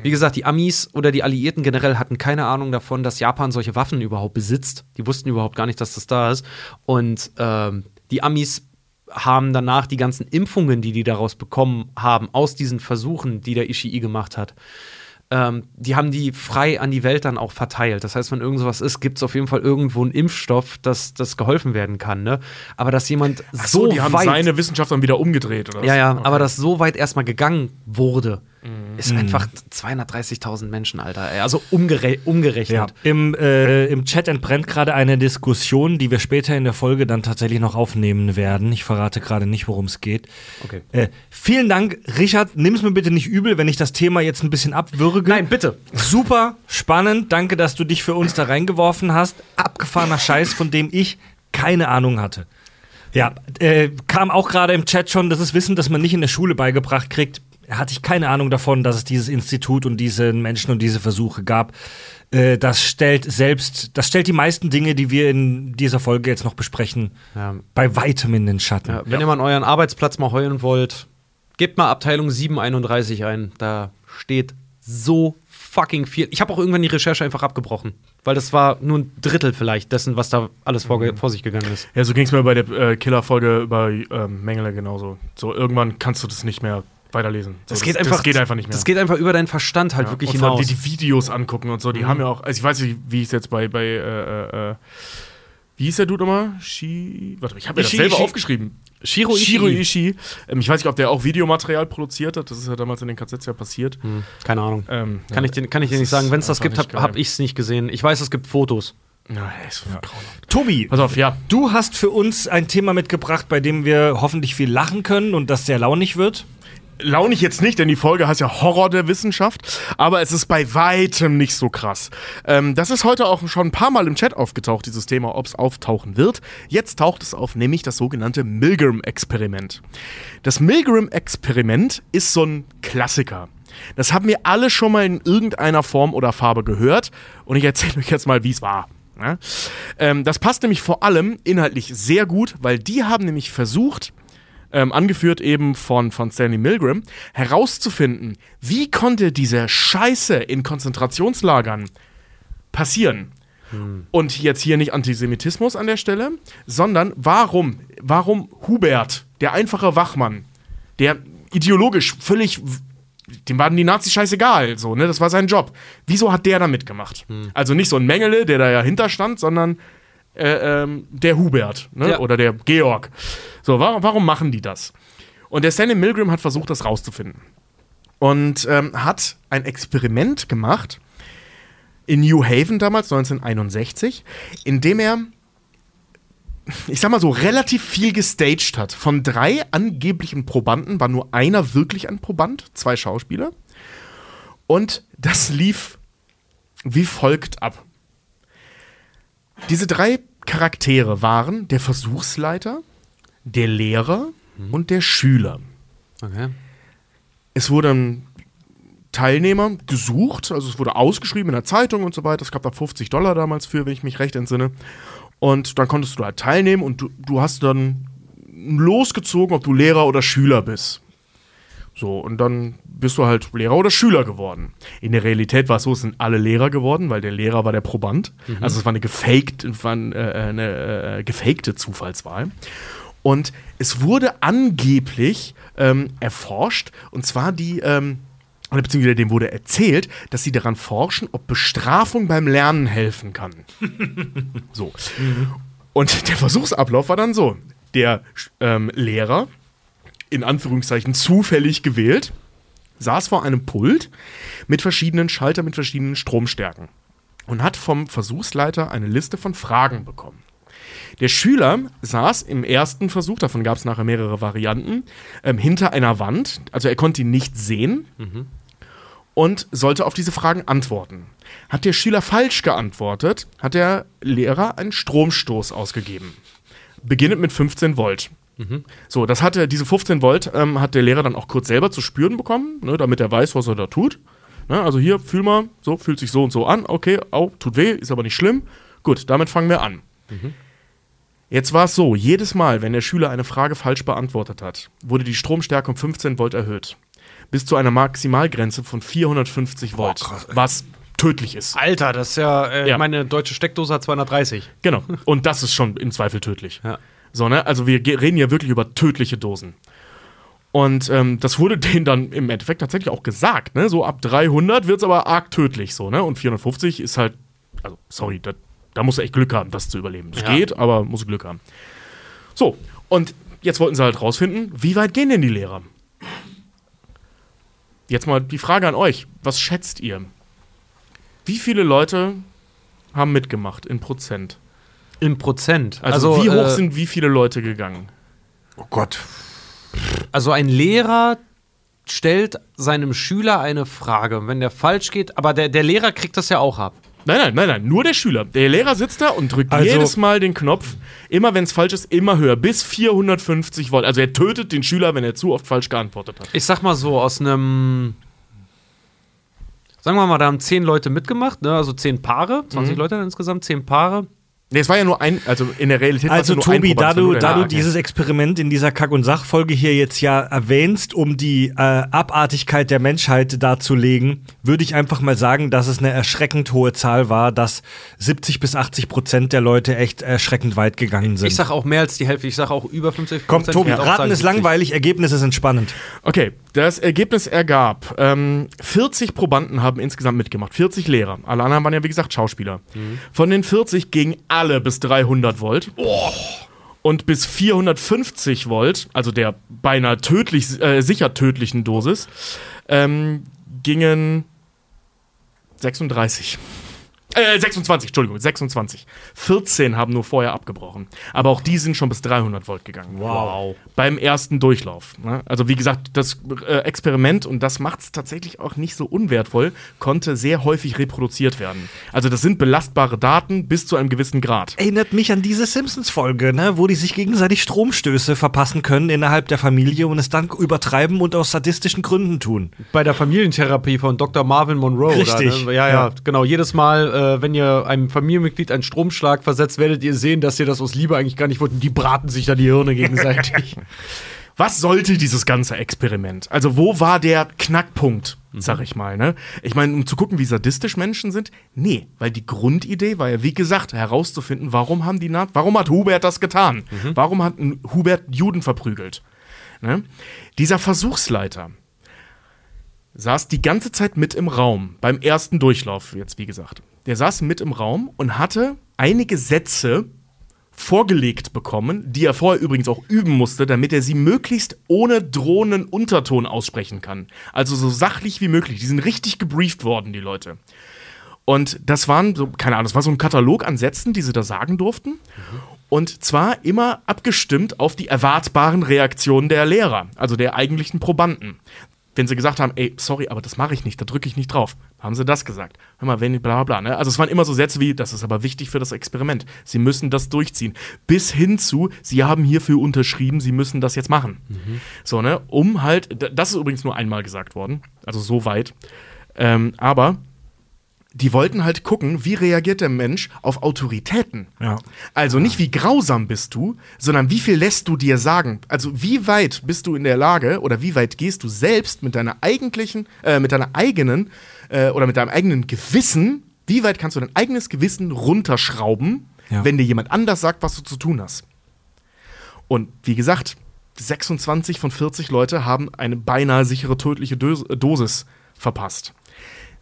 Wie gesagt, die Amis oder die Alliierten generell hatten keine Ahnung davon, dass Japan solche Waffen überhaupt besitzt. Die wussten überhaupt gar nicht, dass das da ist. Und ähm, die Amis haben danach die ganzen Impfungen, die die daraus bekommen haben, aus diesen Versuchen, die der Ishii gemacht hat, ähm, die haben die frei an die Welt dann auch verteilt. Das heißt, wenn irgend sowas ist, gibt es auf jeden Fall irgendwo einen Impfstoff, dass das geholfen werden kann. Ne? Aber dass jemand Ach so, so die haben weit seine Wissenschaft dann wieder umgedreht, oder? ja, ja, Okay. aber dass so weit erstmal gegangen wurde, Mhm. ist einfach 230.000 Menschen, Alter. Also umgere umgerechnet. Ja. Im, äh, Im Chat entbrennt gerade eine Diskussion, die wir später in der Folge dann tatsächlich noch aufnehmen werden. Ich verrate gerade nicht, worum es geht. Okay. Äh, vielen Dank, Richard. Nimm es mir bitte nicht übel, wenn ich das Thema jetzt ein bisschen abwürge. Nein, bitte. Super spannend. Danke, dass du dich für uns da reingeworfen hast. Abgefahrener Scheiß, von dem ich keine Ahnung hatte. Ja, äh, kam auch gerade im Chat schon, das ist Wissen, das man nicht in der Schule beigebracht kriegt. Hatte ich keine Ahnung davon, dass es dieses Institut und diese Menschen und diese Versuche gab. Äh, das stellt selbst, das stellt die meisten Dinge, die wir in dieser Folge jetzt noch besprechen, Ja. bei weitem in den Schatten. Ja, wenn ihr mal an euren Arbeitsplatz mal heulen wollt, gebt mal Abteilung 731 ein. Da steht so fucking viel. Ich habe auch irgendwann die Recherche einfach abgebrochen, weil das war nur ein Drittel vielleicht dessen, was da alles vorge- vor sich gegangen ist. Ja, so ging es mir bei der äh, Killer-Folge über ähm, Mengele genauso. So, irgendwann kannst du das nicht mehr weiterlesen. So, Das geht einfach, das geht einfach nicht mehr. Das geht einfach über deinen Verstand halt Ja, wirklich und vor allem hinaus. die, die Videos angucken und so, die haben ja auch, also ich weiß nicht, wie ich es jetzt bei, bei äh, äh, wie hieß der Dude nochmal? Shi, warte, ich habe mir das Ishii, selber Ishii. aufgeschrieben. Shiro Ishii. Shiro Ishii. Ähm, ich weiß nicht, ob der auch Videomaterial produziert hat, das ist ja damals in den KZs ja passiert. Hm, keine Ahnung. Ähm, Kann ja, ich dir, kann ich dir das nicht sagen. Wenn es das gibt, habe hab ich es nicht gesehen. Ich weiß, es gibt Fotos. Ja, ist grauenhaft. Tobi, Pass auf, ja. du hast für uns ein Thema mitgebracht, bei dem wir hoffentlich viel lachen können und das sehr launig wird. Launig jetzt nicht, denn die Folge heißt ja Horror der Wissenschaft, aber es ist bei weitem nicht so krass. Ähm, das ist heute auch schon ein paar Mal im Chat aufgetaucht, dieses Thema, ob es auftauchen wird. Jetzt taucht es auf, nämlich das sogenannte Milgram-Experiment. Das Milgram-Experiment ist so ein Klassiker. Das haben wir alle schon mal in irgendeiner Form oder Farbe gehört und ich erzähle euch jetzt mal, wie es war. Ja? Ähm, das passt nämlich vor allem inhaltlich sehr gut, weil die haben nämlich versucht, ähm, angeführt eben von, von Stanley Milgram, herauszufinden, wie konnte diese Scheiße in Konzentrationslagern passieren. Und jetzt hier nicht Antisemitismus an der Stelle, sondern warum, warum Hubert, der einfache Wachmann, der ideologisch völlig, dem waren die Nazis scheißegal, so, ne, das war sein Job. Wieso hat der da mitgemacht? Also nicht so ein Mengele, der da ja hinterstand, sondern äh, ähm, der Hubert, ne, Ja. oder der Georg. So, warum, warum machen die das? Und der Stanley Milgram hat versucht, das rauszufinden. Und ähm, hat ein Experiment gemacht in New Haven damals, 1961, in dem er, ich sag mal so, relativ viel gestaged hat. Von drei angeblichen Probanden war nur einer wirklich ein Proband, zwei Schauspieler. Und das lief wie folgt ab. Diese drei Charaktere waren der Versuchsleiter, der Lehrer und der Schüler. Okay. Es wurden Teilnehmer gesucht, also es wurde ausgeschrieben in der Zeitung und so weiter. Es gab da 50 Dollar damals für, wenn ich mich recht entsinne. Und dann konntest du halt teilnehmen und du, du hast dann losgezogen, ob du Lehrer oder Schüler bist. So, und dann bist du halt Lehrer oder Schüler geworden. In der Realität war es so, es sind alle Lehrer geworden, weil der Lehrer war der Proband. Also es war eine gefaked, war eine, äh, eine äh, gefakte Zufallswahl. Und es wurde angeblich ähm, erforscht, und zwar die, ähm, oder beziehungsweise dem wurde erzählt, dass sie daran forschen, ob Bestrafung beim Lernen helfen kann. so. Und der Versuchsablauf war dann so: Der ähm, Lehrer, in Anführungszeichen zufällig gewählt, saß vor einem Pult mit verschiedenen Schaltern, mit verschiedenen Stromstärken und hat vom Versuchsleiter eine Liste von Fragen bekommen. Der Schüler saß im ersten Versuch, davon gab es nachher mehrere Varianten, ähm, hinter einer Wand, also er konnte ihn nicht sehen und sollte auf diese Fragen antworten. Hat der Schüler falsch geantwortet, hat der Lehrer einen Stromstoß ausgegeben. Beginnend mit 15 Volt. So, das hatte, diese 15 Volt ähm, hat der Lehrer dann auch kurz selber zu spüren bekommen, ne, damit er weiß, was er da tut. Ne, also hier, fühl mal, so, fühlt sich so und so an, okay, au, tut weh, ist aber nicht schlimm. Gut, damit fangen wir an. Jetzt war es so, jedes Mal, wenn der Schüler eine Frage falsch beantwortet hat, wurde die Stromstärke um 15 Volt erhöht. Bis zu einer Maximalgrenze von 450 Volt, was tödlich ist. Alter, das ist ja, äh, Ja. meine deutsche Steckdose hat 230. Genau. Und das ist schon im Zweifel tödlich. Ja. So, ne? Also wir reden hier wirklich über tödliche Dosen. Und ähm, das wurde denen dann im Endeffekt tatsächlich auch gesagt, ne? So ab 300 wird es aber arg tödlich, so, ne? Und 450 ist halt, also sorry, da, da musst du echt Glück haben, das zu überleben. Das Ja. geht, aber musst du Glück haben. So, und jetzt wollten sie halt rausfinden, wie weit gehen denn die Lehrer? Jetzt mal die Frage an euch, was schätzt ihr? Wie viele Leute haben mitgemacht in Prozent? Im Prozent. Also, wie hoch äh, sind wie viele Leute gegangen? Oh Gott. Also ein Lehrer stellt seinem Schüler eine Frage. Und wenn der falsch geht, aber der, der Lehrer kriegt das ja auch ab. Nein, nein, nein, nein, nur der Schüler. Der Lehrer sitzt da und drückt Also- jedes Mal den Knopf, immer wenn es falsch ist, immer höher, bis 450 Volt. Also er tötet den Schüler, wenn er zu oft falsch geantwortet hat. Ich sag mal so, aus einem. Sagen wir mal, da haben zehn Leute mitgemacht, ne? also zehn Paare, 20 Leute dann insgesamt, zehn Paare. Nee, es war ja nur ein, also in der Realität war es Also ja nur ein Tobi, Proband, da du, da du dieses Experiment in dieser Kack- und Sachfolge hier jetzt ja erwähnst, um die äh, Abartigkeit der Menschheit darzulegen, würde ich einfach mal sagen, dass es eine erschreckend hohe Zahl war, dass 70 bis 80 Prozent der Leute echt erschreckend weit gegangen sind. Ich sag auch mehr als die Hälfte, ich sag auch über 50% Komm, Tobi, auch Raten ist 70. langweilig, Ergebnisse sind spannend. Okay, das Ergebnis ergab, ähm, 40 Probanden haben insgesamt mitgemacht, 40 Lehrer. Alle anderen waren ja, wie gesagt, Schauspieler. Von den 40 gingen alle bis 300 Volt. Und bis 450 Volt, also der beinahe tödlich, äh, sicher tödlichen Dosis, ähm, gingen 36. Äh, 26, Entschuldigung, 26. 14 haben nur vorher abgebrochen. Aber auch die sind schon bis 300 Volt gegangen. Wow. Beim ersten Durchlauf. Ne? Also, wie gesagt, das äh, Experiment, und das macht es tatsächlich auch nicht so unwertvoll, konnte sehr häufig reproduziert werden. Also, das sind belastbare Daten bis zu einem gewissen Grad. Erinnert mich an diese Simpsons-Folge, ne, wo die sich gegenseitig Stromstöße verpassen können innerhalb der Familie und es dann übertreiben und aus sadistischen Gründen tun. Bei der Familientherapie von Dr. Marvin Monroe. Richtig. Da, ne? ja, ja, Ja. genau. Jedes Mal, äh, wenn ihr einem Familienmitglied einen Stromschlag versetzt, werdet ihr sehen, dass ihr das aus Liebe eigentlich gar nicht wollt. Und die braten sich da die Hirne gegenseitig. Was sollte dieses ganze Experiment? Also, wo war der Knackpunkt, sag ich mal, ne? Ich meine, um zu gucken, wie sadistisch Menschen sind? Nee, weil die Grundidee war ja, wie gesagt, herauszufinden, warum haben die Na warum hat Hubert das getan? Warum hat Hubert Juden verprügelt? Ne? Dieser Versuchsleiter saß die ganze Zeit mit im Raum, beim ersten Durchlauf, jetzt wie gesagt. Der saß mit im Raum und hatte einige Sätze vorgelegt bekommen, die er vorher übrigens auch üben musste, damit er sie möglichst ohne drohenden Unterton aussprechen kann. Also so sachlich wie möglich. Die sind richtig gebrieft worden, die Leute. Und das waren so, keine Ahnung, das war so ein Katalog an Sätzen, die sie da sagen durften. Und zwar immer abgestimmt auf die erwartbaren Reaktionen der Lehrer, also der eigentlichen Probanden. Wenn sie gesagt haben, ey, sorry, aber das mache ich nicht, da drücke ich nicht drauf, haben sie das gesagt. Hör mal, wenn, bla bla bla. Ne? Also es waren immer so Sätze wie, das ist aber wichtig für das Experiment. Sie müssen das durchziehen. Bis hin zu, sie haben hierfür unterschrieben, sie müssen das jetzt machen. So, ne? Um halt, das ist übrigens nur einmal gesagt worden, also so weit. Ähm, aber die wollten halt gucken, wie reagiert der Mensch auf Autoritäten. Ja. Also nicht wie grausam bist du, sondern wie viel lässt du dir sagen. Also wie weit bist du in der Lage oder wie weit gehst du selbst mit deiner eigentlichen, äh, mit deiner eigenen äh, oder mit deinem eigenen Gewissen, wie weit kannst du dein eigenes Gewissen runterschrauben, Ja. wenn dir jemand anders sagt, was du zu tun hast. Und wie gesagt, 26 von 40 Leute haben eine beinahe sichere tödliche Dosis verpasst.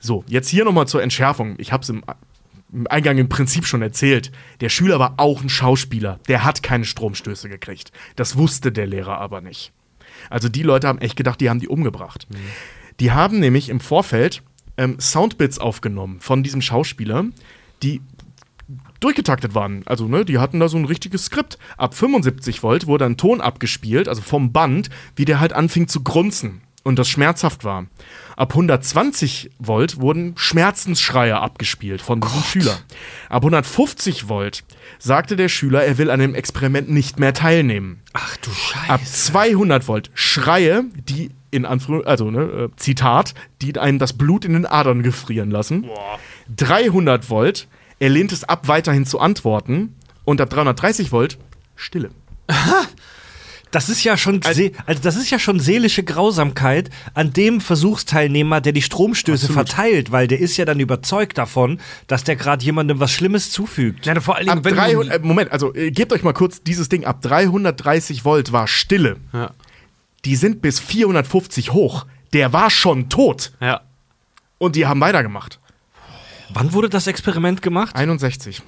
So, jetzt hier nochmal zur Entschärfung. Ich habe es im, im Eingang im Prinzip schon erzählt. Der Schüler war auch ein Schauspieler. Der hat keine Stromstöße gekriegt. Das wusste der Lehrer aber nicht. Also die Leute haben echt gedacht, die haben die umgebracht. Die haben nämlich im Vorfeld ähm, Soundbits aufgenommen von diesem Schauspieler, die durchgetaktet waren. Also, ne, die hatten da so ein richtiges Skript. Ab 75 Volt wurde ein Ton abgespielt, also vom Band, wie der halt anfing zu grunzen und das schmerzhaft war. Ab 120 Volt wurden Schmerzensschreie abgespielt von diesem Schüler. Ab 150 Volt sagte der Schüler, er will an dem Experiment nicht mehr teilnehmen. Ach du Scheiße. Ab 200 Volt Schreie, die in Anführung, also ne, äh, Zitat, die einem das Blut in den Adern gefrieren lassen. 300 Volt, er lehnt es ab, weiterhin zu antworten. Und ab 330 Volt Stille. Das ist ja schon, se- also das ist ja schon seelische Grausamkeit an dem Versuchsteilnehmer, der die Stromstöße verteilt, weil der ist ja dann überzeugt davon, dass der gerade jemandem was Schlimmes zufügt. Ja, vor allen Dingen, Ab wenn 300, äh, Moment, also äh, gebt euch mal kurz dieses Ding ab. 330 Volt war Stille. ja, Die sind bis 450 hoch. Der war schon tot. ja. Und die haben weitergemacht. Wann wurde das Experiment gemacht? 61.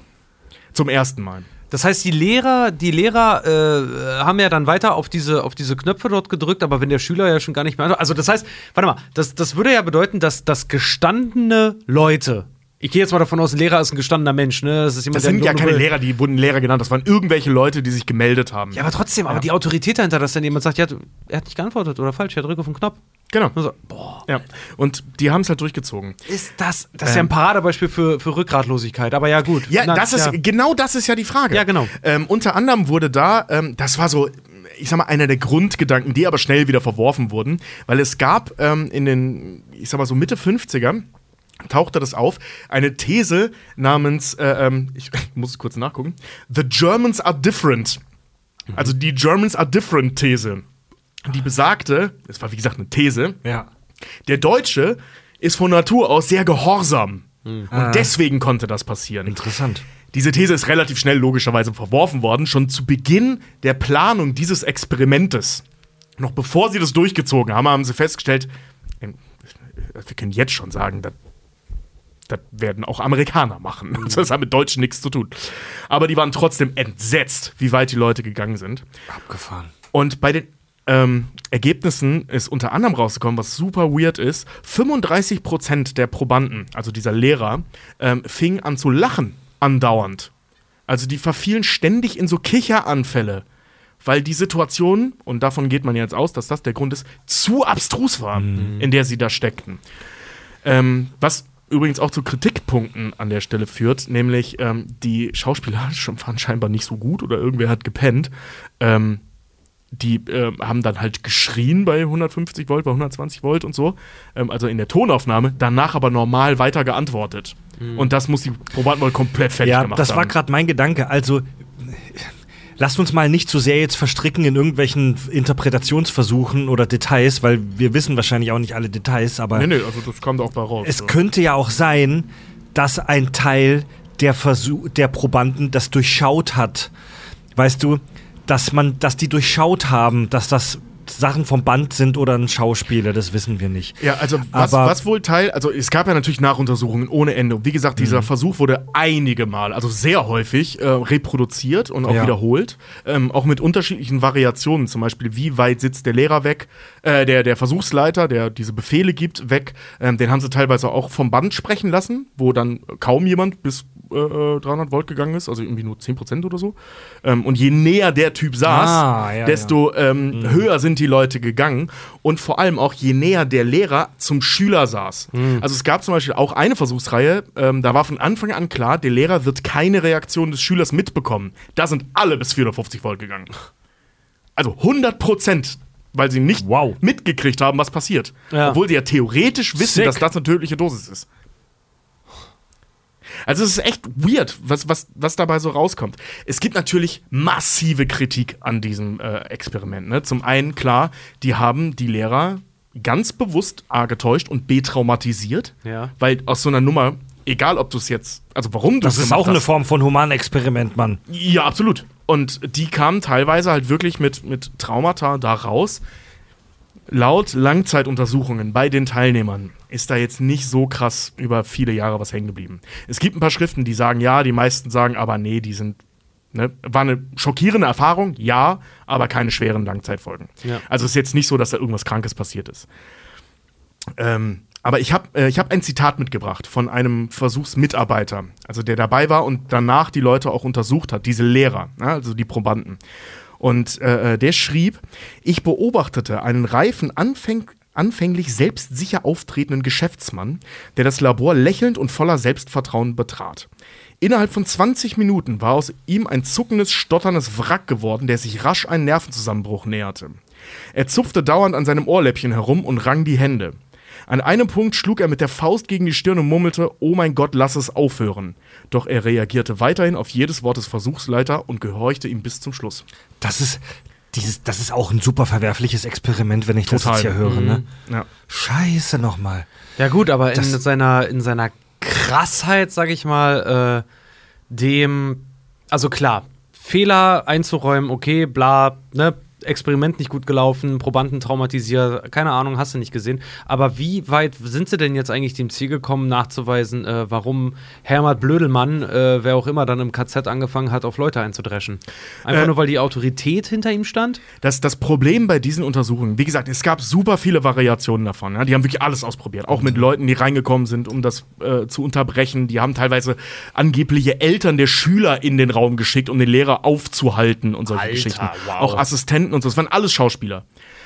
Zum ersten Mal. Das heißt, die Lehrer, die Lehrer äh, haben ja dann weiter auf diese, auf diese Knöpfe dort gedrückt, aber wenn der Schüler ja schon gar nicht mehr. Also das heißt, warte mal, das, das würde ja bedeuten, dass, dass gestandene Leute, ich gehe jetzt mal davon aus, ein Lehrer ist ein gestandener Mensch, ne? Das ist jemand, Das sind ja keine Lehrer, die wurden Lehrer genannt. Das waren irgendwelche Leute, die sich gemeldet haben. Ja, aber trotzdem, aber die Autorität dahinter, dass dann jemand sagt, ja, er hat nicht geantwortet oder falsch, er drückt auf den Knopf. Genau. Also, boah. Ja. Und die haben es halt durchgezogen. Ist das, das ist ja ein Paradebeispiel für, für Rückgratlosigkeit, aber ja, gut. Ja, Na, das ist, genau das ist ja die Frage. Ja, genau. Ähm, unter anderem wurde da, ähm, das war so, ich sag mal, einer der Grundgedanken, die aber schnell wieder verworfen wurden, weil es gab ähm, in den, ich sag mal so Mitte 50er, tauchte das auf, eine These namens, äh, ähm, ich muss kurz nachgucken, The Germans are different. Also die Germans are different These. Die besagte, es war wie gesagt eine These, Ja. der Deutsche ist von Natur aus sehr gehorsam. Und deswegen konnte das passieren. Interessant. Diese These ist relativ schnell logischerweise verworfen worden, schon zu Beginn der Planung dieses Experimentes. Noch bevor sie das durchgezogen haben, haben sie festgestellt, ähm, wir können jetzt schon sagen, das, das werden auch Amerikaner machen. Also das hat mit Deutschen nichts zu tun. Aber die waren trotzdem entsetzt, wie weit die Leute gegangen sind. Abgefahren. Und bei den ähm, Ergebnissen ist unter anderem rausgekommen, was super weird ist, 35% der Probanden, also dieser Lehrer, ähm, fingen an zu lachen andauernd. Also die verfielen ständig in so Kicheranfälle, weil die Situation, und davon geht man jetzt aus, dass das der Grund ist, zu abstrus war, in der sie da steckten. Ähm, was übrigens auch zu Kritikpunkten an der Stelle führt, nämlich ähm, die Schauspieler waren scheinbar nicht so gut oder irgendwer hat gepennt. Ähm, die äh, haben dann halt geschrien bei 150 Volt, bei 120 Volt und so, ähm, also in der Tonaufnahme, danach aber normal weiter geantwortet. Und das muss die Probanden wohl komplett fertig Ja, gemacht das haben. war gerade mein Gedanke. Also, lasst uns mal nicht zu sehr jetzt verstricken in irgendwelchen Interpretationsversuchen oder Details, weil wir wissen wahrscheinlich auch nicht alle Details, aber Nee, nee, also das da auch bei raus. es so. könnte ja auch sein, dass ein Teil der Versuch, der Probanden das durchschaut hat. Weißt du, dass man, dass die durchschaut haben, dass das Sachen vom Band sind oder ein Schauspieler, das wissen wir nicht. Ja, also was, Aber- was wohl Teil, also es gab ja natürlich Nachuntersuchungen ohne Ende. Wie gesagt, dieser Mhm. Versuch wurde einige Mal, also sehr häufig, äh, reproduziert und auch Ja. wiederholt. Ähm, auch mit unterschiedlichen Variationen, zum Beispiel, wie weit sitzt der Lehrer weg, äh, der, der Versuchsleiter, der diese Befehle gibt, weg. Ähm, den haben sie teilweise auch vom Band sprechen lassen, wo dann kaum jemand bis äh, 300 Volt gegangen ist, also irgendwie nur 10% oder so. Ähm, und je näher der Typ saß, Ah, ja, desto ähm, höher sind die Leute gegangen. Und vor allem auch, je näher der Lehrer zum Schüler saß. Also es gab zum Beispiel auch eine Versuchsreihe, ähm, da war von Anfang an klar, der Lehrer wird keine Reaktion des Schülers mitbekommen. Da sind alle bis 450 Volt gegangen. Also 100 Prozent. Weil sie nicht Wow. mitgekriegt haben, was passiert. Ja. Obwohl sie ja theoretisch wissen, Sick. dass das eine tödliche Dosis ist. Also es ist echt weird, was, was, was dabei so rauskommt. Es gibt natürlich massive Kritik an diesem äh, Experiment. Ne? Zum einen, klar, die haben die Lehrer ganz bewusst A getäuscht und B traumatisiert. Ja. Weil aus so einer Nummer, egal ob du es jetzt, also warum du Das ist auch eine Form von Humanexperiment, Mann. ja, absolut. Und die kamen teilweise halt wirklich mit, mit Traumata da raus. Laut Langzeituntersuchungen bei den Teilnehmern ist da jetzt nicht so krass über viele Jahre was hängen geblieben. Es gibt ein paar Schriften, die sagen ja, die meisten sagen aber nee, die sind. Ne, war eine schockierende Erfahrung, ja, aber keine schweren Langzeitfolgen. Ja. Also es ist jetzt nicht so, dass da irgendwas Krankes passiert ist. Ähm, aber ich habe äh, ich hab ein Zitat mitgebracht von einem Versuchsmitarbeiter, also der dabei war und danach die Leute auch untersucht hat, diese Lehrer, ja, also die Probanden. Und äh, äh, der schrieb, ich beobachtete einen reifen, anfäng anfänglich selbstsicher auftretenden Geschäftsmann, der das Labor lächelnd und voller Selbstvertrauen betrat. Innerhalb von 20 Minuten war aus ihm ein zuckendes, stotterndes Wrack geworden, der sich rasch einen Nervenzusammenbruch näherte. Er zupfte dauernd an seinem Ohrläppchen herum und rang die Hände. An einem Punkt schlug er mit der Faust gegen die Stirn und murmelte, oh mein Gott, lass es aufhören. Doch er reagierte weiterhin auf jedes Wort des Versuchsleiter und gehorchte ihm bis zum Schluss. Das ist, dieses, das ist auch ein super verwerfliches Experiment, wenn ich das Total. jetzt hier höre. Ne? Ja. Scheiße nochmal. Ja gut, aber in Das- seiner, in seiner Krassheit, sag ich mal, äh, dem, also klar, Fehler einzuräumen, okay, bla, ne, Experiment nicht gut gelaufen, Probanden traumatisiert, keine Ahnung, hast du nicht gesehen. Aber wie weit sind sie denn jetzt eigentlich dem Ziel gekommen, nachzuweisen, äh, warum Hermann Blödelmann, äh, wer auch immer dann im KZ angefangen hat, auf Leute einzudreschen? Einfach Äh, nur, weil die Autorität hinter ihm stand? Das, das Problem bei diesen Untersuchungen, wie gesagt, es gab super viele Variationen davon. Ja? Die haben wirklich alles ausprobiert. Auch mit Leuten, die reingekommen sind, um das äh, zu unterbrechen. Die haben teilweise angebliche Eltern der Schüler in den Raum geschickt, um den Lehrer aufzuhalten und solche Alter, Geschichten. wow. Auch Assistenten und so. Das waren alles Schauspieler.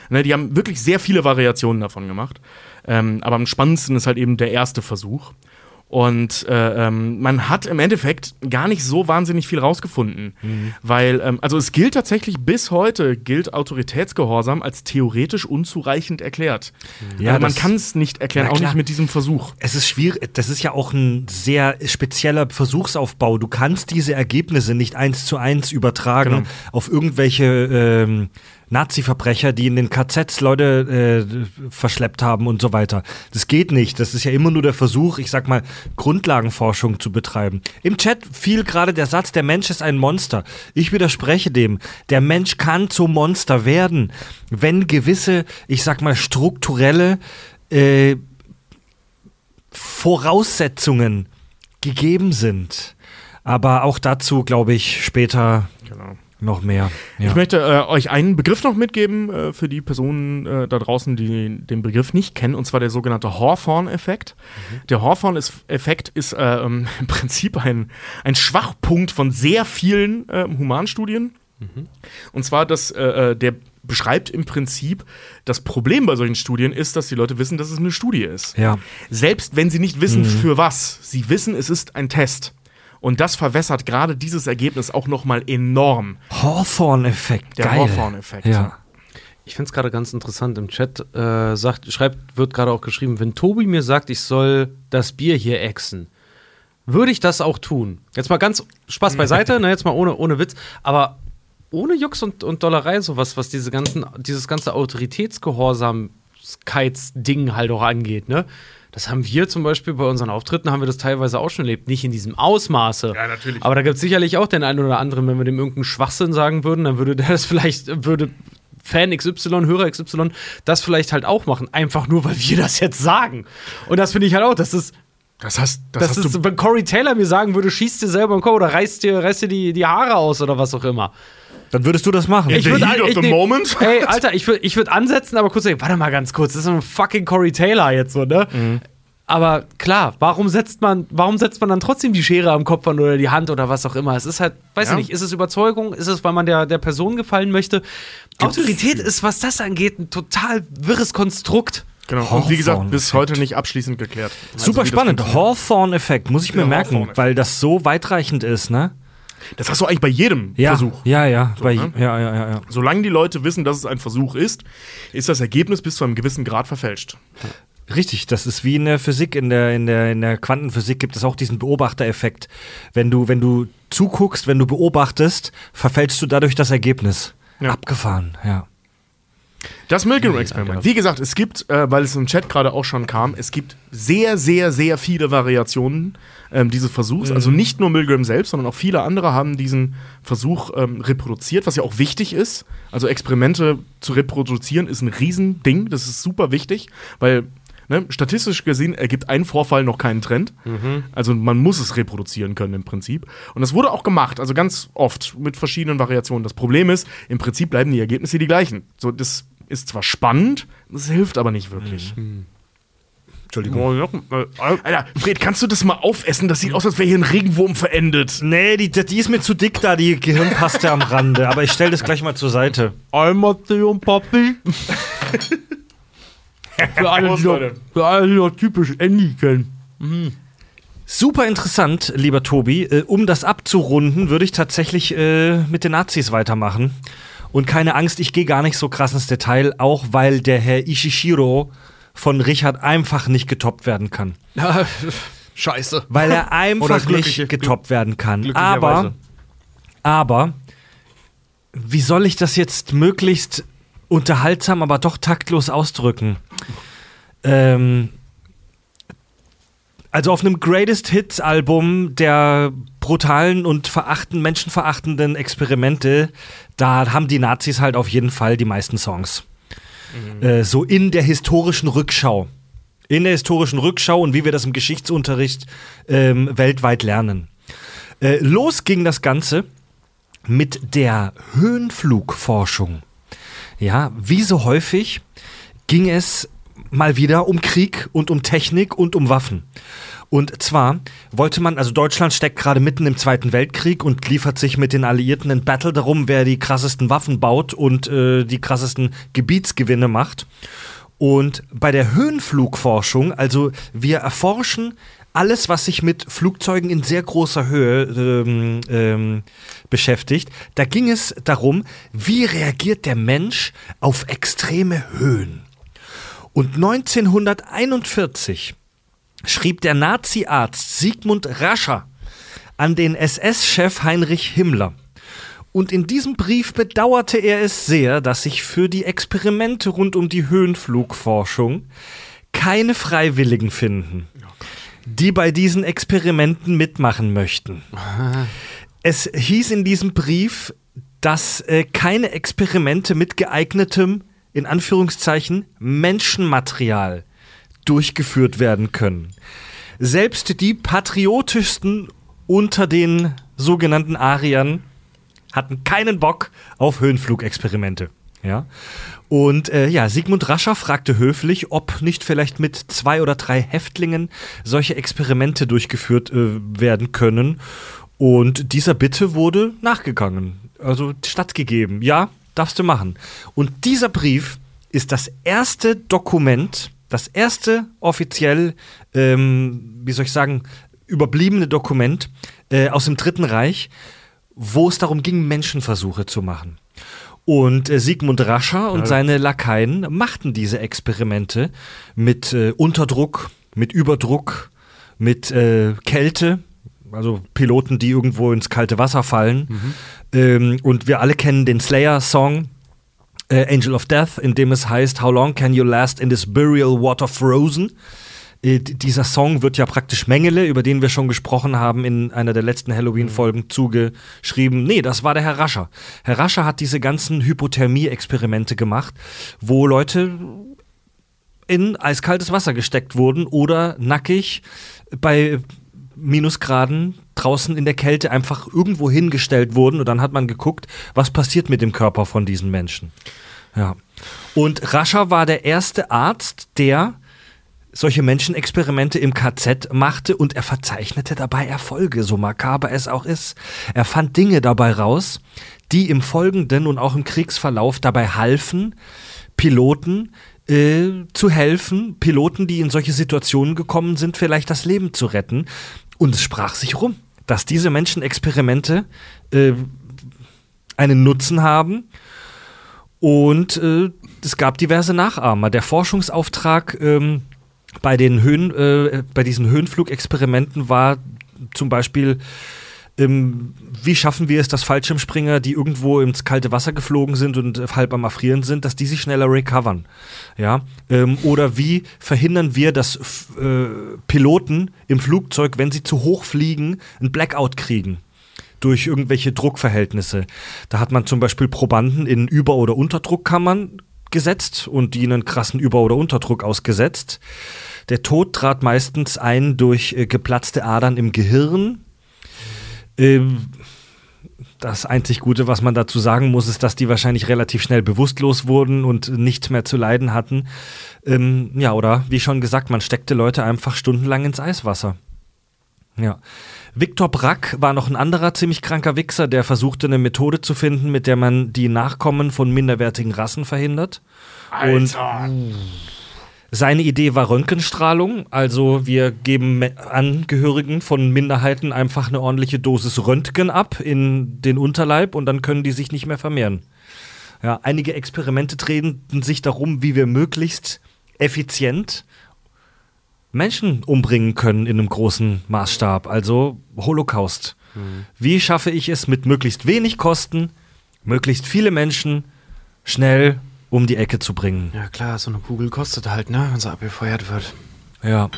Ne, die haben wirklich sehr viele Variationen davon gemacht. Ähm, aber am spannendsten ist halt eben der erste Versuch. Und äh, ähm, man hat im Endeffekt gar nicht so wahnsinnig viel rausgefunden. Weil, ähm, also es gilt tatsächlich bis heute, gilt Autoritätsgehorsam als theoretisch unzureichend erklärt. Ja, also man kann es nicht erklären, auch nicht mit diesem Versuch. Es ist schwierig, das ist ja auch ein sehr spezieller Versuchsaufbau. Du kannst diese Ergebnisse nicht eins zu eins übertragen Genau. auf irgendwelche ähm, Nazi-Verbrecher, die in den KZs Leute äh, verschleppt haben und so weiter. Das geht nicht. Das ist ja immer nur der Versuch, ich sag mal, Grundlagenforschung zu betreiben. Im Chat fiel gerade der Satz, der Mensch ist ein Monster. Ich widerspreche dem. Der Mensch kann zum Monster werden, wenn gewisse, ich sag mal, strukturelle äh, Voraussetzungen gegeben sind. Aber auch dazu, glaube ich, später Genau. Noch mehr. Ja. Ich möchte äh, euch einen Begriff noch mitgeben äh, für die Personen äh, da draußen, die den Begriff nicht kennen, und zwar der sogenannte Hawthorne-Effekt. Der Hawthorne-Effekt ist äh, ähm, im Prinzip ein, ein Schwachpunkt von sehr vielen ähm, Humanstudien. Und zwar, dass äh, äh, der beschreibt im Prinzip, das Problem bei solchen Studien ist, dass die Leute wissen, dass es eine Studie ist. Ja. Selbst wenn sie nicht wissen, für was. Sie wissen, es ist ein Test. Und das verwässert gerade dieses Ergebnis auch noch mal enorm. Hawthorne-Effekt. Der Geil. Hawthorne-Effekt. Ja. Ich finde es gerade ganz interessant. Im Chat äh, sagt, schreibt, wird gerade auch geschrieben, wenn Tobi mir sagt, ich soll das Bier hier exen, würde ich das auch tun. Jetzt mal ganz Spaß beiseite, ne, jetzt mal ohne, ohne Witz, aber ohne Jux und, und Dollerei, sowas, was diese ganzen, dieses ganze Autoritätsgehorsamkeitsding halt auch angeht, ne? Das haben wir zum Beispiel bei unseren Auftritten, haben wir das teilweise auch schon erlebt. Nicht in diesem Ausmaße. Ja, natürlich. Aber da gibt es sicherlich auch den einen oder anderen, wenn wir dem irgendeinen Schwachsinn sagen würden, dann würde der das vielleicht, würde Fan XY, Hörer XY das vielleicht halt auch machen. Einfach nur, weil wir das jetzt sagen. Und das finde ich halt auch, das ist, Das hast, das das hast ist, wenn Corey Taylor mir sagen würde, schieß dir selber im Kopf oder reiß dir, reiß dir die, die Haare aus oder was auch immer. Dann würdest du das machen. In the würd- heat of the moment? Ey, Alter, ich würde ich würd ansetzen, aber kurz sagen, warte mal ganz kurz, das ist ein fucking Corey Taylor jetzt so, ne? Mhm. Aber klar, warum setzt man, warum setzt man dann trotzdem die Schere am Kopf an oder die Hand oder was auch immer? Es ist halt, weiß Ja. ich nicht, ist es Überzeugung? Ist es, weil man der, der Person gefallen möchte? Autorität ist, was das angeht, ein total wirres Konstrukt. Genau. Und wie gesagt, bis heute nicht abschließend geklärt. Also, Super spannend. Hawthorne-Effekt, muss ich mir merken, weil das so weitreichend ist, ne? Das hast du eigentlich bei jedem Ja, Versuch. ja, ja, bei, ne? ja, ja, ja, ja. Solange die Leute wissen, dass es ein Versuch ist, ist das Ergebnis bis zu einem gewissen Grad verfälscht. Richtig, das ist wie in der Physik, in der, in der, in der Quantenphysik gibt es auch diesen Beobachtereffekt. Wenn du, wenn du zuguckst, wenn du beobachtest, verfälschst du dadurch das Ergebnis. Ja. Abgefahren, ja. Das Milgram-Experiment. Wie gesagt, es gibt, äh, weil es im Chat gerade auch schon kam, es gibt sehr, sehr, sehr viele Variationen ähm, dieses Versuchs. Also nicht nur Milgram selbst, sondern auch viele andere haben diesen Versuch ähm, reproduziert, was ja auch wichtig ist. Also Experimente zu reproduzieren ist ein Riesending. Das ist super wichtig, weil ne, statistisch gesehen ergibt ein Vorfall noch keinen Trend. Also man muss es reproduzieren können im Prinzip. Und das wurde auch gemacht, also ganz oft mit verschiedenen Variationen. Das Problem ist, im Prinzip bleiben die Ergebnisse die gleichen. So, das ist zwar spannend, das hilft aber nicht wirklich. Entschuldigung. Alter, Fred, kannst du das mal aufessen? Das sieht aus, als wäre hier ein Regenwurm verendet. Nee, die, die ist mir zu dick da, die Gehirnpaste am Rande. Aber ich stelle das gleich mal zur Seite. Einmal und Papi. für, alle, die noch, Leute. für alle, die noch typisch Andy kennen. Super interessant, lieber Tobi. Äh, um das abzurunden, würde ich tatsächlich äh, mit den Nazis weitermachen. Und keine Angst, ich gehe gar nicht so krass ins Detail, auch weil der Herr Ishishiro von Richard einfach nicht getoppt werden kann. Scheiße. Weil er einfach nicht getoppt werden kann. Aber, aber, wie soll ich das jetzt möglichst unterhaltsam, aber doch taktlos ausdrücken? Ähm, also auf einem Greatest Hits Album der brutalen und verachten, menschenverachtenden Experimente, da haben die Nazis halt auf jeden Fall die meisten Songs. Äh, so in der historischen Rückschau. In der historischen Rückschau und wie wir das im Geschichtsunterricht ähm, weltweit lernen. Äh, los ging das Ganze mit der Höhenflugforschung. Ja, wie so häufig ging es mal wieder um Krieg und um Technik und um Waffen. Und zwar wollte man, also Deutschland steckt gerade mitten im Zweiten Weltkrieg und liefert sich mit den Alliierten in Battle darum, wer die krassesten Waffen baut und äh, die krassesten Gebietsgewinne macht. Und bei der Höhenflugforschung, also wir erforschen alles, was sich mit Flugzeugen in sehr großer Höhe ähm, ähm, beschäftigt, da ging es darum, wie reagiert der Mensch auf extreme Höhen. Und 1941 schrieb der Nazi-Arzt Sigmund Rascher an den SS-Chef Heinrich Himmler. Und in diesem Brief bedauerte er es sehr, dass sich für die Experimente rund um die Höhenflugforschung keine Freiwilligen finden, die bei diesen Experimenten mitmachen möchten. Es hieß in diesem Brief, dass äh, keine Experimente mit geeignetem, in Anführungszeichen, Menschenmaterial durchgeführt werden können. Selbst die patriotischsten unter den sogenannten Ariern hatten keinen Bock auf Höhenflugexperimente. Ja. Und äh, ja, Sigmund Rascher fragte höflich, ob nicht vielleicht mit zwei oder drei Häftlingen solche Experimente durchgeführt äh, werden können. Und dieser Bitte wurde nachgegangen, also stattgegeben. Ja, darfst du machen. Und dieser Brief ist das erste Dokument, das erste offiziell, ähm, wie soll ich sagen, überbliebene Dokument äh, aus dem Dritten Reich, wo es darum ging, Menschenversuche zu machen. Und äh, Sigmund Rascher und seine Lakaien machten diese Experimente mit äh, Unterdruck, mit Überdruck, mit äh, Kälte, also Piloten, die irgendwo ins kalte Wasser fallen. Ähm, und wir alle kennen den Slayer-Song äh, Angel of Death, in dem es heißt, How long can you last in this burial water frozen? Äh, dieser Song wird ja praktisch Mengele, über den wir schon gesprochen haben, in einer der letzten Halloween-Folgen zugeschrieben. Nee, das war der Herr Rascher. Herr Rascher hat diese ganzen Hypothermie-Experimente gemacht, wo Leute in eiskaltes Wasser gesteckt wurden oder nackig bei Minusgraden draußen in der Kälte einfach irgendwo hingestellt wurden und dann hat man geguckt, was passiert mit dem Körper von diesen Menschen. Ja. Und Rascher war der erste Arzt, der solche Menschenexperimente im KZ machte und er verzeichnete dabei Erfolge, so makaber es auch ist. Er fand Dinge dabei raus, die im Folgenden und auch im Kriegsverlauf dabei halfen, Piloten äh, zu helfen, Piloten, die in solche Situationen gekommen sind, vielleicht das Leben zu retten. Und es sprach sich rum, dass diese Menschenexperimente äh, einen Nutzen haben und äh, es gab diverse Nachahmer. Der Forschungsauftrag ähm, bei, den Höhen, äh, bei diesen Höhenflugexperimenten war zum Beispiel, ähm, wie schaffen wir es, dass Fallschirmspringer, die irgendwo ins kalte Wasser geflogen sind und halb am Erfrieren sind, dass die sich schneller recovern? Ja? Ähm, oder wie verhindern wir, dass äh, Piloten im Flugzeug, wenn sie zu hoch fliegen, ein Blackout kriegen? durch irgendwelche Druckverhältnisse. Da hat man zum Beispiel Probanden in Über- oder Unterdruckkammern gesetzt und die einen krassen Über- oder Unterdruck ausgesetzt. Der Tod trat meistens ein durch äh, geplatzte Adern im Gehirn. Ähm, das einzig Gute, was man dazu sagen muss, ist, dass die wahrscheinlich relativ schnell bewusstlos wurden und nichts mehr zu leiden hatten. Ähm, ja, oder wie schon gesagt, man steckte Leute einfach stundenlang ins Eiswasser. Ja. Viktor Brack war noch ein anderer ziemlich kranker Wichser, der versuchte eine Methode zu finden, mit der man die Nachkommen von minderwertigen Rassen verhindert. Und seine Idee war Röntgenstrahlung, also wir geben Angehörigen von Minderheiten einfach eine ordentliche Dosis Röntgen ab in den Unterleib und dann können die sich nicht mehr vermehren. Ja, einige Experimente drehten sich darum, wie wir möglichst effizient Menschen umbringen können in einem großen Maßstab, also Holocaust. Wie schaffe ich es mit möglichst wenig Kosten möglichst viele Menschen schnell um die Ecke zu bringen. Ja, klar, so eine Kugel kostet halt, ne, wenn sie abgefeuert wird. Ja.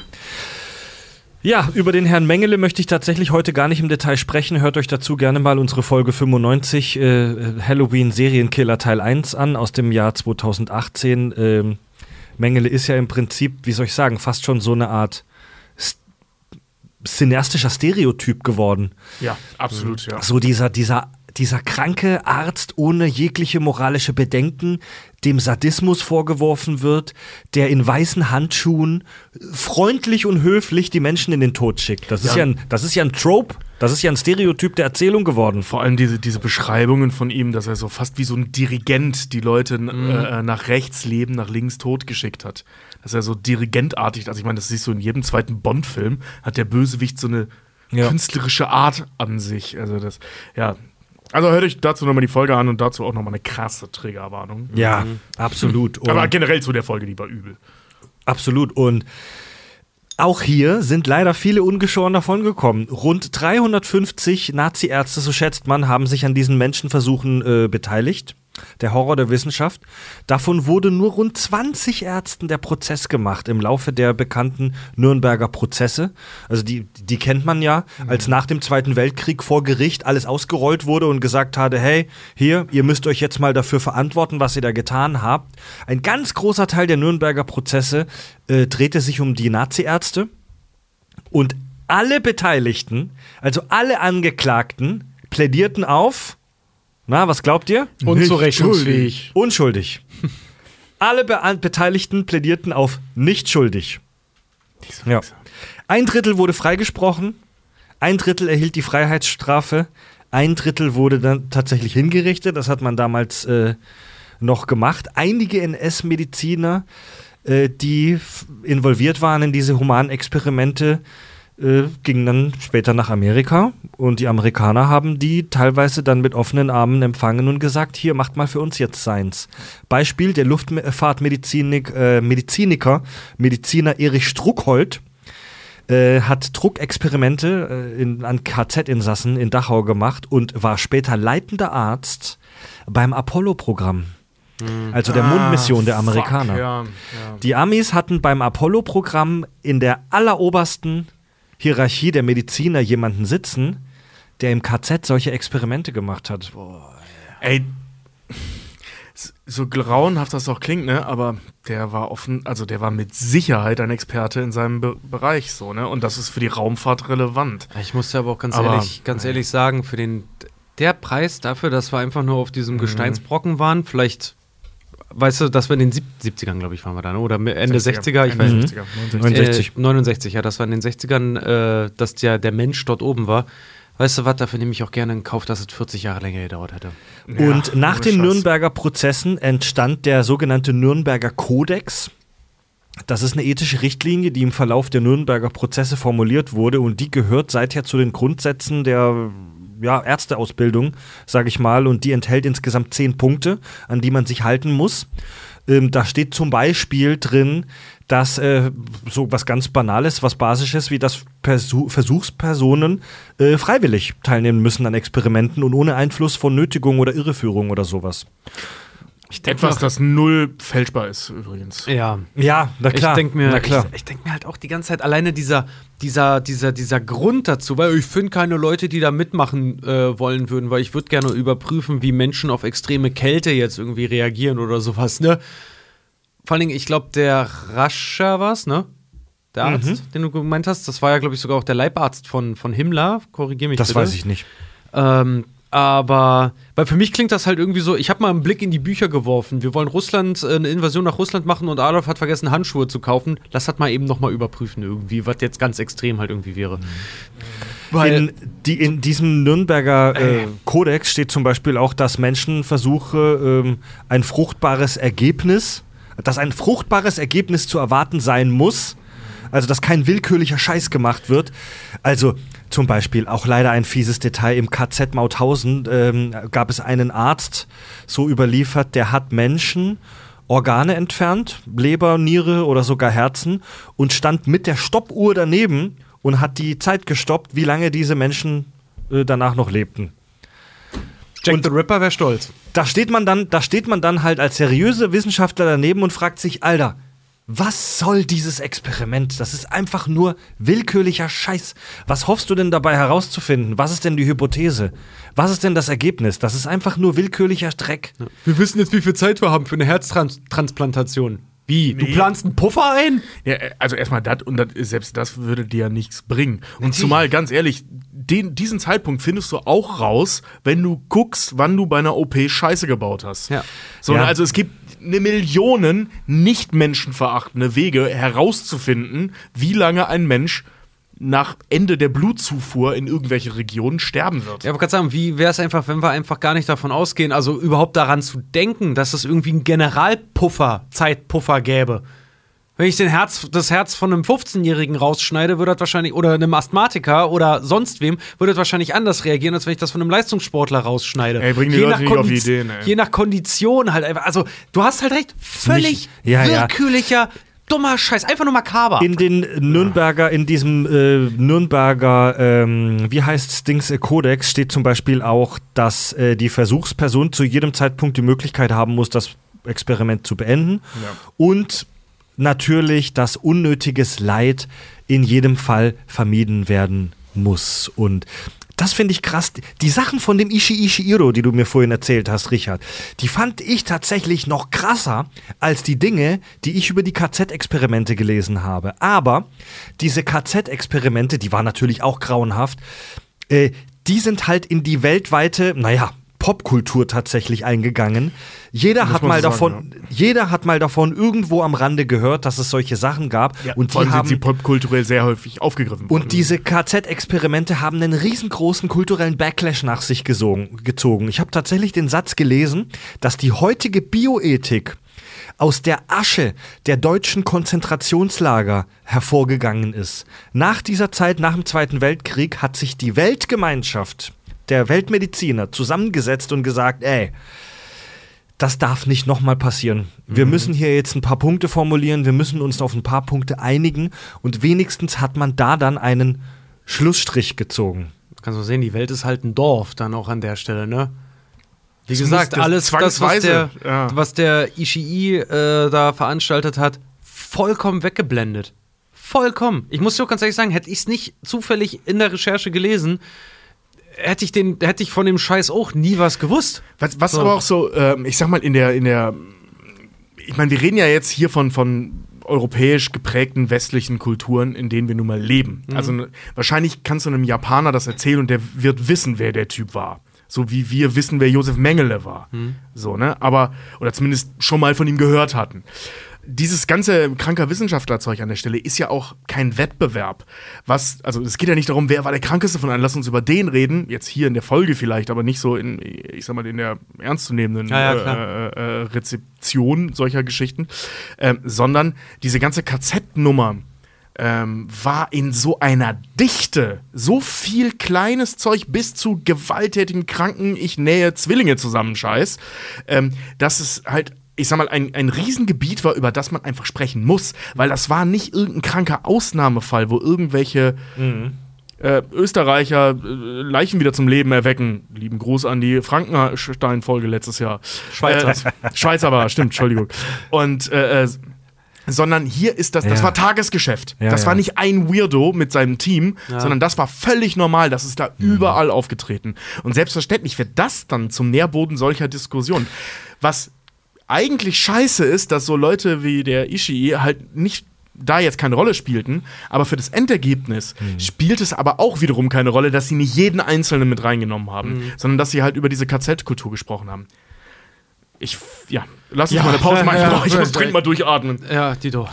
Ja, über den Herrn Mengele möchte ich tatsächlich heute gar nicht im Detail sprechen. Hört euch dazu gerne mal unsere Folge 95 äh, Halloween Serienkiller Teil 1 an aus dem Jahr 2018. Ähm, Mengele ist ja im Prinzip, wie soll ich sagen, fast schon so eine Art st- cineastischer Stereotyp geworden. Ja, absolut, ja. So dieser, dieser, dieser kranke Arzt ohne jegliche moralische Bedenken, dem Sadismus vorgeworfen wird, der in weißen Handschuhen freundlich und höflich die Menschen in den Tod schickt. Das ist ja, ein, das ist ja ein Trope, das ist ja ein Stereotyp der Erzählung geworden. Vor allem diese, diese Beschreibungen von ihm, dass er so fast wie so ein Dirigent die Leute äh, nach rechts leben, nach links tot geschickt hat. Dass er so dirigentartig, also ich meine, das siehst du in jedem zweiten Bond-Film, hat der Bösewicht so eine Ja. künstlerische Art an sich. Also das, ja. Also hört euch dazu nochmal die Folge an und dazu auch nochmal eine krasse Triggerwarnung. Ja, absolut. Und Aber generell zu der Folge, die war übel. Absolut. Und auch hier sind leider viele ungeschoren davongekommen. Rund 350 Nazi-Ärzte, so schätzt man, haben sich an diesen Menschenversuchen äh, beteiligt. Der Horror der Wissenschaft. Davon wurde nur rund 20 Ärzten der Prozess gemacht im Laufe der bekannten Nürnberger Prozesse. Also die, die kennt man ja, als nach dem Zweiten Weltkrieg vor Gericht alles ausgerollt wurde und gesagt hatte, hey, hier, ihr müsst euch jetzt mal dafür verantworten, was ihr da getan habt. Ein ganz großer Teil der Nürnberger Prozesse äh, drehte sich um die Nazi-Ärzte. Und alle Beteiligten, also alle Angeklagten, plädierten auf, na, was glaubt ihr? Unzurechnungsfähig. Unschuldig. Alle Be Beteiligten plädierten auf nicht schuldig. Ja. Ein Drittel wurde freigesprochen, ein Drittel erhielt die Freiheitsstrafe, ein Drittel wurde dann tatsächlich hingerichtet. Das hat man damals äh, noch gemacht. Einige NS-Mediziner, äh, die involviert waren in diese humanen Experimente, äh, gingen dann später nach Amerika und die Amerikaner haben die teilweise dann mit offenen Armen empfangen und gesagt, hier macht mal für uns jetzt seins. Beispiel der Luftfahrtmediziniker, äh, Mediziniker, Mediziner Erich Struckhold, äh, hat Druckexperimente äh, in, an KZ-Insassen in Dachau gemacht und war später leitender Arzt beim Apollo-Programm. Also der Mondmission der Amerikaner. Ah, Fuck, ja, ja. Die Amis hatten beim Apollo-Programm in der allerobersten Hierarchie der Mediziner jemanden sitzen, der im KZ solche Experimente gemacht hat. Ey, so grauenhaft das auch klingt, ne? Aber der war offen, also der war mit Sicherheit ein Experte in seinem Be Bereich, so, ne? Und das ist für die Raumfahrt relevant. Ich muss dir aber auch ganz Aber- ehrlich, ganz ehrlich sagen, für den der Preis dafür, dass wir einfach nur auf diesem Gesteinsbrocken waren, vielleicht, weißt du, dass wir in den Sieb 70ern, glaube ich, waren wir da, ne? oder Ende 60er, ich weiß Ende nicht. 60er, 69. Äh, 69, ja, das war in den 60ern, äh, dass der, der Mensch dort oben war. Weißt du was, dafür nehme ich auch gerne in Kauf, dass es 40 Jahre länger gedauert hätte. Und Ja, nach ohne den Scheiß. Nürnberger Prozessen entstand der sogenannte Nürnberger Kodex. Das ist eine ethische Richtlinie, die im Verlauf der Nürnberger Prozesse formuliert wurde und die gehört seither zu den Grundsätzen der ja, Ärzteausbildung, sage ich mal, und die enthält insgesamt zehn Punkte, an die man sich halten muss. Ähm, da steht zum Beispiel drin, dass äh, so was ganz Banales, was Basisches, wie dass Persu Versuchspersonen äh, freiwillig teilnehmen müssen an Experimenten und ohne Einfluss von Nötigung oder Irreführung oder sowas. Etwas, das null fälschbar ist, übrigens. Ja. Ja, na klar. Ich denke mir, na klar. Ich, ich denk mir halt auch die ganze Zeit alleine dieser, dieser, dieser, dieser Grund dazu, weil ich finde keine Leute, die da mitmachen äh, wollen würden, weil ich würde gerne überprüfen, wie Menschen auf extreme Kälte jetzt irgendwie reagieren oder sowas, ne? Vor allen Dingen, ich glaube, der Rascher war's, ne? Der Mhm. Arzt, den du gemeint hast, das war ja, glaube ich, sogar auch der Leibarzt von, von Himmler. Korrigier mich das bitte. weiß ich nicht. Ähm, aber, weil für mich klingt das halt irgendwie so, ich habe mal einen Blick in die Bücher geworfen. Wir wollen Russland, äh, eine Invasion nach Russland machen und Adolf hat vergessen, Handschuhe zu kaufen. Lass das mal eben nochmal überprüfen irgendwie, was jetzt ganz extrem halt irgendwie wäre. Weil, In, die, in diesem Nürnberger äh, Kodex steht zum Beispiel auch, dass Menschenversuche ähm, ein fruchtbares Ergebnis, dass ein fruchtbares Ergebnis zu erwarten sein muss. Also, dass kein willkürlicher Scheiß gemacht wird. Also, zum Beispiel auch leider ein fieses Detail: im KZ Mauthausen ähm, gab es einen Arzt, so überliefert, der hat Menschen Organe entfernt, Leber, Niere oder sogar Herzen und stand mit der Stoppuhr daneben und hat die Zeit gestoppt, wie lange diese Menschen äh, danach noch lebten. Jack Und- the Ripper wäre stolz. Da steht man dann, da steht man dann halt als seriöse Wissenschaftler daneben und fragt sich, Alter, was soll dieses Experiment? Das ist einfach nur willkürlicher Scheiß. Was hoffst du denn dabei herauszufinden? Was ist denn die Hypothese? Was ist denn das Ergebnis? Das ist einfach nur willkürlicher Dreck. Wir wissen jetzt, wie viel Zeit wir haben für eine Herztransplantation. Wie? Du Nee. planst einen Puffer ein? Ja, also erstmal das und das, selbst das würde dir ja nichts bringen. Und zumal, ganz ehrlich, den, diesen Zeitpunkt findest du auch raus, wenn du guckst, wann du bei einer OP Scheiße gebaut hast. Ja. So, Ja. Also es gibt eine Millionen nicht menschenverachtende Wege herauszufinden, wie lange ein Mensch nach Ende der Blutzufuhr in irgendwelche Regionen sterben wird. Ja, aber gerade sagen, wie wäre es einfach, wenn wir einfach gar nicht davon ausgehen, also überhaupt daran zu denken, dass es irgendwie einen Generalpuffer, Zeitpuffer gäbe. Wenn ich den Herz, das Herz von einem 15-Jährigen rausschneide, würde das wahrscheinlich, oder einem Asthmatiker oder sonst wem, würde das wahrscheinlich anders reagieren, als wenn ich das von einem Leistungssportler rausschneide. Ey, bring die Je Leute nach nicht auf Kondiz- Ideen, ey. Je nach Kondition halt einfach. Also, du hast halt recht, völlig ja, ja. willkürlicher, dummer Scheiß, einfach nur makaber. In den Nürnberger, in diesem äh, Nürnberger, ähm, wie heißt Dings, äh, Kodex steht zum Beispiel auch, dass äh, die Versuchsperson zu jedem Zeitpunkt die Möglichkeit haben muss, das Experiment zu beenden. Und natürlich, dass unnötiges Leid in jedem Fall vermieden werden muss. Und das finde ich krass. Die Sachen von dem Ishi Ishiiro, die du mir vorhin erzählt hast, Richard, die fand ich tatsächlich noch krasser als die Dinge, die ich über die KZ-Experimente gelesen habe. Aber diese KZ-Experimente, die waren natürlich auch grauenhaft, äh, die sind halt in die weltweite, naja, Popkultur tatsächlich eingegangen. Jeder Muss hat mal so davon, sagen, jeder hat mal davon irgendwo am Rande gehört, dass es solche Sachen gab. und Vor die haben sind sie popkulturell sehr häufig aufgegriffen worden. und diese KZ-Experimente haben einen riesengroßen kulturellen Backlash nach sich gezogen. Ich habe tatsächlich den Satz gelesen, dass die heutige Bioethik aus der Asche der deutschen Konzentrationslager hervorgegangen ist. Nach dieser Zeit, nach dem Zweiten Weltkrieg, hat sich die Weltgemeinschaft der Weltmediziner zusammengesetzt und gesagt, ey, das darf nicht nochmal passieren. Wir müssen hier jetzt ein paar Punkte formulieren, wir müssen uns auf ein paar Punkte einigen und wenigstens hat man da dann einen Schlussstrich gezogen. kannst du sehen, die Welt ist halt ein Dorf dann auch an der Stelle, ne? Wie Das gesagt, alles, das, was der, ja. was der Ishii äh, da veranstaltet hat, vollkommen weggeblendet. Vollkommen. Ich muss dir auch ganz ehrlich sagen, hätte ich es nicht zufällig in der Recherche gelesen, hätte ich, den, hätte ich von dem Scheiß auch nie was gewusst. Was, was So. aber auch so, ähm, ich sag mal, in der, in der, ich meine, wir reden ja jetzt hier von, von europäisch geprägten westlichen Kulturen, in denen wir nun mal leben. Also ne, wahrscheinlich kannst du einem Japaner das erzählen und der wird wissen, wer der Typ war. So wie wir wissen, wer Josef Mengele war. So, ne? Aber, oder zumindest schon mal von ihm gehört hatten. Dieses ganze kranker Wissenschaftlerzeug an der Stelle ist ja auch kein Wettbewerb. Was, also es geht ja nicht darum, wer war der krankeste von allen, lass uns über den reden, jetzt hier in der Folge vielleicht, aber nicht so in, ich sag mal, in der ernstzunehmenden Ja, ja, äh, äh, äh, Rezeption solcher Geschichten, ähm, sondern diese ganze KZ-Nummer ähm, war in so einer Dichte, so viel kleines Zeug bis zu gewalttätigen Kranken, ich nähe Zwillinge zusammen, Scheiß, ähm, dass es halt ich sag mal, ein, ein Riesengebiet war, über das man einfach sprechen muss, weil das war nicht irgendein kranker Ausnahmefall, wo irgendwelche äh, Österreicher äh, Leichen wieder zum Leben erwecken. Lieben Gruß an die Frankenstein-Folge letztes Jahr. Schweizer. Äh, Schweizer war, stimmt, Entschuldigung. Und äh, äh, sondern hier ist das, das Ja. war Tagesgeschäft. Ja, das ja. war nicht ein Weirdo mit seinem Team, sondern das war völlig normal. Das ist da Mhm. überall aufgetreten. Und selbstverständlich wird das dann zum Nährboden solcher Diskussionen. Was eigentlich scheiße ist, dass so Leute wie der Ishii halt nicht da jetzt keine Rolle spielten, aber für das Endergebnis Mhm. spielt es aber auch wiederum keine Rolle, dass sie nicht jeden Einzelnen mit reingenommen haben, Mhm. sondern dass sie halt über diese KZ-Kultur gesprochen haben. Ich, ja, lass uns Ja, mal eine Pause machen. ja, ich muss dringend mal durchatmen. Ja, Dito.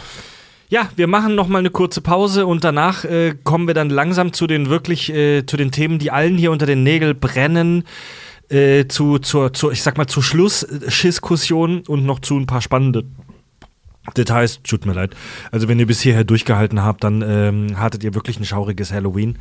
Ja, wir machen noch mal eine kurze Pause und danach äh, kommen wir dann langsam zu den wirklich äh, zu den Themen, die allen hier unter den Nägeln brennen. Äh, zu, zur, zur, ich sag mal, zur Schlussdiskussion und noch zu ein paar spannende Details. Tut mir leid. Also, wenn ihr bis hierher durchgehalten habt, dann ähm, hattet ihr wirklich ein schauriges Halloween.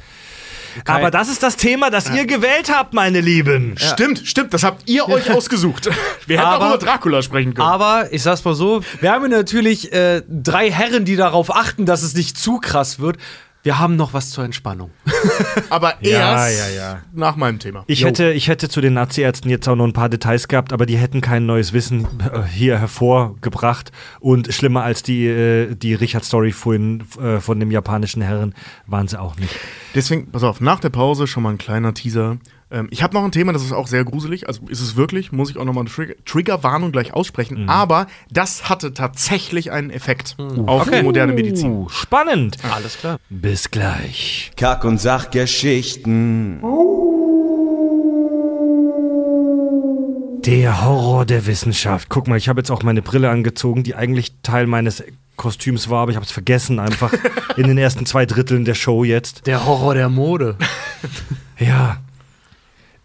Aber das ist das Thema, das ihr gewählt habt, meine Lieben. Stimmt, stimmt, das habt ihr euch ausgesucht. Wir hätten Aber- auch über Dracula sprechen können. Aber ich sag's mal so: Wir haben natürlich äh, drei Herren, die darauf achten, dass es nicht zu krass wird. Wir haben noch was zur Entspannung. aber Ja, erst ja, ja. nach meinem Thema. Ich Jo. hätte, ich hätte zu den Nazi-Ärzten jetzt auch noch ein paar Details gehabt, aber die hätten kein neues Wissen äh, hier hervorgebracht. Und schlimmer als die, äh, die Richard-Story vorhin äh, von dem japanischen Herren waren sie auch nicht. Deswegen, pass auf, nach der Pause schon mal ein kleiner Teaser. Ähm, ich habe noch ein Thema, das ist auch sehr gruselig. Also ist es wirklich, muss ich auch noch mal eine Trigger- Triggerwarnung gleich aussprechen. Aber das hatte tatsächlich einen Effekt auf die moderne Medizin. Uh, spannend. Alles klar. Bis gleich. Kack- und Sachgeschichten. Der Horror der Wissenschaft. Guck mal, ich habe jetzt auch meine Brille angezogen, die eigentlich Teil meines Kostüms war, aber ich habe es vergessen einfach in den ersten zwei Dritteln der Show jetzt. Der Horror der Mode. Ja.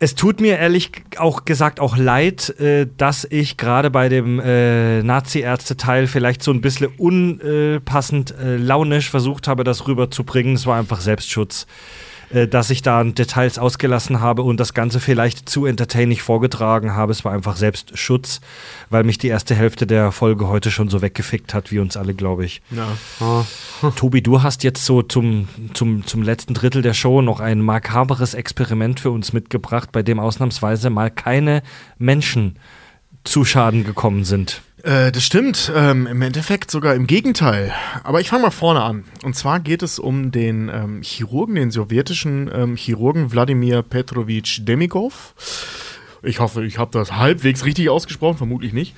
Es tut mir ehrlich auch gesagt auch leid, äh, dass ich gerade bei dem äh, Nazi-Ärzte-Teil vielleicht so ein bisschen unpassend äh, launisch versucht habe, das rüberzubringen. Es war einfach Selbstschutz, äh, dass ich da Details ausgelassen habe und das Ganze vielleicht zu entertaining vorgetragen habe. Es war einfach Selbstschutz, weil mich die erste Hälfte der Folge heute schon so weggefickt hat, wie uns alle, glaube ich. Ja. Tobi, du hast jetzt so zum, zum, zum letzten Drittel der Show noch ein makaberes Experiment für uns mitgebracht, bei dem ausnahmsweise mal keine Menschen zu Schaden gekommen sind. Äh, das stimmt. Ähm, Im Endeffekt sogar im Gegenteil. Aber ich fange mal vorne an. Und zwar geht es um den ähm, Chirurgen, den sowjetischen ähm, Chirurgen Wladimir Petrovich Demikov. Ich hoffe, ich habe das halbwegs richtig ausgesprochen, vermutlich nicht.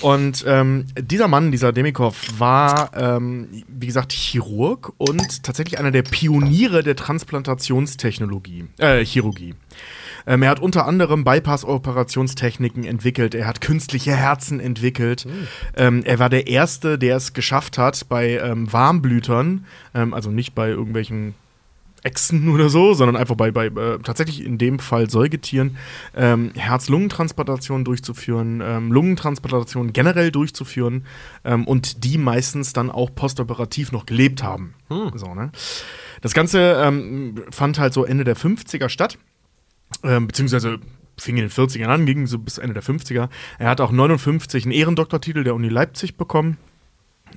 Und ähm, dieser Mann, dieser Demikov, war, ähm, wie gesagt, Chirurg und tatsächlich einer der Pioniere der Transplantationstechnologie, äh, Chirurgie. Ähm, er hat unter anderem Bypass-Operationstechniken entwickelt. Er hat künstliche Herzen entwickelt. Ähm, er war der Erste, der es geschafft hat, bei ähm, Warmblütern, ähm, also nicht bei irgendwelchen Echsen oder so, sondern einfach bei, bei äh, tatsächlich in dem Fall Säugetieren ähm, Herz-Lungentransplantationen durchzuführen, ähm, Lungentransplantationen generell durchzuführen ähm, und die meistens dann auch postoperativ noch gelebt haben. So, ne? Das Ganze ähm, fand halt so Ende der 50er statt ähm, beziehungsweise fing in den 40ern an, ging so bis Ende der 50er. Er hat auch 59 einen Ehrendoktortitel der Uni Leipzig bekommen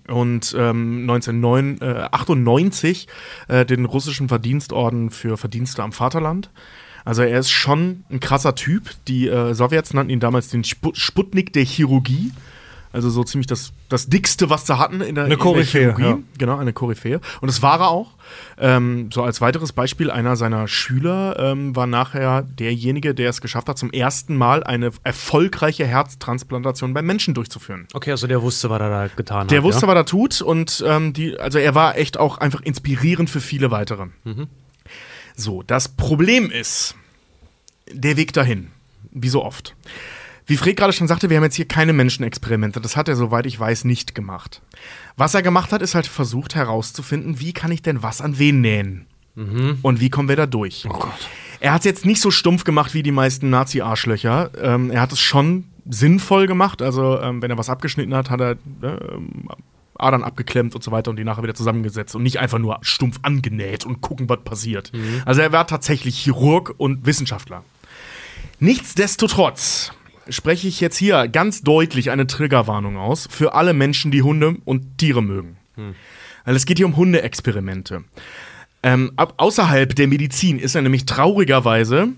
und ähm, 1998 äh, den russischen Verdienstorden für Verdienste am Vaterland. Also er ist schon ein krasser Typ. Die äh, Sowjets nannten ihn damals den Spu Sputnik der Chirurgie. Also so ziemlich das, das dickste, was sie hatten in der, Eine in der Koryphäe, Chirurgie. ja. Genau, eine Koryphäe. Und das war er auch. Ähm, so als weiteres Beispiel, einer seiner Schüler ähm, war nachher derjenige, der es geschafft hat, zum ersten Mal eine erfolgreiche Herztransplantation beim Menschen durchzuführen. Okay, also der wusste, was er da getan hat. Der wusste, ja? was er tut und ähm, die, also er war echt auch einfach inspirierend für viele weitere. So, das Problem ist der Weg dahin, wie so oft. Wie Fred gerade schon sagte, wir haben jetzt hier keine Menschenexperimente. Das hat er, soweit ich weiß, nicht gemacht. Was er gemacht hat, ist halt versucht herauszufinden, wie kann ich denn was an wen nähen? Und wie kommen wir da durch? Er hat es jetzt nicht so stumpf gemacht wie die meisten Nazi-Arschlöcher. Ähm, er hat es schon sinnvoll gemacht. Also, ähm, wenn er was abgeschnitten hat, hat er ähm, Adern abgeklemmt und so weiter und die nachher wieder zusammengesetzt und nicht einfach nur stumpf angenäht und gucken, was passiert. Also, er war tatsächlich Chirurg und Wissenschaftler. Nichtsdestotrotz spreche ich jetzt hier ganz deutlich eine Triggerwarnung aus für alle Menschen, die Hunde und Tiere mögen. Weil es geht hier um Hundeexperimente. Ähm, ab, außerhalb der Medizin ist er nämlich traurigerweise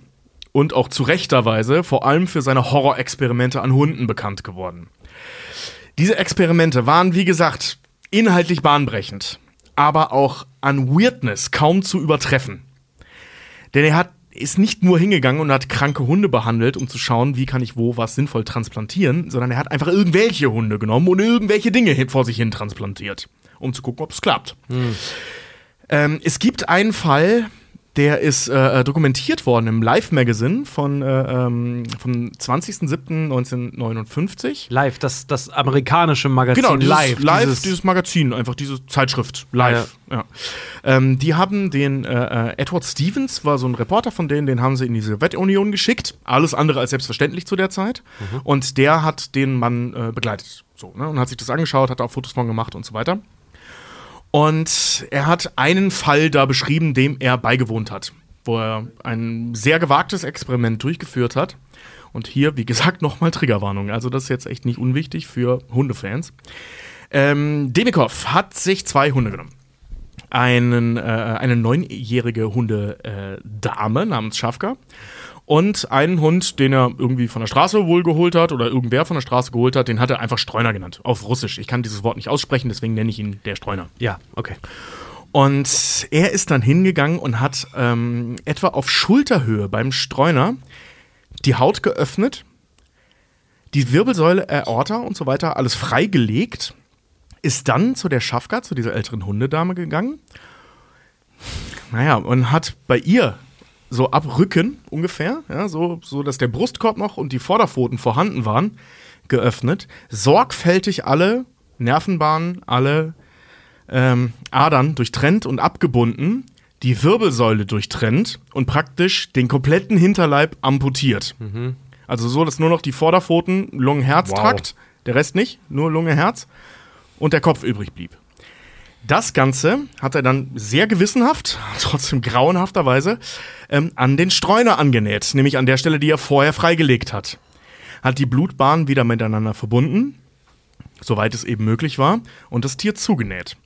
und auch zu rechter Weise vor allem für seine Horrorexperimente an Hunden bekannt geworden. Diese Experimente waren, wie gesagt, inhaltlich bahnbrechend, aber auch an Weirdness kaum zu übertreffen. Denn er hat, ist nicht nur hingegangen und hat kranke Hunde behandelt, um zu schauen, wie kann ich wo was sinnvoll transplantieren, sondern er hat einfach irgendwelche Hunde genommen und irgendwelche Dinge vor sich hin transplantiert, um zu gucken, ob es klappt. Ähm, es gibt einen Fall, der ist äh, dokumentiert worden im Live Magazine von, äh, ähm, vom 20.07.1959. Live, das, das amerikanische Magazin Genau, dieses Live. Live, dieses- dieses, Magazin, einfach diese Zeitschrift, Live. Ja. Ähm, die haben den äh, äh, Edward Stevens, war so ein Reporter von denen, den haben sie in die Sowjetunion geschickt. Alles andere als selbstverständlich zu der Zeit. Und der hat den Mann äh, begleitet. So, ne? Und hat sich das angeschaut, hat auch Fotos von gemacht und so weiter. Und er hat einen Fall da beschrieben, dem er beigewohnt hat, wo er ein sehr gewagtes Experiment durchgeführt hat. Und hier, wie gesagt, nochmal Triggerwarnung. Also das ist jetzt echt nicht unwichtig für Hundefans. Ähm, Demikov hat sich zwei Hunde genommen einen, äh, eine neunjährige Hundedame Dame namens Schafka und einen Hund, den er irgendwie von der Straße wohl geholt hat oder irgendwer von der Straße geholt hat, den hat er einfach Streuner genannt, auf Russisch. Ich kann dieses Wort nicht aussprechen, deswegen nenne ich ihn der Streuner. Ja, okay. Und er ist dann hingegangen und hat ähm, etwa auf Schulterhöhe beim Streuner die Haut geöffnet, die Wirbelsäule, Aorta und so weiter, alles freigelegt, ist dann zu der Schafka, zu dieser älteren Hundedame gegangen. Naja, und hat bei ihr so ab Rücken ungefähr, ja, so, so dass der Brustkorb noch und die Vorderpfoten vorhanden waren, geöffnet, sorgfältig alle Nervenbahnen, alle ähm, Adern durchtrennt und abgebunden, die Wirbelsäule durchtrennt und praktisch den kompletten Hinterleib amputiert. Also so, dass nur noch die Vorderpfoten Lunge-Herz-Trakt, der Rest nicht, nur Lunge-Herz und der Kopf übrig blieb. Das Ganze hat er dann sehr gewissenhaft, trotzdem grauenhafterweise, ähm, an den Streuner angenäht, nämlich an der Stelle, die er vorher freigelegt hat. Hat die Blutbahnen wieder miteinander verbunden, soweit es eben möglich war, und das Tier zugenäht.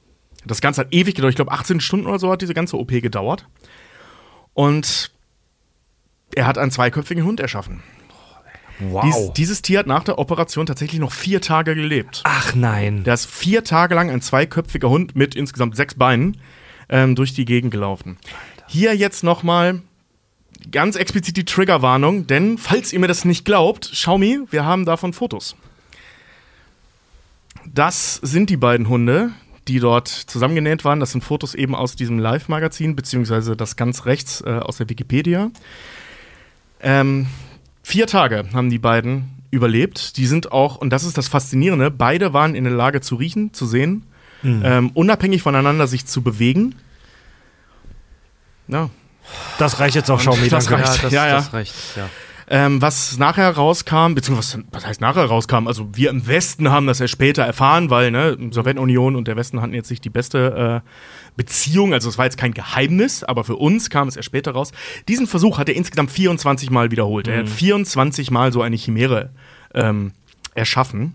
Das Ganze hat ewig gedauert, ich glaube 18 Stunden oder so hat diese ganze OP gedauert. Und er hat einen zweiköpfigen Hund erschaffen. Wow. Dies, dieses Tier hat nach der Operation tatsächlich noch vier Tage gelebt. Ach nein. Der ist vier Tage lang ein zweiköpfiger Hund mit insgesamt sechs Beinen ähm, durch die Gegend gelaufen. Hier jetzt nochmal ganz explizit die Triggerwarnung, denn falls ihr mir das nicht glaubt, Xiaomi, wir haben davon Fotos. Das sind die beiden Hunde, die dort zusammengenäht waren. Das sind Fotos eben aus diesem Live-Magazin, beziehungsweise das ganz rechts äh, aus der Wikipedia. Ähm, vier Tage haben die beiden überlebt. Die sind auch, und das ist das Faszinierende, beide waren in der Lage zu riechen, zu sehen, ähm, unabhängig voneinander sich zu bewegen. Ja. Das reicht jetzt auch, Xiaomi. das danke. reicht. Ja, das, Ja, ja. das reicht. Ja. Ähm, was nachher rauskam, beziehungsweise was, was heißt nachher rauskam, also wir im Westen haben das ja später erfahren, weil ne, Sowjetunion und der Westen hatten jetzt nicht die beste äh, Beziehung, also es war jetzt kein Geheimnis, aber für uns kam es erst später raus. Diesen Versuch hat er insgesamt 24 Mal wiederholt. Er hat 24 Mal so eine Chimäre ähm, erschaffen.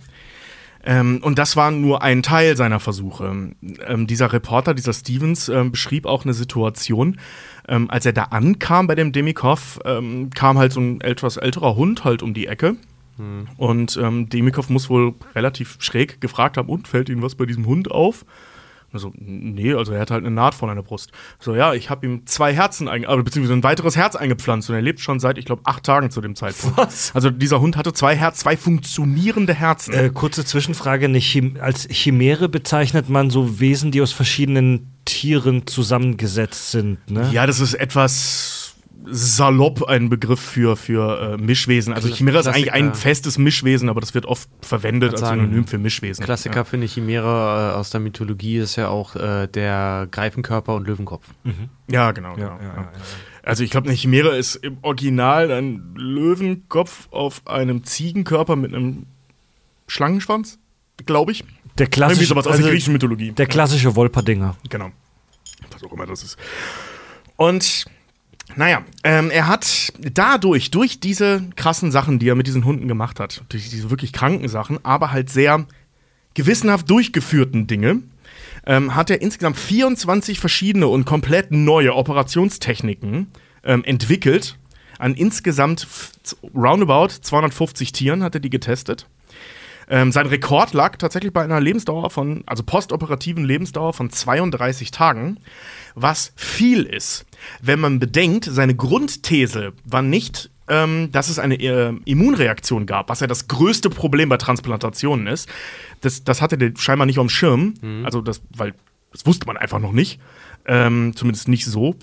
Ähm, und das war nur ein Teil seiner Versuche. Ähm, dieser Reporter, dieser Stevens, ähm, beschrieb auch eine Situation, ähm, als er da ankam bei dem Demikov, ähm, kam halt so ein etwas älterer Hund halt um die Ecke. Und ähm, Demikov muss wohl relativ schräg gefragt haben, und fällt Ihnen was bei diesem Hund auf? Also, nee, also er hat halt eine Naht vor einer Brust. So, ja, ich habe ihm zwei Herzen, also, beziehungsweise ein weiteres Herz eingepflanzt und er lebt schon seit, ich glaube, acht Tagen zu dem Zeitpunkt. Was? Also dieser Hund hatte zwei Herz, zwei funktionierende Herzen. Äh, kurze Zwischenfrage. Eine Chim als Chimäre bezeichnet man so Wesen, die aus verschiedenen Tieren zusammengesetzt sind. Ne? Ja, das ist etwas salopp ein Begriff für, für äh, Mischwesen. Also Kla- Chimäre ist eigentlich ein Klassiker. festes Mischwesen, aber das wird oft verwendet als sagen, Synonym für Mischwesen. Klassiker finde ich Chimäre äh, aus der Mythologie ist ja auch äh, der Greifenkörper und Löwenkopf. Ja, ja genau. genau ja. Also ich glaube, eine Chimäre ist im Original ein Löwenkopf auf einem Ziegenkörper mit einem Schlangenschwanz, glaube ich. Der klassische, sowas aus also der griechischen Mythologie. der klassische Wolperdinger. Genau. Was auch immer das ist. Und naja, ähm, er hat dadurch, durch diese krassen Sachen, die er mit diesen Hunden gemacht hat, durch diese wirklich kranken Sachen, aber halt sehr gewissenhaft durchgeführten Dinge, ähm, hat er insgesamt 24 verschiedene und komplett neue Operationstechniken ähm, entwickelt. An insgesamt roundabout 250 Tieren hat er die getestet. Ähm, sein Rekord lag tatsächlich bei einer Lebensdauer von, also postoperativen Lebensdauer von 32 Tagen, was viel ist. Wenn man bedenkt, seine Grundthese war nicht, ähm, dass es eine äh, Immunreaktion gab, was ja das größte Problem bei Transplantationen ist. Das, das hatte der scheinbar nicht auf dem Schirm, also das, weil das wusste man einfach noch nicht, ähm, zumindest nicht so.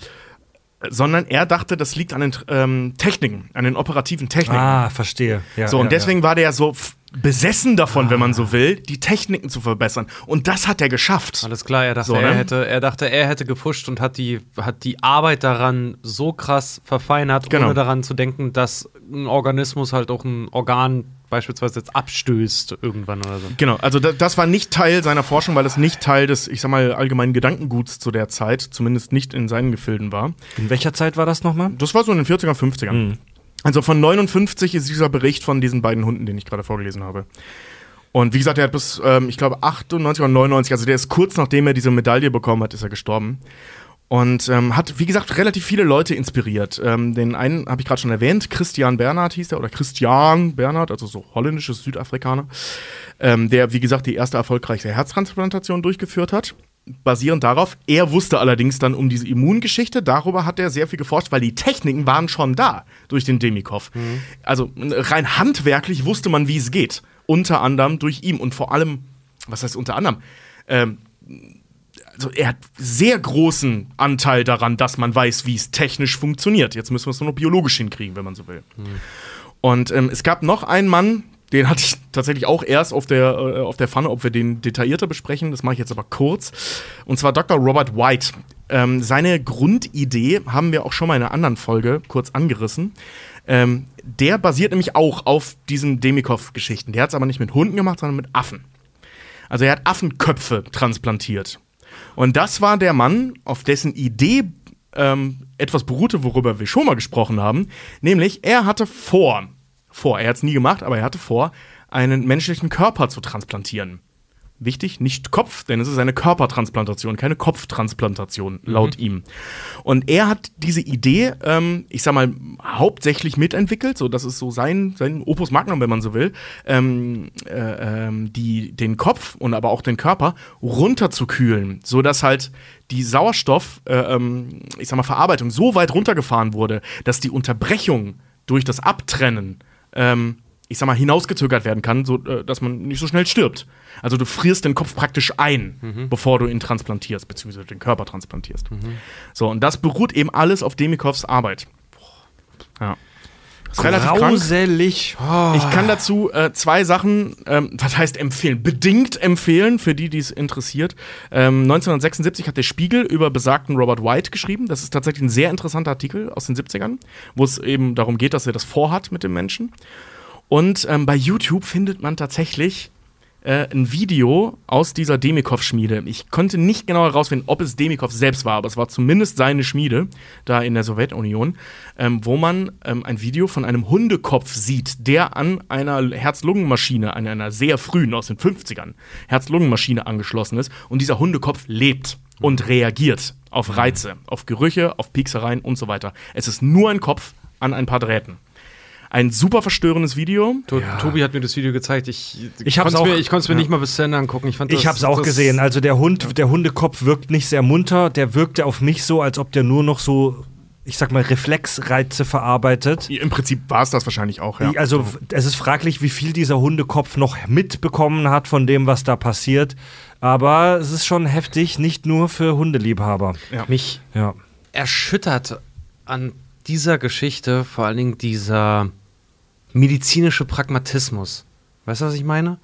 Sondern er dachte, das liegt an den ähm, Techniken, an den operativen Techniken. Ah, verstehe. Ja, So, ja, und deswegen war der so f- besessen davon, wenn man so will, die Techniken zu verbessern. Und das hat er geschafft. Alles klar, er dachte, So, ne? er, hätte, er dachte, er hätte gepusht und hat die, hat die Arbeit daran so krass verfeinert, Genau. ohne daran zu denken, dass ein Organismus halt auch ein Organ beispielsweise jetzt abstößt irgendwann oder so. Genau, also da, das war nicht Teil seiner Forschung, weil es nicht Teil des, ich sag mal, allgemeinen Gedankenguts zu der Zeit, zumindest nicht in seinen Gefilden war. In welcher Zeit war das nochmal? Das war so in den 40er, 50ern. Also von 59 ist dieser Bericht von diesen beiden Hunden, den ich gerade vorgelesen habe. Und wie gesagt, er hat bis, ähm, ich glaube, 98 oder 99, also der ist kurz nachdem er diese Medaille bekommen hat, ist er gestorben. Und ähm, hat, wie gesagt, relativ viele Leute inspiriert. Ähm, den einen habe ich gerade schon erwähnt, Christian Bernhard hieß er, oder Christian Bernhard, also so holländisches Südafrikaner, ähm, der, wie gesagt, die erste erfolgreiche Herztransplantation durchgeführt hat. Basierend darauf, er wusste allerdings dann um diese Immungeschichte, darüber hat er sehr viel geforscht, weil die Techniken waren schon da durch den Demikov. Also rein handwerklich wusste man, wie es geht. Unter anderem durch ihn und vor allem, was heißt unter anderem? Ähm, also er hat sehr großen Anteil daran, dass man weiß, wie es technisch funktioniert. Jetzt müssen wir es nur noch biologisch hinkriegen, wenn man so will. Und ähm, es gab noch einen Mann, den hatte ich tatsächlich auch erst auf der, äh, auf der Pfanne, ob wir den detaillierter besprechen. Das mache ich jetzt aber kurz. Und zwar Dr. Robert White. Ähm, seine Grundidee haben wir auch schon mal in einer anderen Folge kurz angerissen. Ähm, der basiert nämlich auch auf diesen Demikov-Geschichten. Der hat es aber nicht mit Hunden gemacht, sondern mit Affen. Also er hat Affenköpfe transplantiert. Und das war der Mann, auf dessen Idee ähm, etwas beruhte, worüber wir schon mal gesprochen haben. Nämlich, er hatte vor, vor, er hat es nie gemacht, aber er hatte vor, einen menschlichen Körper zu transplantieren. Wichtig, nicht Kopf, denn es ist eine Körpertransplantation, keine Kopftransplantation, laut ihm. Und er hat diese Idee, ähm, ich sag mal, hauptsächlich mitentwickelt, so das ist so sein, sein Opus Magnum, wenn man so will, ähm, äh, ähm, die, den Kopf und aber auch den Körper runterzukühlen, so dass halt die Sauerstoff, äh, ähm, ich sag mal, Verarbeitung so weit runtergefahren wurde, dass die Unterbrechung durch das Abtrennen ähm, ich sag mal, hinausgezögert werden kann, so äh, dass man nicht so schnell stirbt. Also du frierst den Kopf praktisch ein, bevor du ihn transplantierst, beziehungsweise den Körper transplantierst. So, und das beruht eben alles auf Demikovs Arbeit. Ja. Ist relativ. Grauselig. Oh. Ich kann dazu äh, zwei Sachen, ähm, was heißt empfehlen? Bedingt empfehlen, für die, die es interessiert. Ähm, 1976 hat der Spiegel über besagten Robert White geschrieben. Das ist tatsächlich ein sehr interessanter Artikel aus den 70ern, wo es eben darum geht, dass er das vorhat mit dem Menschen. Und ähm, bei YouTube findet man tatsächlich äh, ein Video aus dieser Demikov-Schmiede. Ich konnte nicht genau herausfinden, ob es Demikov selbst war, aber es war zumindest seine Schmiede da in der Sowjetunion, ähm, wo man ähm, ein Video von einem Hundekopf sieht, der an einer Herz-Lungen-Maschine, an einer sehr frühen aus den 50ern Herz-Lungen-Maschine angeschlossen ist und dieser Hundekopf lebt und reagiert auf Reize, auf Gerüche, auf Pieksereien und so weiter. Es ist nur ein Kopf an ein paar Drähten. Ein super verstörendes Video. To Tobi hat mir das Video gezeigt. Ich, Ich konnte auch- mir, ich es mir ja. nicht mal bis zu Ende angucken. Ich, fand das, Ich habe es auch das- gesehen. Also der Hund, der Hundekopf wirkt nicht sehr munter. Der wirkte auf mich so, als ob der nur noch so, ich sag mal, Reflexreize verarbeitet. Im Prinzip war es das wahrscheinlich auch, ja. Also es ist fraglich, wie viel dieser Hundekopf noch mitbekommen hat von dem, was da passiert. Aber es ist schon heftig, nicht nur für Hundeliebhaber. Mich Ja. erschüttert an dieser Geschichte vor allen Dingen dieser medizinische Pragmatismus. Weißt du, was ich meine?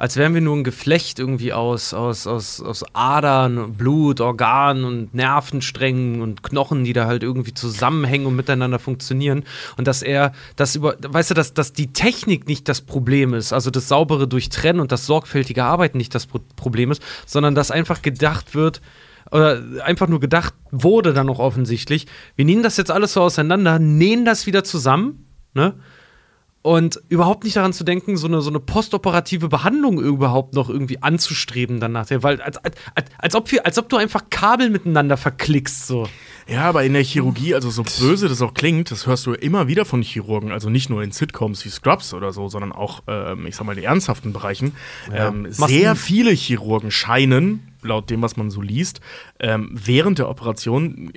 Als wären wir nur ein Geflecht irgendwie aus, aus, aus, aus Adern, Blut, Organen und Nervensträngen und Knochen, die da halt irgendwie zusammenhängen und miteinander funktionieren. Und dass er das über, weißt du, dass, dass die Technik nicht das Problem ist, also das saubere Durchtrennen und das sorgfältige Arbeiten nicht das Pro Problem ist, sondern dass einfach gedacht wird, oder einfach nur gedacht wurde dann auch offensichtlich, wir nehmen das jetzt alles so auseinander, nähen das wieder zusammen, ne? Und überhaupt nicht daran zu denken, so eine, so eine postoperative Behandlung überhaupt noch irgendwie anzustreben dann nachher. Weil als, als, als, ob wir, als ob du einfach Kabel miteinander verklickst. So. Ja, aber in der Chirurgie, also so böse das auch klingt, das hörst du immer wieder von Chirurgen, also nicht nur in Sitcoms wie Scrubs oder so, sondern auch, ähm, ich sag mal, in ernsthaften Bereichen. Ähm, sehr viele Chirurgen scheinen, laut dem, was man so liest, ähm, während der Operation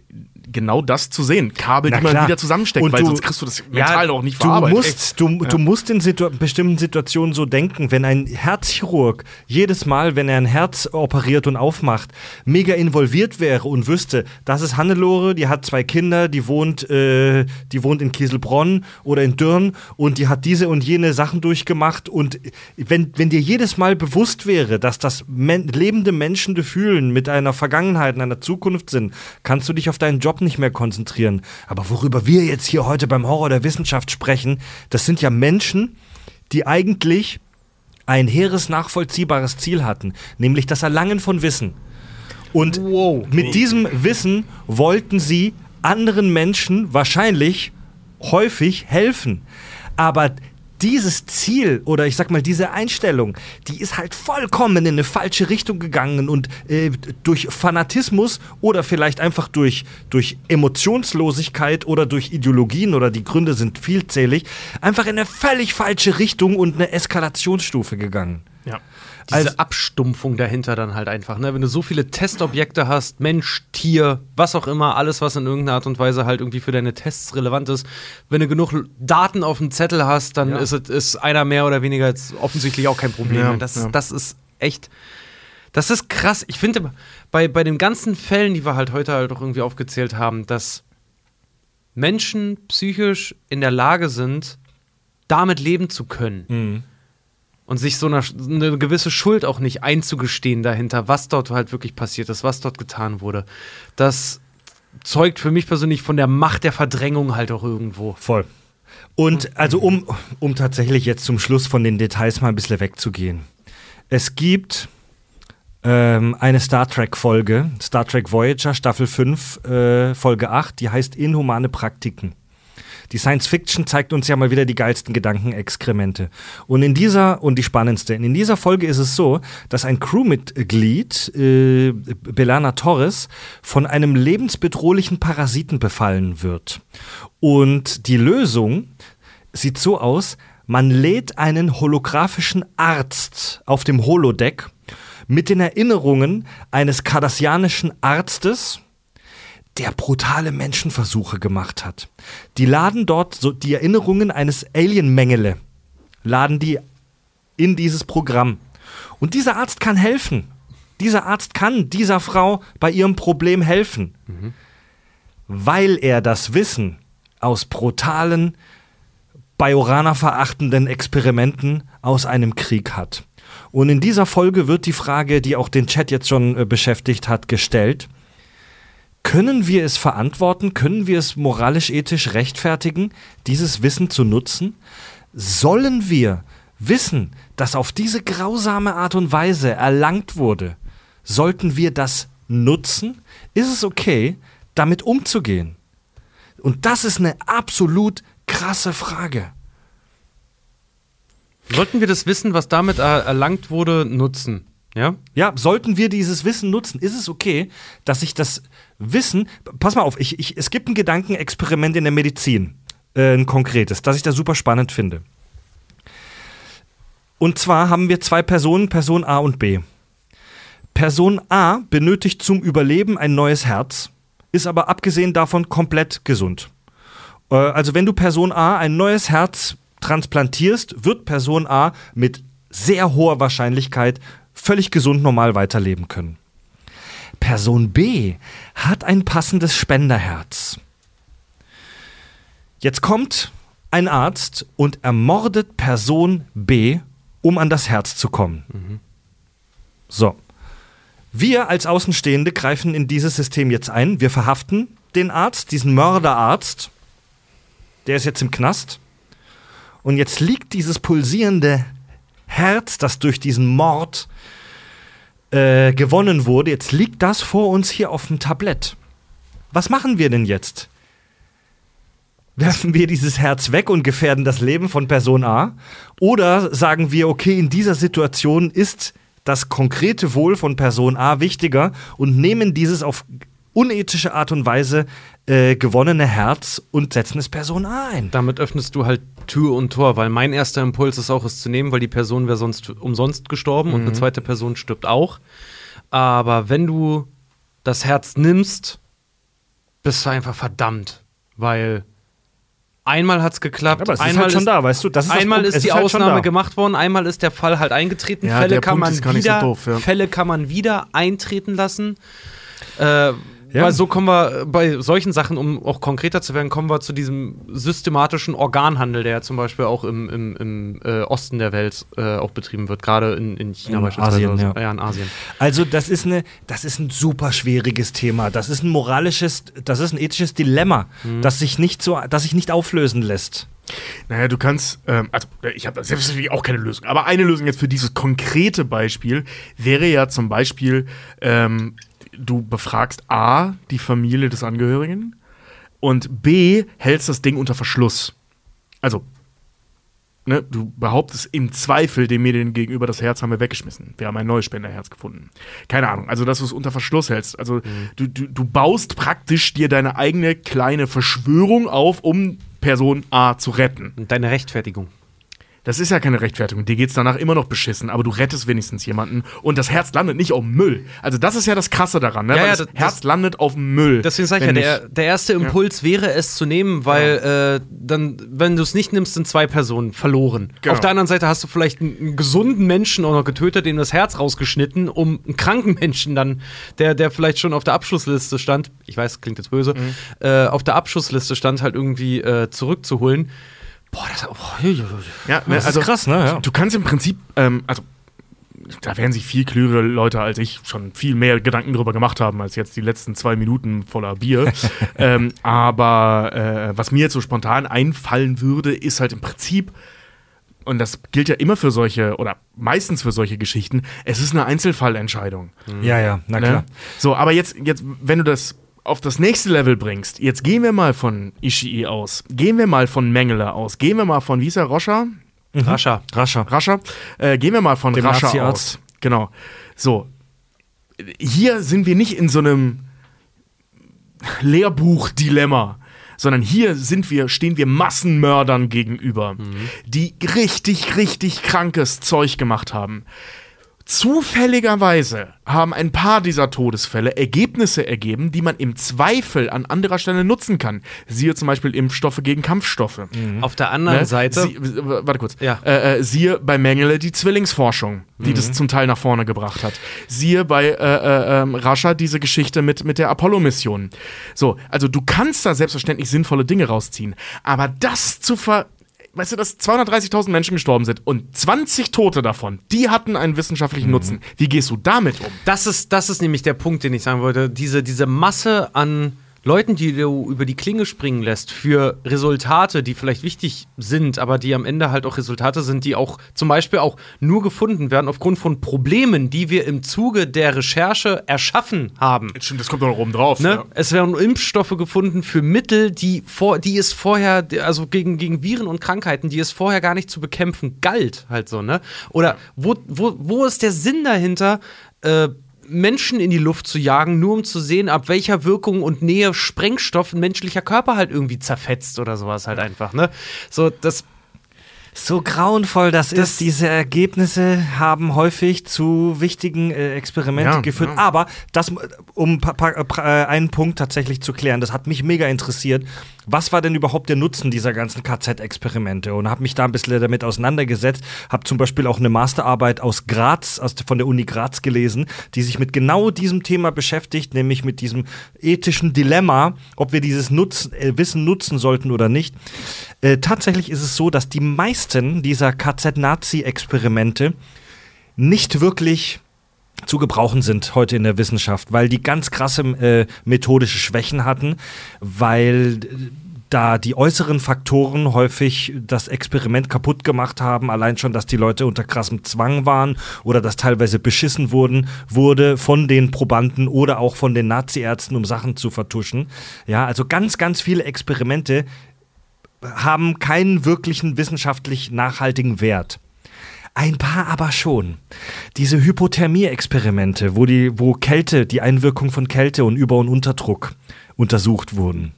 genau das zu sehen. Kabel, Na die man klar. wieder zusammensteckt, Und weil du- sonst kriegst du das mental auch nicht du verarbeitet. musst, du, du musst in Situ bestimmten Situationen so denken, wenn ein Herzchirurg jedes Mal, wenn er ein Herz operiert und aufmacht, mega involviert wäre und wüsste, das ist Hannelore, die hat zwei Kinder, die wohnt, äh, die wohnt in Kieselbronn oder in Dürn und die hat diese und jene Sachen durchgemacht und wenn, wenn dir jedes Mal bewusst wäre, dass das men lebende Menschen fühlen mit einer Vergangenheit einer Zukunft sind, kannst du dich auf deinen Job nicht mehr konzentrieren. Aber worüber wir jetzt hier heute beim Horror der Wissenschaft sprechen, das sind ja Menschen, die eigentlich ein hehres, nachvollziehbares Ziel hatten, nämlich das Erlangen von Wissen. Und mit diesem Wissen wollten sie anderen Menschen wahrscheinlich häufig helfen. Aber dieses Ziel oder ich sag mal diese Einstellung, die ist halt vollkommen in eine falsche Richtung gegangen und äh, durch Fanatismus oder vielleicht einfach durch, durch Emotionslosigkeit oder durch Ideologien oder die Gründe sind vielzählig, einfach in eine völlig falsche Richtung und eine Eskalationsstufe gegangen. Ja. Diese Also- Abstumpfung dahinter dann halt einfach, ne? Wenn du so viele Testobjekte hast, Mensch, Tier, was auch immer, alles, was in irgendeiner Art und Weise halt irgendwie für deine Tests relevant ist, wenn du genug Daten auf dem Zettel hast, dann ist es ist einer mehr oder weniger jetzt offensichtlich auch kein Problem. Ja, mehr. das, ja. das ist echt. Das ist krass. Ich finde, bei, bei den ganzen Fällen, die wir halt heute halt auch irgendwie aufgezählt haben, dass Menschen psychisch in der Lage sind, damit leben zu können und sich so eine, eine gewisse Schuld auch nicht einzugestehen dahinter, was dort halt wirklich passiert ist, was dort getan wurde. Das zeugt für mich persönlich von der Macht der Verdrängung halt auch irgendwo. Voll. Und also um, um tatsächlich jetzt zum Schluss von den Details mal ein bisschen wegzugehen. Es gibt ähm, eine Star Trek-Folge, Star Trek Voyager, Staffel 5, äh, Folge 8, die heißt Inhumane Praktiken. Die Science Fiction zeigt uns ja mal wieder die geilsten Gedankenexkremente. Und in dieser, und die spannendste, in dieser Folge ist es so, dass ein Crewmitglied, äh, Belana Torres, von einem lebensbedrohlichen Parasiten befallen wird. Und die Lösung sieht so aus, man lädt einen holographischen Arzt auf dem Holodeck mit den Erinnerungen eines kardassianischen Arztes, der brutale Menschenversuche gemacht hat. Die laden dort so die Erinnerungen eines Alien-Mengele, laden die in dieses Programm. Und dieser Arzt kann helfen. Dieser Arzt kann dieser Frau bei ihrem Problem helfen, weil er das Wissen aus brutalen, Bajorana verachtenden Experimenten aus einem Krieg hat. Und in dieser Folge wird die Frage, die auch den Chat jetzt schon äh, beschäftigt hat, gestellt. Können wir es verantworten? Können wir es moralisch-ethisch rechtfertigen, dieses Wissen zu nutzen? Sollen wir wissen, dass auf diese grausame Art und Weise erlangt wurde, sollten wir das nutzen? Ist es okay, damit umzugehen? Und das ist eine absolut krasse Frage. Sollten wir das Wissen, was damit er erlangt wurde, nutzen? Ja? Ja, sollten wir dieses Wissen nutzen? Ist es okay, dass ich das Wissen, pass mal auf, ich, ich, es gibt ein Gedankenexperiment in der Medizin, äh, ein konkretes, das ich da super spannend finde. Und zwar haben wir zwei Personen, Person A und B. Person A benötigt zum Überleben ein neues Herz, ist aber abgesehen davon komplett gesund. Äh, also wenn du Person A ein neues Herz transplantierst, wird Person A mit sehr hoher Wahrscheinlichkeit völlig gesund normal weiterleben können. Person B hat ein passendes Spenderherz. Jetzt kommt ein Arzt und ermordet Person B, um an das Herz zu kommen. So. Wir als Außenstehende greifen in dieses System jetzt ein. Wir verhaften den Arzt, diesen Mörderarzt. Der ist jetzt im Knast. Und jetzt liegt dieses pulsierende Herz, das durch diesen Mord äh, gewonnen wurde, jetzt liegt das vor uns hier auf dem Tablett. Was machen wir denn jetzt? Werfen wir dieses Herz weg und gefährden das Leben von Person A? Oder sagen wir, okay, in dieser Situation ist das konkrete Wohl von Person A wichtiger und nehmen dieses auf unethische Art und Weise äh, gewonnene Herz und setzen es Person A ein? Damit öffnest du halt Tür und Tor, weil mein erster Impuls ist auch, es zu nehmen, weil die Person wäre sonst umsonst gestorben und eine zweite Person stirbt auch. Aber wenn du das Herz nimmst, bist du einfach verdammt, weil einmal hat es geklappt, Aber es ist einmal halt schon da, weißt du? Das ist das einmal Punkt. ist die ist halt Ausnahme gemacht worden, einmal ist der Fall halt eingetreten. Ja, Fälle kann Punkt man ist nicht so wieder, doof, ja. Fälle kann man wieder eintreten lassen. Äh, Weil so kommen wir äh, bei solchen Sachen, um auch konkreter zu werden, kommen wir zu diesem systematischen Organhandel, der ja zum Beispiel auch im, im, im äh, Osten der Welt äh, auch betrieben wird, gerade in, in China In beispielsweise. Asien, ja. ja, in Asien. Also das ist eine, das ist ein super schwieriges Thema. Das ist ein moralisches, das ist ein ethisches Dilemma, das sich nicht so, das sich nicht auflösen lässt. Naja, du kannst, ähm, also ich habe selbstverständlich auch keine Lösung, aber eine Lösung jetzt für dieses konkrete Beispiel wäre ja zum Beispiel, ähm, du befragst A, die Familie des Angehörigen und B, hältst das Ding unter Verschluss. Also, ne, du behauptest im Zweifel dem Medien gegenüber, das Herz haben wir weggeschmissen. Wir haben ein neues Spenderherz gefunden. Keine Ahnung, also dass du es unter Verschluss hältst. Also du, du, du baust praktisch dir deine eigene kleine Verschwörung auf, um Person A zu retten. Und deine Rechtfertigung. Das ist ja keine Rechtfertigung. Dir geht's danach immer noch beschissen, aber du rettest wenigstens jemanden und das Herz landet nicht auf dem Müll. Also das ist ja das Krasse daran, ne? Ja, ja, das das- Herz landet auf dem Müll. Deswegen sage ich ja, der, der erste Impuls wäre es zu nehmen, weil äh, dann, wenn du es nicht nimmst, sind zwei Personen verloren. Genau. Auf der anderen Seite hast du vielleicht einen, einen gesunden Menschen auch noch getötet, dem das Herz rausgeschnitten, um einen kranken Menschen dann, der, der vielleicht schon auf der Abschlussliste stand, ich weiß, klingt jetzt böse, Mhm. äh, auf der Abschlussliste stand, halt irgendwie äh, zurückzuholen. Boah, das, oh, Ja, ne, Das ist krass, ne? Ja. Du kannst im Prinzip, ähm, also da werden sich viel klügere Leute als ich schon viel mehr Gedanken drüber gemacht haben, als jetzt die letzten zwei Minuten voller Bier. ähm, aber äh, was mir jetzt so spontan einfallen würde, ist halt im Prinzip, und das gilt ja immer für solche, oder meistens für solche Geschichten, es ist eine Einzelfallentscheidung. Ja, ja, na Ne? klar. So, aber jetzt, jetzt, wenn du das auf das nächste Level bringst, jetzt gehen wir mal von Ishii aus, gehen wir mal von Mengele aus, gehen wir mal von, wie ist er, Roscha? Rascher. Rascher. Rascher. Äh, gehen wir mal von Dem Rascher aus. Genau. So. Hier sind wir nicht in so einem Lehrbuch-Dilemma, sondern hier sind wir, stehen wir Massenmördern gegenüber, die richtig, richtig krankes Zeug gemacht haben. Zufälligerweise haben ein paar dieser Todesfälle Ergebnisse ergeben, die man im Zweifel an anderer Stelle nutzen kann. Siehe zum Beispiel Impfstoffe gegen Kampfstoffe. Auf der anderen Ne? Seite. Sie, warte kurz. Ja. Äh, äh, siehe bei Mengele die Zwillingsforschung, die Mhm. das zum Teil nach vorne gebracht hat. Siehe bei äh, äh, ähm, Rascha diese Geschichte mit, mit der Apollo-Mission. So, also du kannst da selbstverständlich sinnvolle Dinge rausziehen, aber das zu ver weißt du, dass 230.000 Menschen gestorben sind und 20 Tote davon, die hatten einen wissenschaftlichen Mhm. Nutzen. Wie gehst du damit um? Das ist, das ist nämlich der Punkt, den ich sagen wollte. Diese, diese Masse an Leuten, die du über die Klinge springen lässt für Resultate, die vielleicht wichtig sind, aber die am Ende halt auch Resultate sind, die auch zum Beispiel auch nur gefunden werden aufgrund von Problemen, die wir im Zuge der Recherche erschaffen haben. Stimmt, das kommt doch noch oben drauf. Ne? Es werden Impfstoffe gefunden für Mittel, die, vor, die es vorher, also gegen, gegen Viren und Krankheiten, die es vorher gar nicht zu bekämpfen galt, halt so, ne? Oder wo, wo, wo ist der Sinn dahinter, äh, Menschen in die Luft zu jagen, nur um zu sehen, ab welcher Wirkung und Nähe Sprengstoff ein menschlicher Körper halt irgendwie zerfetzt oder sowas halt einfach, ne? So, das So grauenvoll das, ist. Diese Ergebnisse haben häufig zu wichtigen äh, Experimente Ja, geführt. ja. Aber das, um pa pa äh, einen Punkt tatsächlich zu klären, das hat mich mega interessiert. Was war denn überhaupt der Nutzen dieser ganzen KZ-Experimente? Und habe mich da ein bisschen damit auseinandergesetzt. Habe zum Beispiel auch eine Masterarbeit aus Graz, aus, von der Uni Graz gelesen, die sich mit genau diesem Thema beschäftigt, nämlich mit diesem ethischen Dilemma, ob wir dieses Nutzen, äh, Wissen nutzen sollten oder nicht. Äh, tatsächlich ist es so, dass die meisten dieser KZ-Nazi-Experimente nicht wirklich zu gebrauchen sind heute in der Wissenschaft, weil die ganz krasse äh, methodische Schwächen hatten, weil äh, da die äußeren Faktoren häufig das Experiment kaputt gemacht haben, allein schon, dass die Leute unter krassem Zwang waren oder dass teilweise beschissen wurden, wurde von den Probanden oder auch von den Naziärzten, um Sachen zu vertuschen. Ja, also ganz, ganz viele Experimente haben keinen wirklichen wissenschaftlich nachhaltigen Wert. Ein paar aber schon. Diese Hypothermie-Experimente, wo, die, wo Kälte, die Einwirkung von Kälte und Über- und Unterdruck untersucht wurden,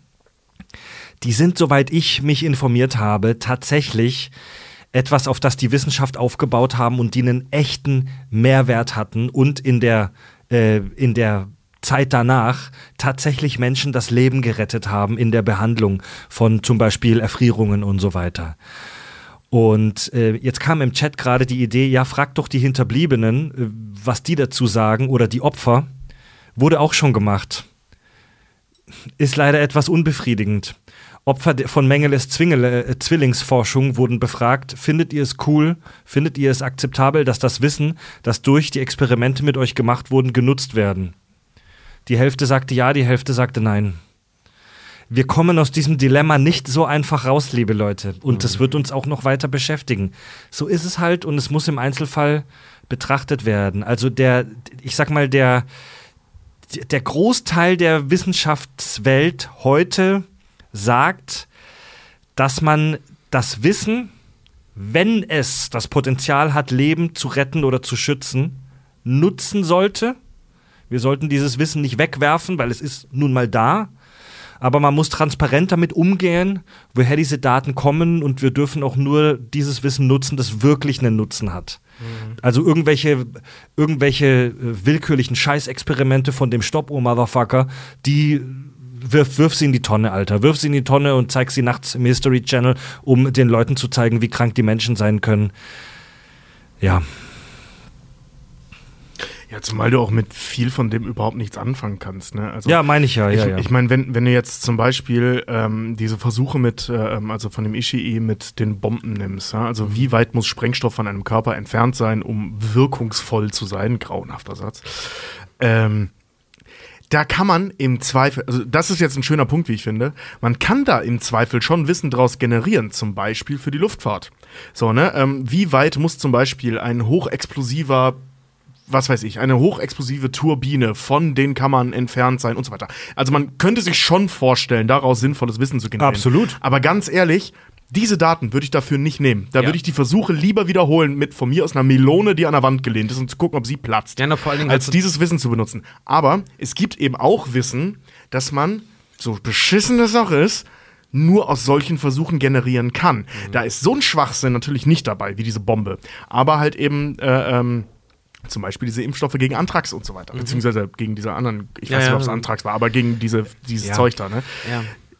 die sind, soweit ich mich informiert habe, tatsächlich etwas, auf das die Wissenschaft aufgebaut haben und die einen echten Mehrwert hatten und in der, äh, in der Zeit danach tatsächlich Menschen das Leben gerettet haben in der Behandlung von zum Beispiel Erfrierungen und so weiter. Und äh, jetzt kam im Chat gerade die Idee, ja, frag doch die Hinterbliebenen, äh, was die dazu sagen oder die Opfer. Wurde auch schon gemacht. Ist leider etwas unbefriedigend. Opfer von Mengeles Zwingele, äh, Zwillingsforschung wurden befragt, findet ihr es cool, findet ihr es akzeptabel, dass das Wissen, das durch die Experimente mit euch gemacht wurden, genutzt werden? Die Hälfte sagte ja, die Hälfte sagte nein. Wir kommen aus diesem Dilemma nicht so einfach raus, liebe Leute. Und das wird uns auch noch weiter beschäftigen. So ist es halt und es muss im Einzelfall betrachtet werden. Also der, ich sag mal, der, der Großteil der Wissenschaftswelt heute sagt, dass man das Wissen wenn es das Potenzial hat, Leben zu retten oder zu schützen, nutzen sollte. Wir sollten dieses Wissen nicht wegwerfen, weil es ist nun mal da. Aber man muss transparent damit umgehen, woher diese Daten kommen und wir dürfen auch nur dieses Wissen nutzen, das wirklich einen Nutzen hat. Also irgendwelche, irgendwelche äh, willkürlichen Scheißexperimente von dem Stoppuhr-Motherfucker, die wirf, wirf sie in die Tonne, Alter. Wirf sie in die Tonne und zeig sie nachts im History Channel, um den Leuten zu zeigen, wie krank die Menschen sein können. Ja, Ja, zumal du auch mit viel von dem überhaupt nichts anfangen kannst. Ne? Also, ja meine ich ja, ja, ich, ja. ich meine, wenn, wenn du jetzt zum Beispiel ähm, diese Versuche mit, äh, ähm, also von dem Ishii mit den Bomben nimmst, ja? also wie weit muss Sprengstoff von einem Körper entfernt sein, um wirkungsvoll zu sein? Grauenhafter Satz. Ähm, da kann man im Zweifel, also das ist jetzt ein schöner Punkt, wie ich finde, man kann da im Zweifel schon Wissen draus generieren, zum Beispiel für die Luftfahrt. So, ne? Ähm, wie weit muss zum Beispiel ein hochexplosiver was weiß ich, eine hochexplosive Turbine von den Kammern entfernt sein und so weiter. Also man könnte sich schon vorstellen, daraus sinnvolles Wissen zu generieren. Absolut. Aber ganz ehrlich, diese Daten würde ich dafür nicht nehmen. Da Ja. würde ich die Versuche lieber wiederholen mit von mir aus einer Melone, die an der Wand gelehnt ist und zu gucken, ob sie platzt. Ja, vor allen Dingen als dieses Wissen zu benutzen. Aber es gibt eben auch Wissen, dass man, so beschissen das auch ist, nur aus solchen Versuchen generieren kann. Mhm. Da ist so ein Schwachsinn natürlich nicht dabei, wie diese Bombe. Aber halt eben, äh, ähm, zum Beispiel diese Impfstoffe gegen Anthrax und so weiter, beziehungsweise gegen diese anderen, ich Mhm. Ja, weiß nicht, ob es Anthrax war, aber gegen diese, dieses. Zeug da, ne?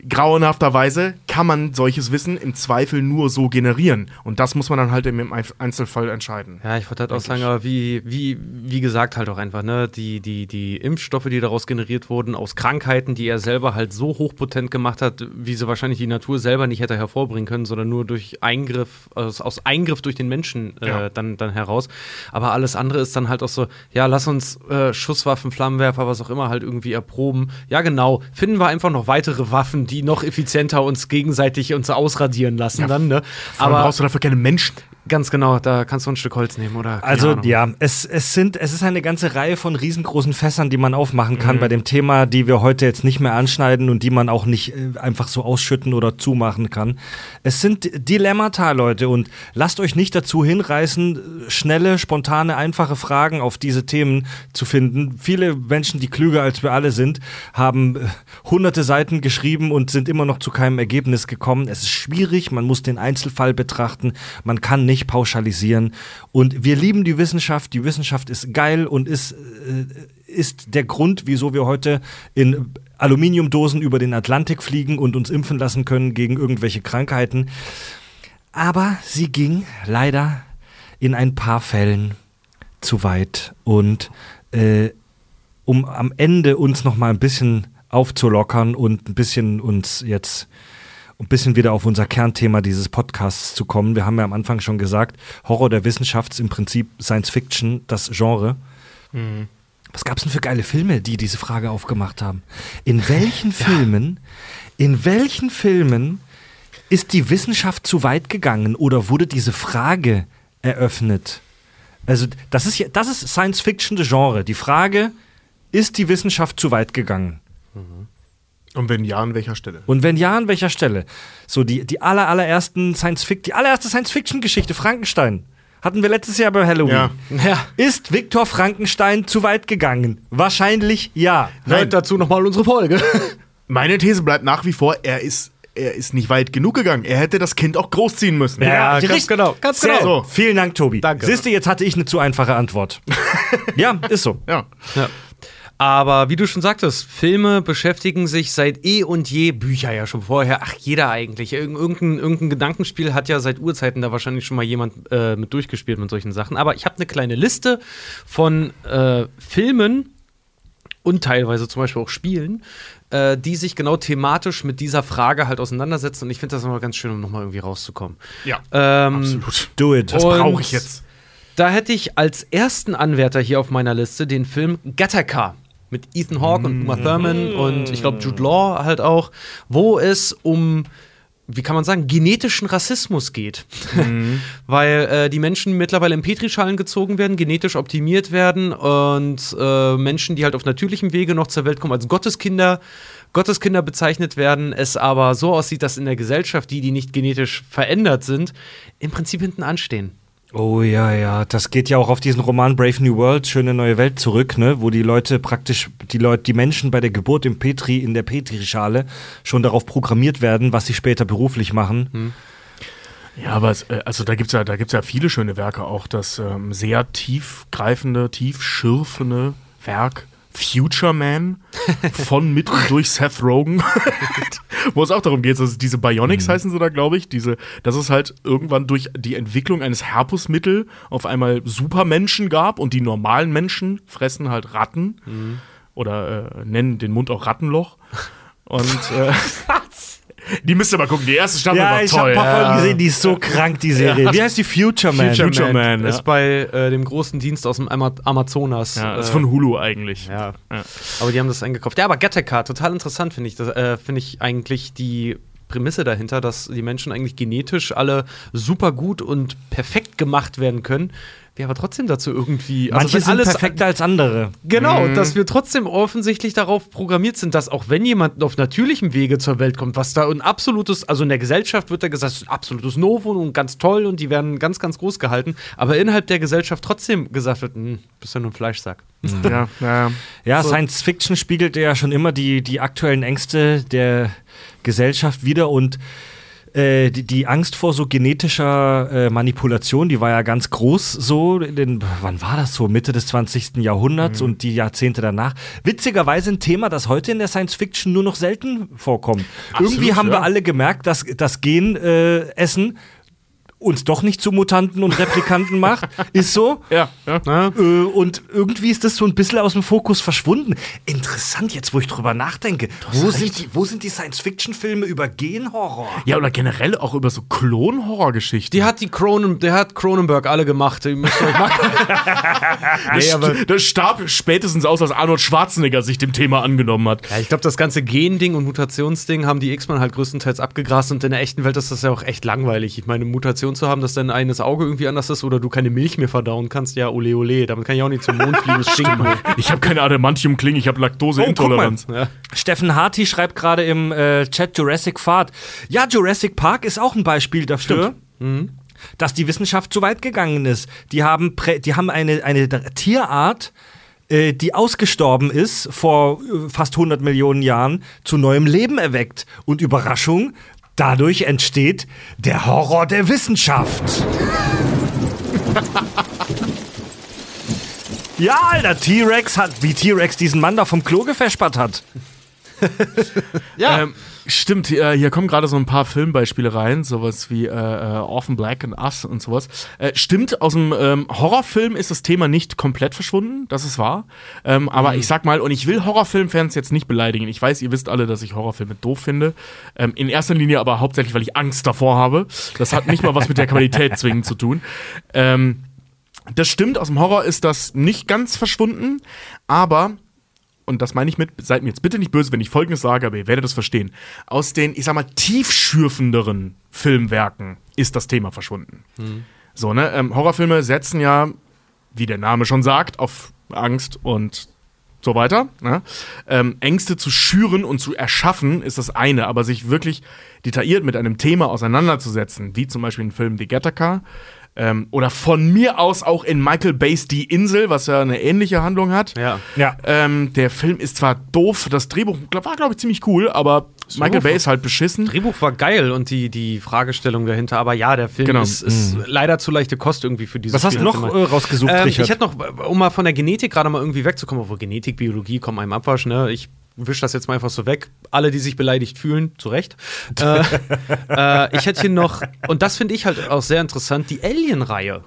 Grauenhafterweise kann man solches Wissen im Zweifel nur so generieren. Und das muss man dann halt im Einzelfall entscheiden. Ja, ich wollte halt auch sagen, aber wie, wie, wie gesagt, halt auch einfach, ne, die, die, die Impfstoffe, die daraus generiert wurden, aus Krankheiten, die er selber halt so hochpotent gemacht hat, wie sie wahrscheinlich die Natur selber nicht hätte hervorbringen können, sondern nur durch Eingriff, aus, aus Eingriff durch den Menschen äh, Ja. dann, dann heraus. Aber alles andere ist dann halt auch so, ja, lass uns äh, Schusswaffen, Flammenwerfer, was auch immer halt irgendwie erproben. Ja, genau. Finden wir einfach noch weitere Waffen, die noch effizienter uns gegenseitig uns ausradieren lassen dann, ne? Aber Aber brauchst du dafür keine Menschen. Ganz genau, da kannst du ein Stück Holz nehmen, oder? Also Ahnung. ja, es, es sind, es ist eine ganze Reihe von riesengroßen Fässern, die man aufmachen Mhm. kann bei dem Thema, die wir heute jetzt nicht mehr anschneiden und die man auch nicht äh, einfach so ausschütten oder zumachen kann. Es sind Dilemmata, Leute, und lasst euch nicht dazu hinreißen, schnelle, spontane, einfache Fragen auf diese Themen zu finden. Viele Menschen, die klüger als wir alle sind, haben äh, hunderte Seiten geschrieben und sind immer noch zu keinem Ergebnis gekommen. Es ist schwierig, man muss den Einzelfall betrachten, man kann nicht pauschalisieren. Und wir lieben die Wissenschaft, die Wissenschaft ist geil und ist, äh, ist der Grund, wieso wir heute in Aluminiumdosen über den Atlantik fliegen und uns impfen lassen können gegen irgendwelche Krankheiten. Aber sie ging leider in ein paar Fällen zu weit. Und äh, um am Ende uns noch mal ein bisschen aufzulockern und ein bisschen uns jetzt ein bisschen wieder auf unser Kernthema dieses Podcasts zu kommen. Wir haben ja am Anfang schon gesagt, Horror der Wissenschaft ist im Prinzip Science Fiction, das Genre. Was gab es denn für geile Filme, die diese Frage aufgemacht haben? In welchen Filmen, in welchen Filmen ist die Wissenschaft zu weit gegangen oder wurde diese Frage eröffnet? Also, das ist, ja- das ist Science Fiction de Genre. Die Frage, ist die Wissenschaft zu weit gegangen? Und wenn ja, an welcher Stelle? Und wenn ja, an welcher Stelle? So, die, die aller, allerersten Science Fiction, die allererste Science-Fiction-Geschichte, Frankenstein, hatten wir letztes Jahr bei Halloween. Ja. Ja. Ist Viktor Frankenstein zu weit gegangen? Wahrscheinlich ja. Hört dazu nochmal unsere Folge. Meine These bleibt nach wie vor, er ist, er ist nicht weit genug gegangen. Er hätte das Kind auch großziehen müssen. Ja, ganz richtig. genau, ganz Sehr genau. So. Vielen Dank, Tobi. Danke. Siehst du, jetzt hatte ich eine zu einfache Antwort. ja, ist so. Ja. Ja. Aber wie du schon sagtest, Filme beschäftigen sich seit eh und je, Bücher ja schon vorher, ach jeder eigentlich. Irg irgendein, irgendein Gedankenspiel hat ja seit Urzeiten da wahrscheinlich schon mal jemand äh, mit durchgespielt mit solchen Sachen. Aber ich habe eine kleine Liste von äh, Filmen und teilweise zum Beispiel auch Spielen, äh, die sich genau thematisch mit dieser Frage halt auseinandersetzen. Und ich finde das immer ganz schön, um nochmal irgendwie rauszukommen. Ja. Ähm, Absolut. Do it. Das brauche ich jetzt. Da hätte ich als ersten Anwärter hier auf meiner Liste den Film Gattaca mit Ethan Hawke und Uma Thurman und ich glaube Jude Law halt auch, wo es um wie kann man sagen, genetischen Rassismus geht. Mhm. Weil äh, die Menschen mittlerweile in Petrischalen gezogen werden, genetisch optimiert werden und äh, Menschen, die halt auf natürlichem Wege noch zur Welt kommen, als Gotteskinder, Gotteskinder bezeichnet werden, es aber so aussieht, dass in der Gesellschaft die, die nicht genetisch verändert sind, im Prinzip hinten anstehen. Oh ja, ja, das geht ja auch auf diesen Roman Brave New World, schöne neue Welt zurück, ne, wo die Leute praktisch die Leute, die Menschen bei der Geburt im Petri in der Petrischale schon darauf programmiert werden, was sie später beruflich machen. Ja, aber es, äh, also da gibt's ja, da gibt's ja viele schöne Werke auch. Das ähm, sehr tiefgreifende, tiefschürfende Werk Future Man von mit und durch Seth Rogen, wo es auch darum geht, dass diese Bionics heißen sie da, glaube ich, diese, dass es halt irgendwann durch die Entwicklung eines Herpusmittel auf einmal Supermenschen gab und die normalen Menschen fressen halt Ratten oder äh, nennen den Mund auch Rattenloch. Und äh, die müsst ihr mal gucken. Die erste Staffel Ja, war ich habe toll. ein paar Folgen gesehen, die ist so krank, die Serie. Wie heißt die Future Man? Future Man, ja. ist bei äh, dem großen Dienst aus dem Ama Amazonas. Ja, das ist äh, von Hulu eigentlich. Ja. Ja. Aber die haben das eingekauft. Ja, aber Gattaca, total interessant finde ich. Das äh, finde ich eigentlich die Prämisse dahinter, dass die Menschen eigentlich genetisch alle super gut und perfekt gemacht werden können. Wir aber trotzdem dazu irgendwie. also Manche sind alles perfekter als andere. Genau, dass wir trotzdem offensichtlich darauf programmiert sind, dass auch wenn jemand auf natürlichem Wege zur Welt kommt, was da ein absolutes, also in der Gesellschaft wird da gesagt, es ist ein absolutes Novum und ganz toll und die werden ganz, ganz groß gehalten, aber innerhalb der Gesellschaft trotzdem gesagt wird, "Hm, bist ja nur ein Fleischsack. Ja, ja. Ja, Science Fiction spiegelt ja schon immer die, die aktuellen Ängste der Gesellschaft wider und äh, die, die Angst vor so genetischer äh, Manipulation, die war ja ganz groß so, in wann war das so, Mitte des 20. Jahrhunderts und die Jahrzehnte danach. Witzigerweise ein Thema, das heute in der Science Fiction nur noch selten vorkommt. Irgendwie haben ja. wir alle gemerkt, dass das Gen äh, Essen uns doch nicht zu Mutanten und Replikanten macht. Ist so. Ja, ja. Äh, und irgendwie ist das so ein bisschen aus dem Fokus verschwunden. Interessant, jetzt wo ich drüber nachdenke. Wo sind, die, wo sind die Science-Fiction-Filme über Genhorror? Ja, oder generell auch über so Klon-Horror-Geschichten. Die hat die Cronen, der hat Cronenberg alle gemacht. Die müsst ihr euch mal- das, st- das starb spätestens aus, als Arnold Schwarzenegger sich dem Thema angenommen hat. Ja, ich glaube, das ganze Gending und Mutationsding haben die X-Men halt größtenteils abgegrast und in der echten Welt ist das ja auch echt langweilig. Ich meine, Mutation zu haben, dass dein eines Auge irgendwie anders ist oder du keine Milch mehr verdauen kannst, ja, ole ole, damit kann ich auch nicht zum Mond fliegen, nur. Ich habe keine Adamantium-Kling, ich habe Laktoseintoleranz. Ja. Steffen Harty schreibt gerade im äh, Chat Jurassic Fahrt. Ja, Jurassic Park ist auch ein Beispiel dafür. Dass die Wissenschaft zu weit gegangen ist. Die haben, prä die haben eine, eine Tierart, äh, die ausgestorben ist vor äh, fast 100 Millionen Jahren, zu neuem Leben erweckt. Und Überraschung, dadurch entsteht der Horror der Wissenschaft. ja, Alter, T-Rex hat, wie T-Rex diesen Mann da vom Klo gefespert hat. Ja. Ähm, stimmt, äh, hier kommen gerade so ein paar Filmbeispiele rein, sowas wie äh, äh, Orphan Black and Us und sowas. Äh, stimmt, aus dem ähm, Horrorfilm ist das Thema nicht komplett verschwunden, das ist wahr. Ähm, aber ich sag mal, und ich will Horrorfilmfans jetzt nicht beleidigen. Ich weiß, ihr wisst alle, dass ich Horrorfilme doof finde. Ähm, in erster Linie aber hauptsächlich, weil ich Angst davor habe. Das hat nicht mal was mit der Qualität zwingend zu tun. Ähm, das stimmt, aus dem Horror ist das nicht ganz verschwunden, aber und das meine ich mit, seid mir jetzt bitte nicht böse, wenn ich Folgendes sage, aber ihr werdet es verstehen. Aus den, ich sag mal, tiefschürfenderen Filmwerken ist das Thema verschwunden. So, ne? Ähm, Horrorfilme setzen ja, wie der Name schon sagt, auf Angst und so weiter. Ne? Ähm, Ängste zu schüren und zu erschaffen ist das eine, aber sich wirklich detailliert mit einem Thema auseinanderzusetzen, wie zum Beispiel in Filmen wie Gattaca, ähm, oder von mir aus auch in Michael Bays Die Insel, was ja eine ähnliche Handlung hat. Ja. Ja. Ähm, der Film ist zwar doof, das Drehbuch war, glaube ich, ziemlich cool, aber Michael Bay ist halt beschissen. Drehbuch war geil und die, die Fragestellung dahinter, aber ja, der Film Genau. ist, ist leider zu leichte Kost irgendwie für dieses Was hast du noch äh, rausgesucht, Ähm, Richard? ich hätte noch, um mal von der Genetik gerade mal irgendwie wegzukommen, obwohl Genetik, Biologie kommen einem Abwasch, ne? Ich wisch das jetzt mal einfach so weg. Alle, die sich beleidigt fühlen, zu Recht. äh, äh, ich hätte hier noch, und das finde ich halt auch sehr interessant, die Alien-Reihe.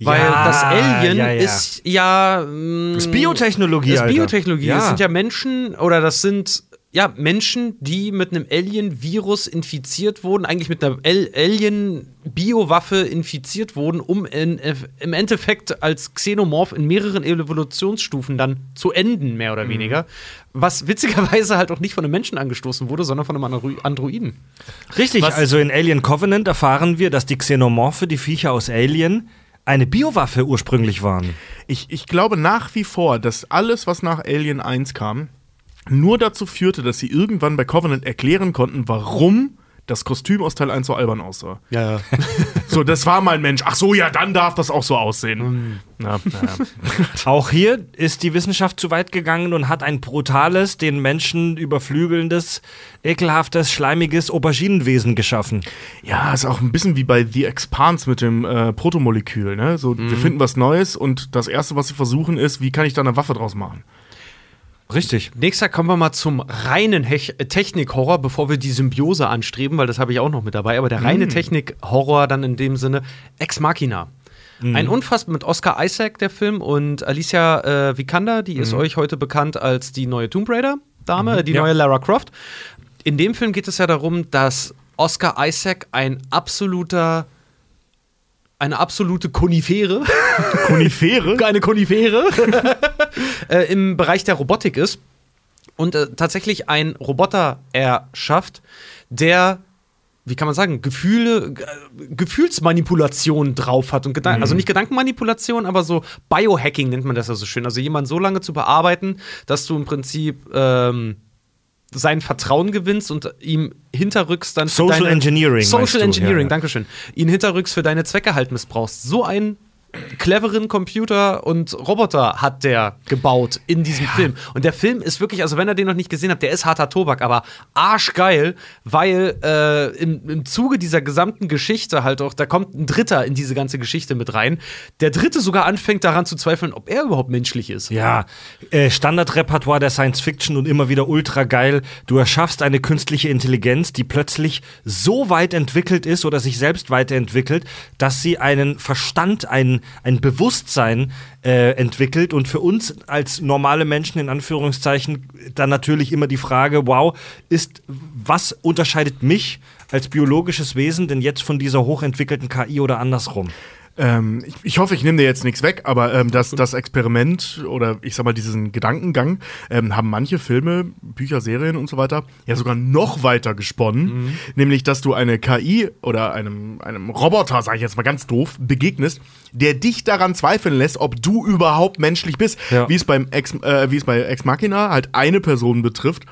Weil Ja, das Alien ja, ja. ist ja. mm, Das ist Biotechnologie, Das ist. Biotechnologie. Das sind ja Menschen oder das sind ja, Menschen, die mit einem Alien-Virus infiziert wurden, eigentlich mit einer Al- Alien-Biowaffe infiziert wurden, um in, im Endeffekt als Xenomorph in mehreren Evolutionsstufen dann zu enden, mehr oder weniger. Was witzigerweise halt auch nicht von einem Menschen angestoßen wurde, sondern von einem Andro Androiden. Richtig, Was- also in Alien Covenant erfahren wir, dass die Xenomorphe, die Viecher aus Alien, eine Biowaffe ursprünglich waren. Ich, ich glaube nach wie vor, dass alles, was nach Alien 1 kam, nur dazu führte, dass sie irgendwann bei Covenant erklären konnten, warum das Kostüm aus Teil 1 so albern aussah. Ja, ja. So, das war mal ein Mensch. Ach so, ja, dann darf das auch so aussehen. Na, naja. Auch hier ist die Wissenschaft zu weit gegangen und hat ein brutales, den Menschen überflügelndes, ekelhaftes, schleimiges Auberginenwesen geschaffen. Ja, ist auch ein bisschen wie bei The Expanse mit dem äh, Protomolekül. Ne? So, Wir finden was Neues und das Erste, was sie versuchen, ist, wie kann ich da eine Waffe draus machen? Richtig. Nächster kommen wir mal zum reinen Hech- äh, Technik-Horror, bevor wir die Symbiose anstreben, weil das habe ich auch noch mit dabei. Aber der reine Technik-Horror dann in dem Sinne Ex Machina. Ein unfassbar mit Oscar Isaac, der Film, und Alicia äh, Vikander, die ist euch heute bekannt als die neue Tomb Raider-Dame, die Ja. neue Lara Croft. In dem Film geht es ja darum, dass Oscar Isaac ein absoluter, eine absolute Konifere Konifere? eine Konifere äh, im Bereich der Robotik ist und äh, tatsächlich ein Roboter erschafft, der wie kann man sagen, Gefühle, Ge- Gefühlsmanipulation drauf hat und Gedan also nicht Gedankenmanipulation, aber so Biohacking nennt man das ja so schön. Also jemanden so lange zu bearbeiten, dass du im Prinzip ähm, sein Vertrauen gewinnst und ihm hinterrücks dann für Social Engineering, meinst Social du? Engineering, Ja, ja. Dankeschön. Ihn hinterrücks für deine Zwecke halt missbrauchst. So einen cleveren Computer und Roboter hat der gebaut in diesem Film. Und der Film ist wirklich, also wenn ihr den noch nicht gesehen habt, der ist harter Tobak, aber arschgeil, weil äh, im, im Zuge dieser gesamten Geschichte halt auch, da kommt ein Dritter in diese ganze Geschichte mit rein. Der Dritte sogar anfängt daran zu zweifeln, ob er überhaupt menschlich ist. Ja, äh, Standardrepertoire der Science Fiction und immer wieder ultra geil. Du erschaffst eine künstliche Intelligenz, die plötzlich so weit entwickelt ist oder sich selbst weiterentwickelt, dass sie einen Verstand, ein, ein Bewusstsein äh, entwickelt. Und für uns als normale Menschen in Anführungszeichen dann natürlich immer die Frage: Wow, ist was unterscheidet mich als biologisches Wesen denn jetzt von dieser hochentwickelten KI oder andersrum? Ähm, ich, ich hoffe, ich nehme dir jetzt nichts weg, aber ähm, das, das Experiment oder ich sag mal diesen Gedankengang ähm, haben manche Filme, Bücher, Serien und so weiter ja sogar noch weiter gesponnen. Nämlich, dass du eine KI oder einem, einem Roboter, sage ich jetzt mal ganz doof, begegnest, der dich daran zweifeln lässt, ob du überhaupt menschlich bist. Ja. Wie es beim Ex, äh, wie es bei Ex Machina halt eine Person betrifft.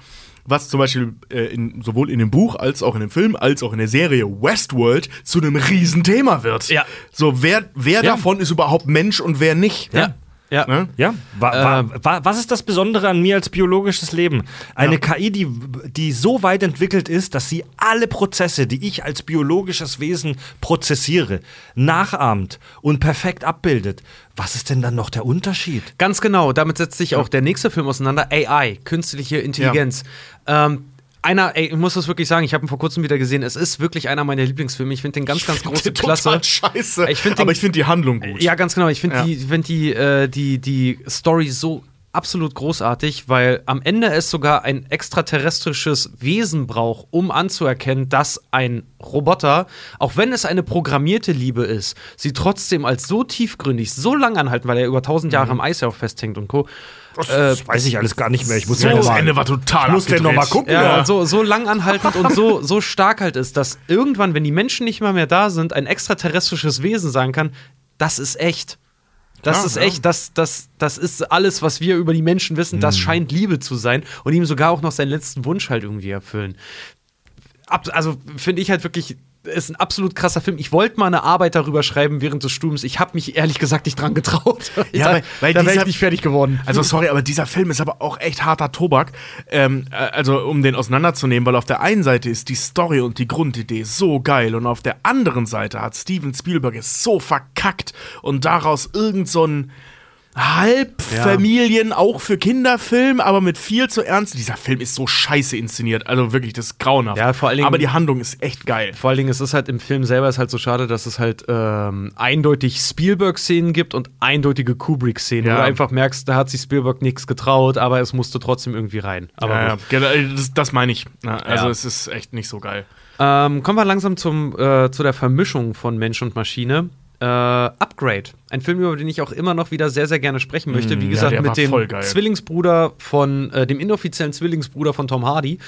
Was zum Beispiel äh, in, sowohl in dem Buch als auch in dem Film als auch in der Serie Westworld zu einem Riesenthema wird. Ja. So, wer, wer Ja. davon ist überhaupt Mensch und wer nicht? Ja. Ja. Ne? Ja, wa, wa, wa, was ist das Besondere an mir als biologisches Leben? Eine KI, die, die so weit entwickelt ist, dass sie alle Prozesse, die ich als biologisches Wesen prozessiere, nachahmt und perfekt abbildet. Was ist denn dann noch der Unterschied? Ganz genau, damit setzt sich auch der nächste Film auseinander, AI, künstliche Intelligenz. Ähm, einer, ey, ich muss das wirklich sagen, ich habe ihn vor kurzem wieder gesehen, es ist wirklich einer meiner Lieblingsfilme. Ich finde den ganz, ganz große Klasse. Scheiße. Ich den- aber ich finde die Handlung gut. Ja, ganz genau. Ich finde Ja. die, find die, äh, die, die Story so absolut großartig, weil am Ende es sogar ein extraterrestrisches Wesen braucht, um anzuerkennen, dass ein Roboter, auch wenn es eine programmierte Liebe ist, sie trotzdem als so tiefgründig, so lang anhalten, weil er über tausend Jahre am Eis ja auch festhängt und Co. Das weiß ich alles gar nicht mehr. Ich muss Ja, den das Ende war total Ich muss den abgedreht. noch mal gucken. Ja, Ja. so, so lang anhaltend und so, so stark halt ist, dass irgendwann, wenn die Menschen nicht mal mehr da sind, ein extraterrestrisches Wesen sagen kann, das ist echt. Das Ja, ist echt, das, das, das ist alles, was wir über die Menschen wissen. Das scheint Liebe zu sein und ihm sogar auch noch seinen letzten Wunsch halt irgendwie erfüllen. Ab, also finde ich halt wirklich, ist ein absolut krasser Film. Ich wollte mal eine Arbeit darüber schreiben während des Studiums. Ich habe mich ehrlich gesagt nicht dran getraut. Ja, da weil- weil da wäre ich nicht fertig geworden. Also sorry, aber dieser Film ist aber auch echt harter Tobak. Ähm, äh, also um den auseinanderzunehmen, weil auf der einen Seite ist die Story und die Grundidee so geil und auf der anderen Seite hat Steven Spielberg es so verkackt und daraus irgend so ein halb Familien, auch für Kinderfilm, aber mit viel zu ernst. Dieser Film ist so scheiße inszeniert. Also wirklich, das ist grauenhaft. Ja, vor allen Dingen- aber die Handlung ist echt geil. Vor allen Dingen ist es halt im Film selber ist halt so schade, dass es halt ähm, eindeutig Spielberg-Szenen gibt und eindeutige Kubrick-Szenen, Ja. wo du einfach merkst, da hat sich Spielberg nichts getraut, aber es musste trotzdem irgendwie rein. Aber Ja, ja, genau, das, das meine ich. Ja, also Ja. es ist echt nicht so geil. Ähm, kommen wir langsam zum, äh, zu der Vermischung von Mensch und Maschine. Äh, Upgrade. Ein Film, über den ich auch immer noch wieder sehr, sehr gerne sprechen möchte. Wie ja, gesagt, war mit dem. Zwillingsbruder von, äh, dem inoffiziellen Zwillingsbruder von Tom Hardy.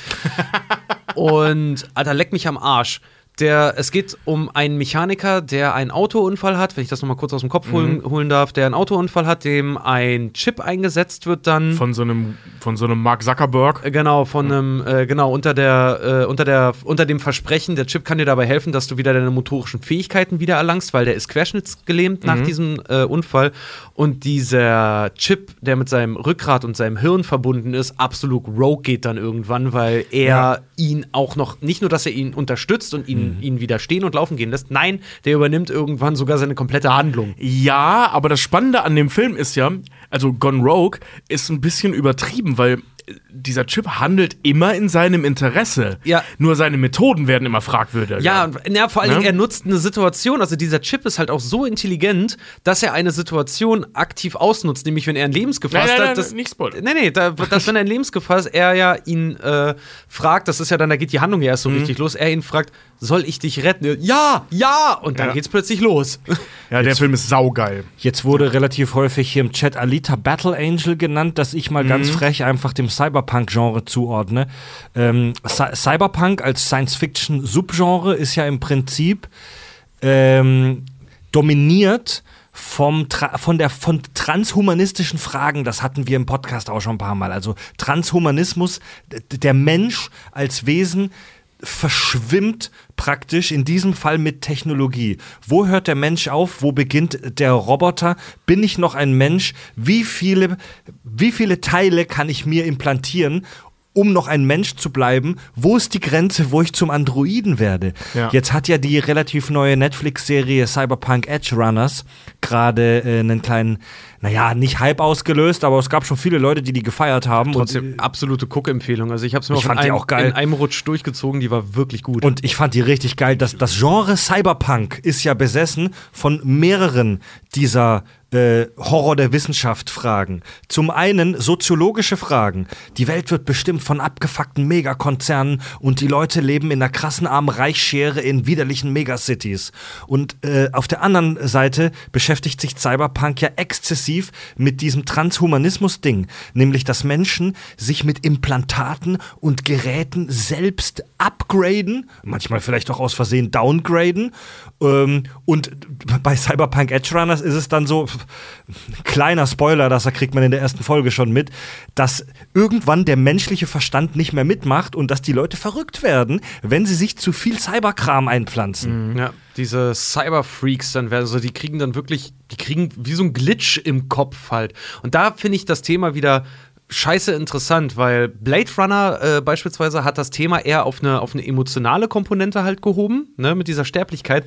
Und, Alter, leck mich am Arsch. Der, es geht um einen Mechaniker, der einen Autounfall hat, wenn ich das nochmal kurz aus dem Kopf holen, Mhm. holen darf, der einen Autounfall hat, dem ein Chip eingesetzt wird dann. Von so einem, von so einem Mark Zuckerberg. Äh, Genau, von einem, äh, genau, unter der, äh, unter der, unter dem Versprechen, der Chip kann dir dabei helfen, dass du wieder deine motorischen Fähigkeiten wieder erlangst, weil der ist querschnittsgelähmt nach diesem äh, Unfall. Und dieser Chip, der mit seinem Rückgrat und seinem Hirn verbunden ist, absolut rogue geht dann irgendwann, weil er ihn auch noch, nicht nur, dass er ihn unterstützt und ihn, ihn wieder stehen und laufen gehen lässt, nein, der übernimmt irgendwann sogar seine komplette Handlung. Ja, aber das Spannende an dem Film ist ja, also Gone Rogue ist ein bisschen übertrieben, weil dieser Chip handelt immer in seinem Interesse. Ja. Nur seine Methoden werden immer fragwürdiger. Ja, und- ja, vor allen Dingen, Ne? er nutzt eine Situation, also dieser Chip ist halt auch so intelligent, dass er eine Situation aktiv ausnutzt, nämlich wenn er in Lebensgefahr Nein, ist. nein, da- nein, das, nicht spoilern. Nee, nee, da, dass wenn er in Lebensgefahr ist, er ja ihn äh, fragt, das ist ja dann, da geht die Handlung ja Mhm. erst so richtig los, er ihn fragt, soll ich dich retten? Ja, ja! Und dann Ja. geht's plötzlich los. ja der Film ist saugeil. Jetzt wurde relativ häufig hier im Chat Alita Battle Angel genannt, dass ich mal ganz frech einfach dem Cyberpunk-Genre zuordne. Ähm, Cy Cyberpunk als Science-Fiction-Subgenre ist ja im Prinzip ähm, dominiert vom Tra von der von transhumanistischen Fragen, das hatten wir im Podcast auch schon ein paar Mal. Also Transhumanismus, der Mensch als Wesen verschwimmt praktisch in diesem Fall mit Technologie. Wo hört der Mensch auf? Wo beginnt der Roboter? Bin ich noch ein Mensch? Wie viele, wie viele Teile kann ich mir implantieren? Um noch ein Mensch zu bleiben, wo ist die Grenze, wo ich zum Androiden werde? Ja. Jetzt hat ja die relativ neue Netflix-Serie Cyberpunk Edge Runners gerade äh, einen kleinen, naja, nicht Hype ausgelöst, aber es gab schon viele Leute, die die gefeiert haben. Trotzdem und, absolute Guck-Empfehlung. Also ich habe es mir Ich fand die einem, auch geil. in einem Rutsch durchgezogen, die war wirklich gut. Und ich fand die richtig geil. Das, das Genre Cyberpunk ist ja besessen von mehreren dieser äh, Horror der Wissenschaft Fragen. Zum einen soziologische Fragen. Die Welt wird bestimmt von abgefuckten Megakonzernen und die Leute leben in einer krassen Arm-Reich-Schere in widerlichen Megacities. Und äh, auf der anderen Seite beschäftigt sich Cyberpunk ja exzessiv mit diesem Transhumanismus-Ding, nämlich dass Menschen sich mit Implantaten und Geräten selbst upgraden, manchmal vielleicht auch aus Versehen downgraden. Ähm, und bei Cyberpunk Edge Runners ist es dann so, kleiner Spoiler, das kriegt man in der ersten Folge schon mit, dass irgendwann der menschliche Verstand nicht mehr mitmacht und dass die Leute verrückt werden, wenn sie sich zu viel Cyberkram einpflanzen. Ja, diese Cyberfreaks dann werden, also die kriegen dann wirklich, die kriegen wie so ein Glitch im Kopf halt. Und da finde ich das Thema wieder scheiße interessant, weil Blade Runner äh, beispielsweise hat das Thema eher auf eine, auf eine emotionale Komponente halt gehoben, ne, mit dieser Sterblichkeit.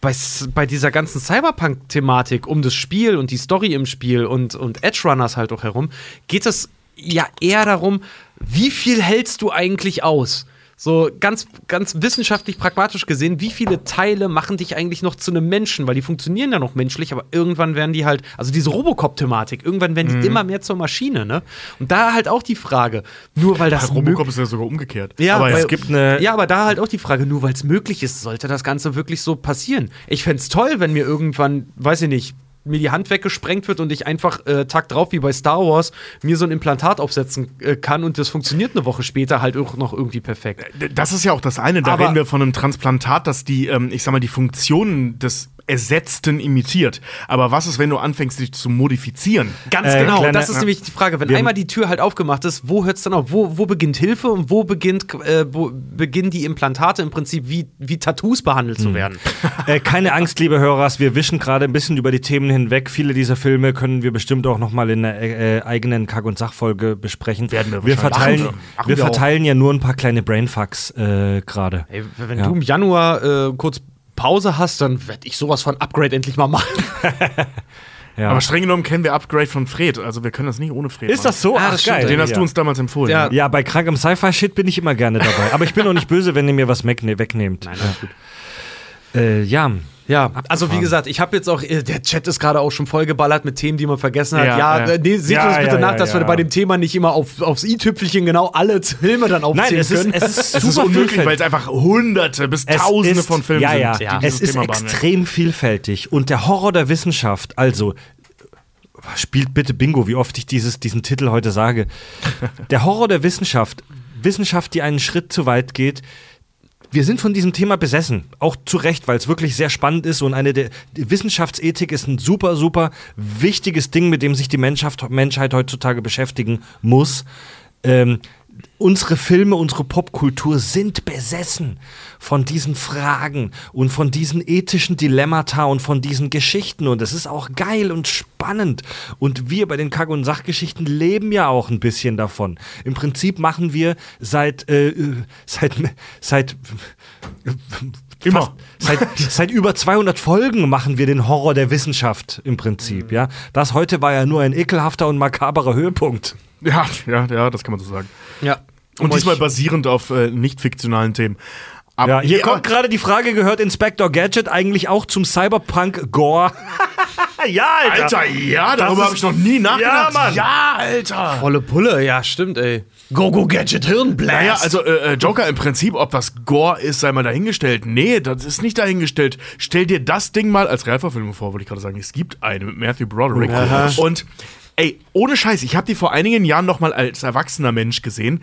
Bei, bei dieser ganzen Cyberpunk-Thematik um das Spiel und die Story im Spiel und, und Edge Runners halt auch herum, geht es ja eher darum, wie viel hältst du eigentlich aus? So ganz, ganz wissenschaftlich, pragmatisch gesehen, wie viele Teile machen dich eigentlich noch zu einem Menschen? Weil die funktionieren ja noch menschlich, aber irgendwann werden die halt, also diese Robocop-Thematik, irgendwann werden die immer mehr zur Maschine, ne? Und da halt auch die Frage, nur weil das Bei Robocop ist ja sogar umgekehrt. ja, aber weil, es gibt eine- Ja, aber da halt auch die Frage, nur weil es möglich ist, sollte das Ganze wirklich so passieren. Ich fänd's toll, wenn mir irgendwann, weiß ich nicht, mir die Hand weggesprengt wird und ich einfach äh, Tag drauf, wie bei Star Wars, mir so ein Implantat aufsetzen äh, kann und das funktioniert eine Woche später halt auch noch irgendwie perfekt. Das ist ja auch das eine, da Aber- reden wir von einem Transplantat, das die, ähm, ich sag mal, die Funktionen des Ersetzten imitiert. Aber was ist, wenn du anfängst, dich zu modifizieren? Ganz Äh, genau, kleine- das ist nämlich die Frage. Wenn einmal die Tür halt aufgemacht ist, wo hört es dann auf? Wo, wo beginnt Hilfe und wo, beginnt, äh, wo beginnen die Implantate im Prinzip wie, wie Tattoos behandelt Hm. zu werden? Äh, keine Angst, liebe Hörers, wir wischen gerade ein bisschen über die Themen hinweg. Viele dieser Filme können wir bestimmt auch noch mal in einer äh, eigenen Kack- und Sachfolge besprechen. Werden wir wir verteilen, wir wir verteilen ja nur ein paar kleine Brainfucks äh, gerade. Wenn Ja. du im Januar äh, kurz Pause hast, dann werde ich sowas von Upgrade endlich mal machen. Ja. Aber streng genommen kennen wir Upgrade von Fred. Also wir können das nicht ohne Fred ist das so? Ah, Ach, das geil. Den hast ja. du uns damals empfohlen. Ja. ne? Ja, bei krankem Sci-Fi-Shit bin ich immer gerne dabei. Aber ich bin auch nicht böse, wenn ihr mir was wegne- wegnehmt. Nein, alles gut. Äh, ja. Ja, also wie gesagt, ich habe jetzt auch, äh, der Chat ist gerade auch schon vollgeballert mit Themen, die man vergessen hat. Ja, Ja, ja. äh, nee, seht Ja, uns bitte ja, nach, dass wir bei dem Thema nicht immer auf, aufs i-Tüpfelchen genau alle Filme dann aufzählen Nein, es ist, können. es ist Es ist super unmöglich, weil es einfach hunderte bis Es tausende ist, von Filmen ja, sind. ja, Es ist Thema behandeln. extrem vielfältig. Und der Horror der Wissenschaft, also spielt bitte Bingo, wie oft ich dieses, diesen Titel heute sage. Der Horror der Wissenschaft, Wissenschaft, die einen Schritt zu weit geht. Wir sind von diesem Thema besessen, auch zu Recht, weil es wirklich sehr spannend ist und eine der Wissenschaftsethik ist ein super, super wichtiges Ding, mit dem sich die Menschheit, Menschheit heutzutage beschäftigen muss. Ähm, unsere Filme, unsere Popkultur sind besessen von diesen Fragen und von diesen ethischen Dilemmata und von diesen Geschichten. Und es ist auch geil und spannend. Und wir bei den Kack- und Sachgeschichten leben ja auch ein bisschen davon. Im Prinzip machen wir seit, äh, äh, seit, seit, Immer. Seit, seit über 200 Folgen machen wir den Horror der Wissenschaft im Prinzip, ja. Das heute war ja nur ein ekelhafter und makaberer Höhepunkt. Ja, ja, ja, das kann man so sagen. ja. Und Um diesmal euch- basierend auf äh, nicht fiktionalen Themen. Aber Ja, hier ja, kommt gerade die Frage, gehört Inspector Gadget eigentlich auch zum Cyberpunk-Gore? ja, Alter, ja, darüber habe ich noch nie nachgedacht. Mann. Ja, Alter. Volle Pulle, ja, stimmt, ey. Go-Go Gadget Hirnblast. Naja, also äh, äh, Joker im Prinzip, ob das Gore ist, sei mal dahingestellt. Nee, das ist nicht dahingestellt. Stell dir das Ding mal als Realverfilmung vor, wollte ich gerade sagen. Es gibt eine mit Matthew Broderick. Und ey, ohne Scheiß, ich habe die vor einigen Jahren noch mal als erwachsener Mensch gesehen.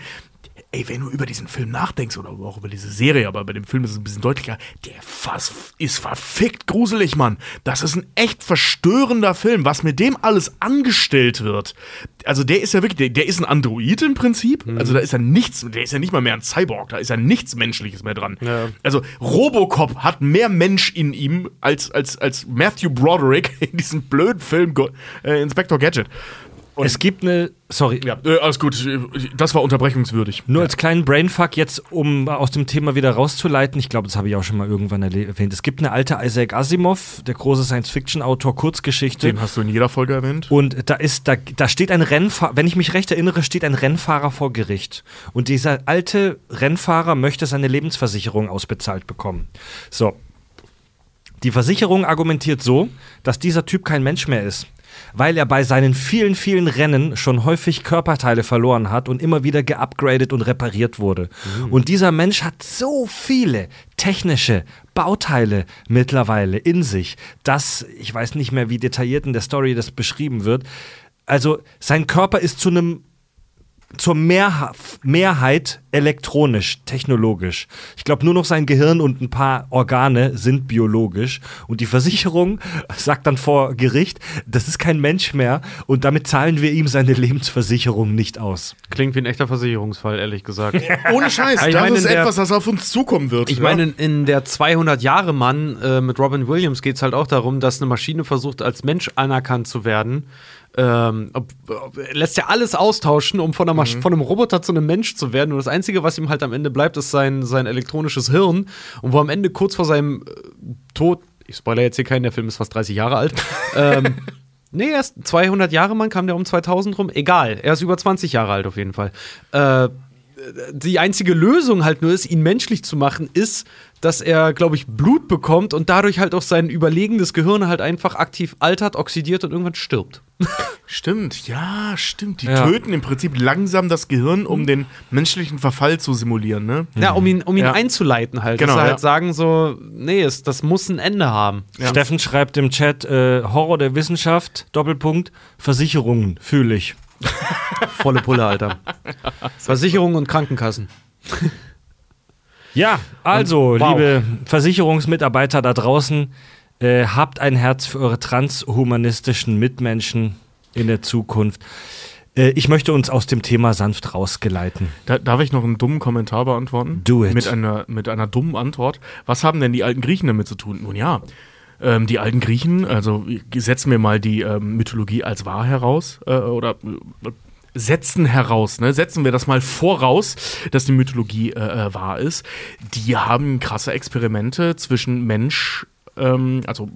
Ey, wenn du über diesen Film nachdenkst oder auch über diese Serie, aber bei dem Film ist es ein bisschen deutlicher, der fass, ist verfickt gruselig, Mann. Das ist ein echt verstörender Film, was mit dem alles angestellt wird. Also der ist ja wirklich, der, der ist ein Android im Prinzip. Also da ist ja nichts, der ist ja nicht mal mehr ein Cyborg, da ist ja nichts Menschliches mehr dran. Also Robocop hat mehr Mensch in ihm als, als, als Matthew Broderick in diesem blöden Film Go äh, Inspector Gadget. Es gibt eine, sorry, Ja, äh, alles gut. Das war unterbrechungswürdig. nur als kleinen Brainfuck jetzt, um aus dem Thema wieder rauszuleiten. Ich glaube, das habe ich auch schon mal irgendwann erwähnt. Es gibt eine alte Isaac Asimov, der große Science-Fiction-Autor, Kurzgeschichte. Den hast du in jeder Folge erwähnt. Und da ist, da, da steht ein Rennfahrer, wenn ich mich recht erinnere, steht ein Rennfahrer vor Gericht. Und dieser alte Rennfahrer möchte seine Lebensversicherung ausbezahlt bekommen. So. Die Versicherung argumentiert so, dass dieser Typ kein Mensch mehr ist. Weil er bei seinen vielen, vielen Rennen schon häufig Körperteile verloren hat und immer wieder geupgradet und repariert wurde. Und dieser Mensch hat so viele technische Bauteile mittlerweile in sich, dass, ich weiß nicht mehr, wie detailliert in der Story das beschrieben wird, also sein Körper ist zu einem zur Mehrha Mehrheit elektronisch, technologisch. Ich glaube, nur noch sein Gehirn und ein paar Organe sind biologisch. Und die Versicherung sagt dann vor Gericht, das ist kein Mensch mehr und damit zahlen wir ihm seine Lebensversicherung nicht aus. Klingt wie ein echter Versicherungsfall, ehrlich gesagt. Ohne Scheiß. Ich das meine, ist der- etwas, das auf uns zukommen wird. Ich ja? meine, in, in der 200-Jahre-Mann äh, mit Robin Williams geht es halt auch darum, dass eine Maschine versucht, als Mensch anerkannt zu werden. Ähm, ob, ob, er lässt ja alles austauschen, um von, einer Masch von einem Roboter zu einem Mensch zu werden. Und das Einzige, was ihm halt am Ende bleibt, ist sein, sein elektronisches Hirn. Und wo am Ende kurz vor seinem äh, Tod, ich spoilere jetzt hier keinen, der Film ist fast 30 Jahre alt. ähm, nee, er ist 200 Jahre Mann, kam der um 2000 rum. Egal, er ist über 20 Jahre alt auf jeden Fall. Äh, die einzige Lösung halt nur ist, ihn menschlich zu machen, ist, dass er, glaube ich, Blut bekommt und dadurch halt auch sein überlegenes Gehirn halt einfach aktiv altert, oxidiert und irgendwann stirbt. Stimmt, ja, stimmt. Die Ja. töten im Prinzip langsam das Gehirn, um den menschlichen Verfall zu simulieren, ne? Ja, um ihn, um ihn Ja. einzuleiten halt. Genau, dass halt ja. sagen so, nee, es, das muss ein Ende haben. Steffen schreibt im Chat, äh, Horror der Wissenschaft, Doppelpunkt, Versicherungen, fühle ich. Volle Pulle, Alter. Versicherungen und Krankenkassen. Ja, also, Und- wow. liebe Versicherungsmitarbeiter da draußen, äh, habt ein Herz für eure transhumanistischen Mitmenschen in der Zukunft. Äh, ich möchte uns aus dem Thema sanft rausgeleiten. Da, darf ich noch einen dummen Kommentar beantworten? Do it. Mit einer, mit einer dummen Antwort. Was haben denn die alten Griechen damit zu tun? Nun ja, ähm, die alten Griechen, also setzen wir mal die ähm, Mythologie als wahr heraus äh, oder äh, setzen heraus, ne? setzen wir das mal voraus, dass die Mythologie äh, äh, wahr ist. Die haben krasse Experimente zwischen Mensch, ähm, also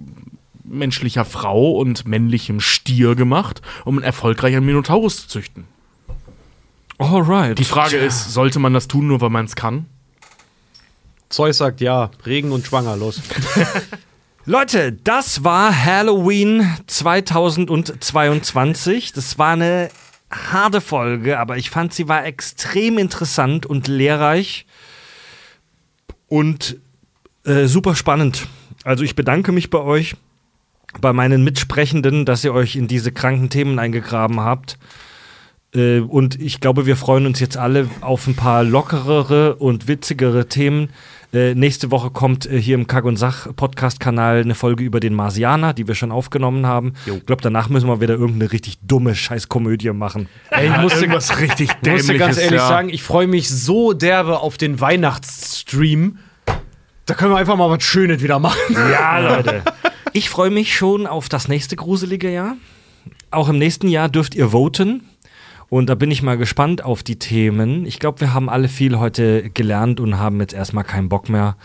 menschlicher Frau und männlichem Stier gemacht, um einen erfolgreichen Minotaurus zu züchten. Alright. Die Frage ist, sollte man das tun, nur weil man es kann? Zeus sagt ja, Regen und schwanger, los. Leute, das war Halloween 2022. Das war eine harte Folge, aber ich fand, sie war extrem interessant und lehrreich und äh, super spannend. Also ich bedanke mich bei euch, bei meinen Mitsprechenden, dass ihr euch in diese kranken Themen eingegraben habt. Äh, und ich glaube, wir freuen uns jetzt alle auf ein paar lockerere und witzigere Themen. Äh, nächste Woche kommt äh, hier im Kack und Sach Podcast-Kanal eine Folge über den Marsianer, die wir schon aufgenommen haben. Ich glaube, danach müssen wir wieder irgendeine richtig dumme Scheißkomödie machen. Ey, ich musste, irgendwas richtig ich musste ganz Dämliches, ehrlich ja. sagen, ich freue mich so derbe auf den Weihnachtsstream. Da können wir einfach mal was Schönes wieder machen. Ja, Leute. Ich freue mich schon auf das nächste gruselige Jahr. Auch im nächsten Jahr dürft ihr voten. Und da bin ich mal gespannt auf die Themen. Ich glaube, wir haben alle viel heute gelernt und haben jetzt erstmal keinen Bock mehr.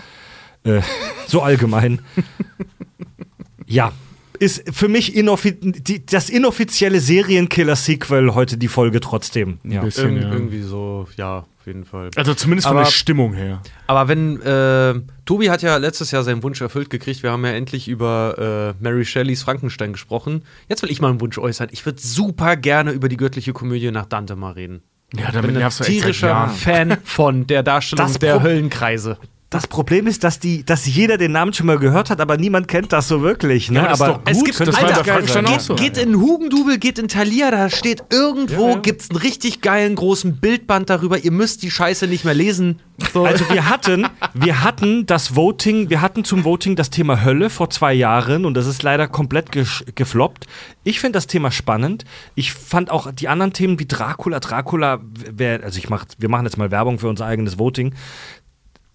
Äh, so allgemein. ja. Ist für mich inoffi die, das inoffizielle Serienkiller-Sequel heute die Folge trotzdem. Ja. bisschen. Irg ja. Irgendwie so, ja, jeden Fall. Also zumindest von Aber- der Stimmung her. Aber wenn, äh, Tobi hat ja letztes Jahr seinen Wunsch erfüllt gekriegt. Wir haben ja endlich über äh, Mary Shelleys Frankenstein gesprochen. Jetzt will ich mal einen Wunsch äußern. Ich würde super gerne über die göttliche Komödie nach Dante mal reden. Ja, Ich damit bin ein tierischer. Fan von der Darstellung Das der Pro- Höllenkreise. Das Problem ist, dass, die, dass jeder den Namen schon mal gehört hat, aber niemand kennt das so wirklich. Ne? Ja, das ist aber doch gut. Es gibt das Alter, geht, so. geht in Hugendubel, geht in Thalia, da steht irgendwo, gibt's einen richtig geilen großen Bildband darüber. Ihr müsst die Scheiße nicht mehr lesen. So. Also wir hatten, wir hatten das Voting, wir hatten zum Voting das Thema Hölle vor zwei Jahren und das ist leider komplett gefloppt. Ich finde das Thema spannend. Ich fand auch die anderen Themen wie Dracula, Dracula, wär, also ich mach, wir machen jetzt mal Werbung für unser eigenes Voting.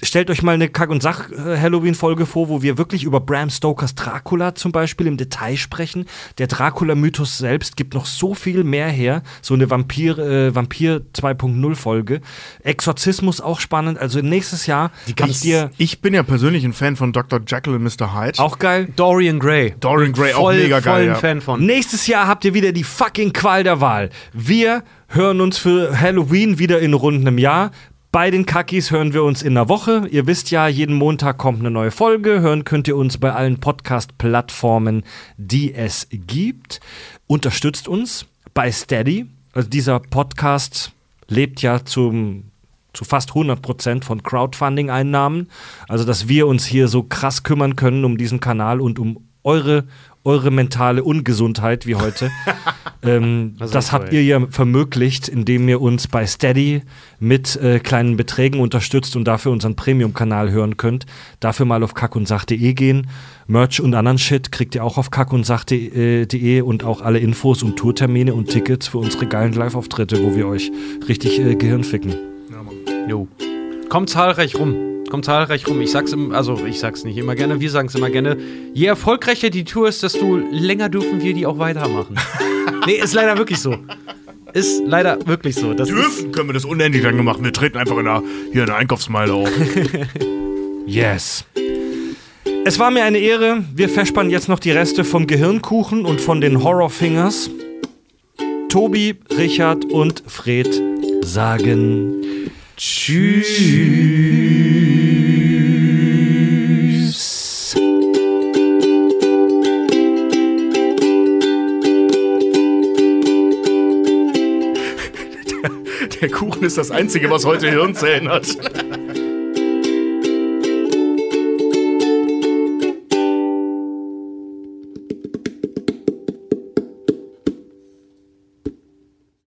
Stellt euch mal eine Kack- und Sach-Halloween-Folge vor, wo wir wirklich über Bram Stokers Dracula zum Beispiel im Detail sprechen. Der Dracula-Mythos selbst gibt noch so viel mehr her. So eine Vampir, äh, Vampir 2.0-Folge. Exorzismus auch spannend. Also nächstes Jahr habt ihr Ich bin ja persönlich ein Fan von Dr. Jekyll und Mr. Hyde. auch geil. Dorian Gray. Dorian Gray auch voll, mega voll geil. ein Ja. Fan von. Nächstes Jahr habt ihr wieder die fucking Qual der Wahl. Wir hören uns für Halloween wieder in rund einem Jahr. Bei den Kakis hören wir uns in einer Woche. Ihr wisst ja, jeden Montag kommt eine neue Folge. Hören könnt ihr uns bei allen Podcast-Plattformen, die es gibt. Unterstützt uns bei Steady. Also dieser Podcast lebt ja zum zu fast 100% von Crowdfunding-Einnahmen. Also, dass wir uns hier so krass kümmern können um diesen Kanal und um eure, eure mentale Ungesundheit wie heute. ähm, Das das habt ihr ja vermöglicht, indem ihr uns bei Steady mit äh, kleinen Beträgen unterstützt und dafür unseren Premium-Kanal hören könnt. Dafür mal auf kackundsach.de gehen. Merch und anderen Shit kriegt ihr auch auf kackundsach.de und auch alle Infos und Tourtermine und Tickets für unsere geilen Live-Auftritte, wo wir euch richtig äh, Gehirn ficken. Jo. Kommt zahlreich rum. Kommt zahlreich rum. Ich sag's im, also ich sag's nicht immer gerne, wir sagen's immer gerne. Je erfolgreicher die Tour ist, desto länger dürfen wir die auch weitermachen. nee, ist leider wirklich so. Ist leider wirklich so. Das Dürfen können wir das unendlich lange machen. Wir treten einfach in der, hier in der Einkaufsmeile auf. Yes. Es war mir eine Ehre. Wir verspannen jetzt noch die Reste vom Gehirnkuchen und von den Horrorfingers. Tobi, Richard und Fred sagen Tschüss. Der Kuchen ist das Einzige, was heute Hirnzellen hat.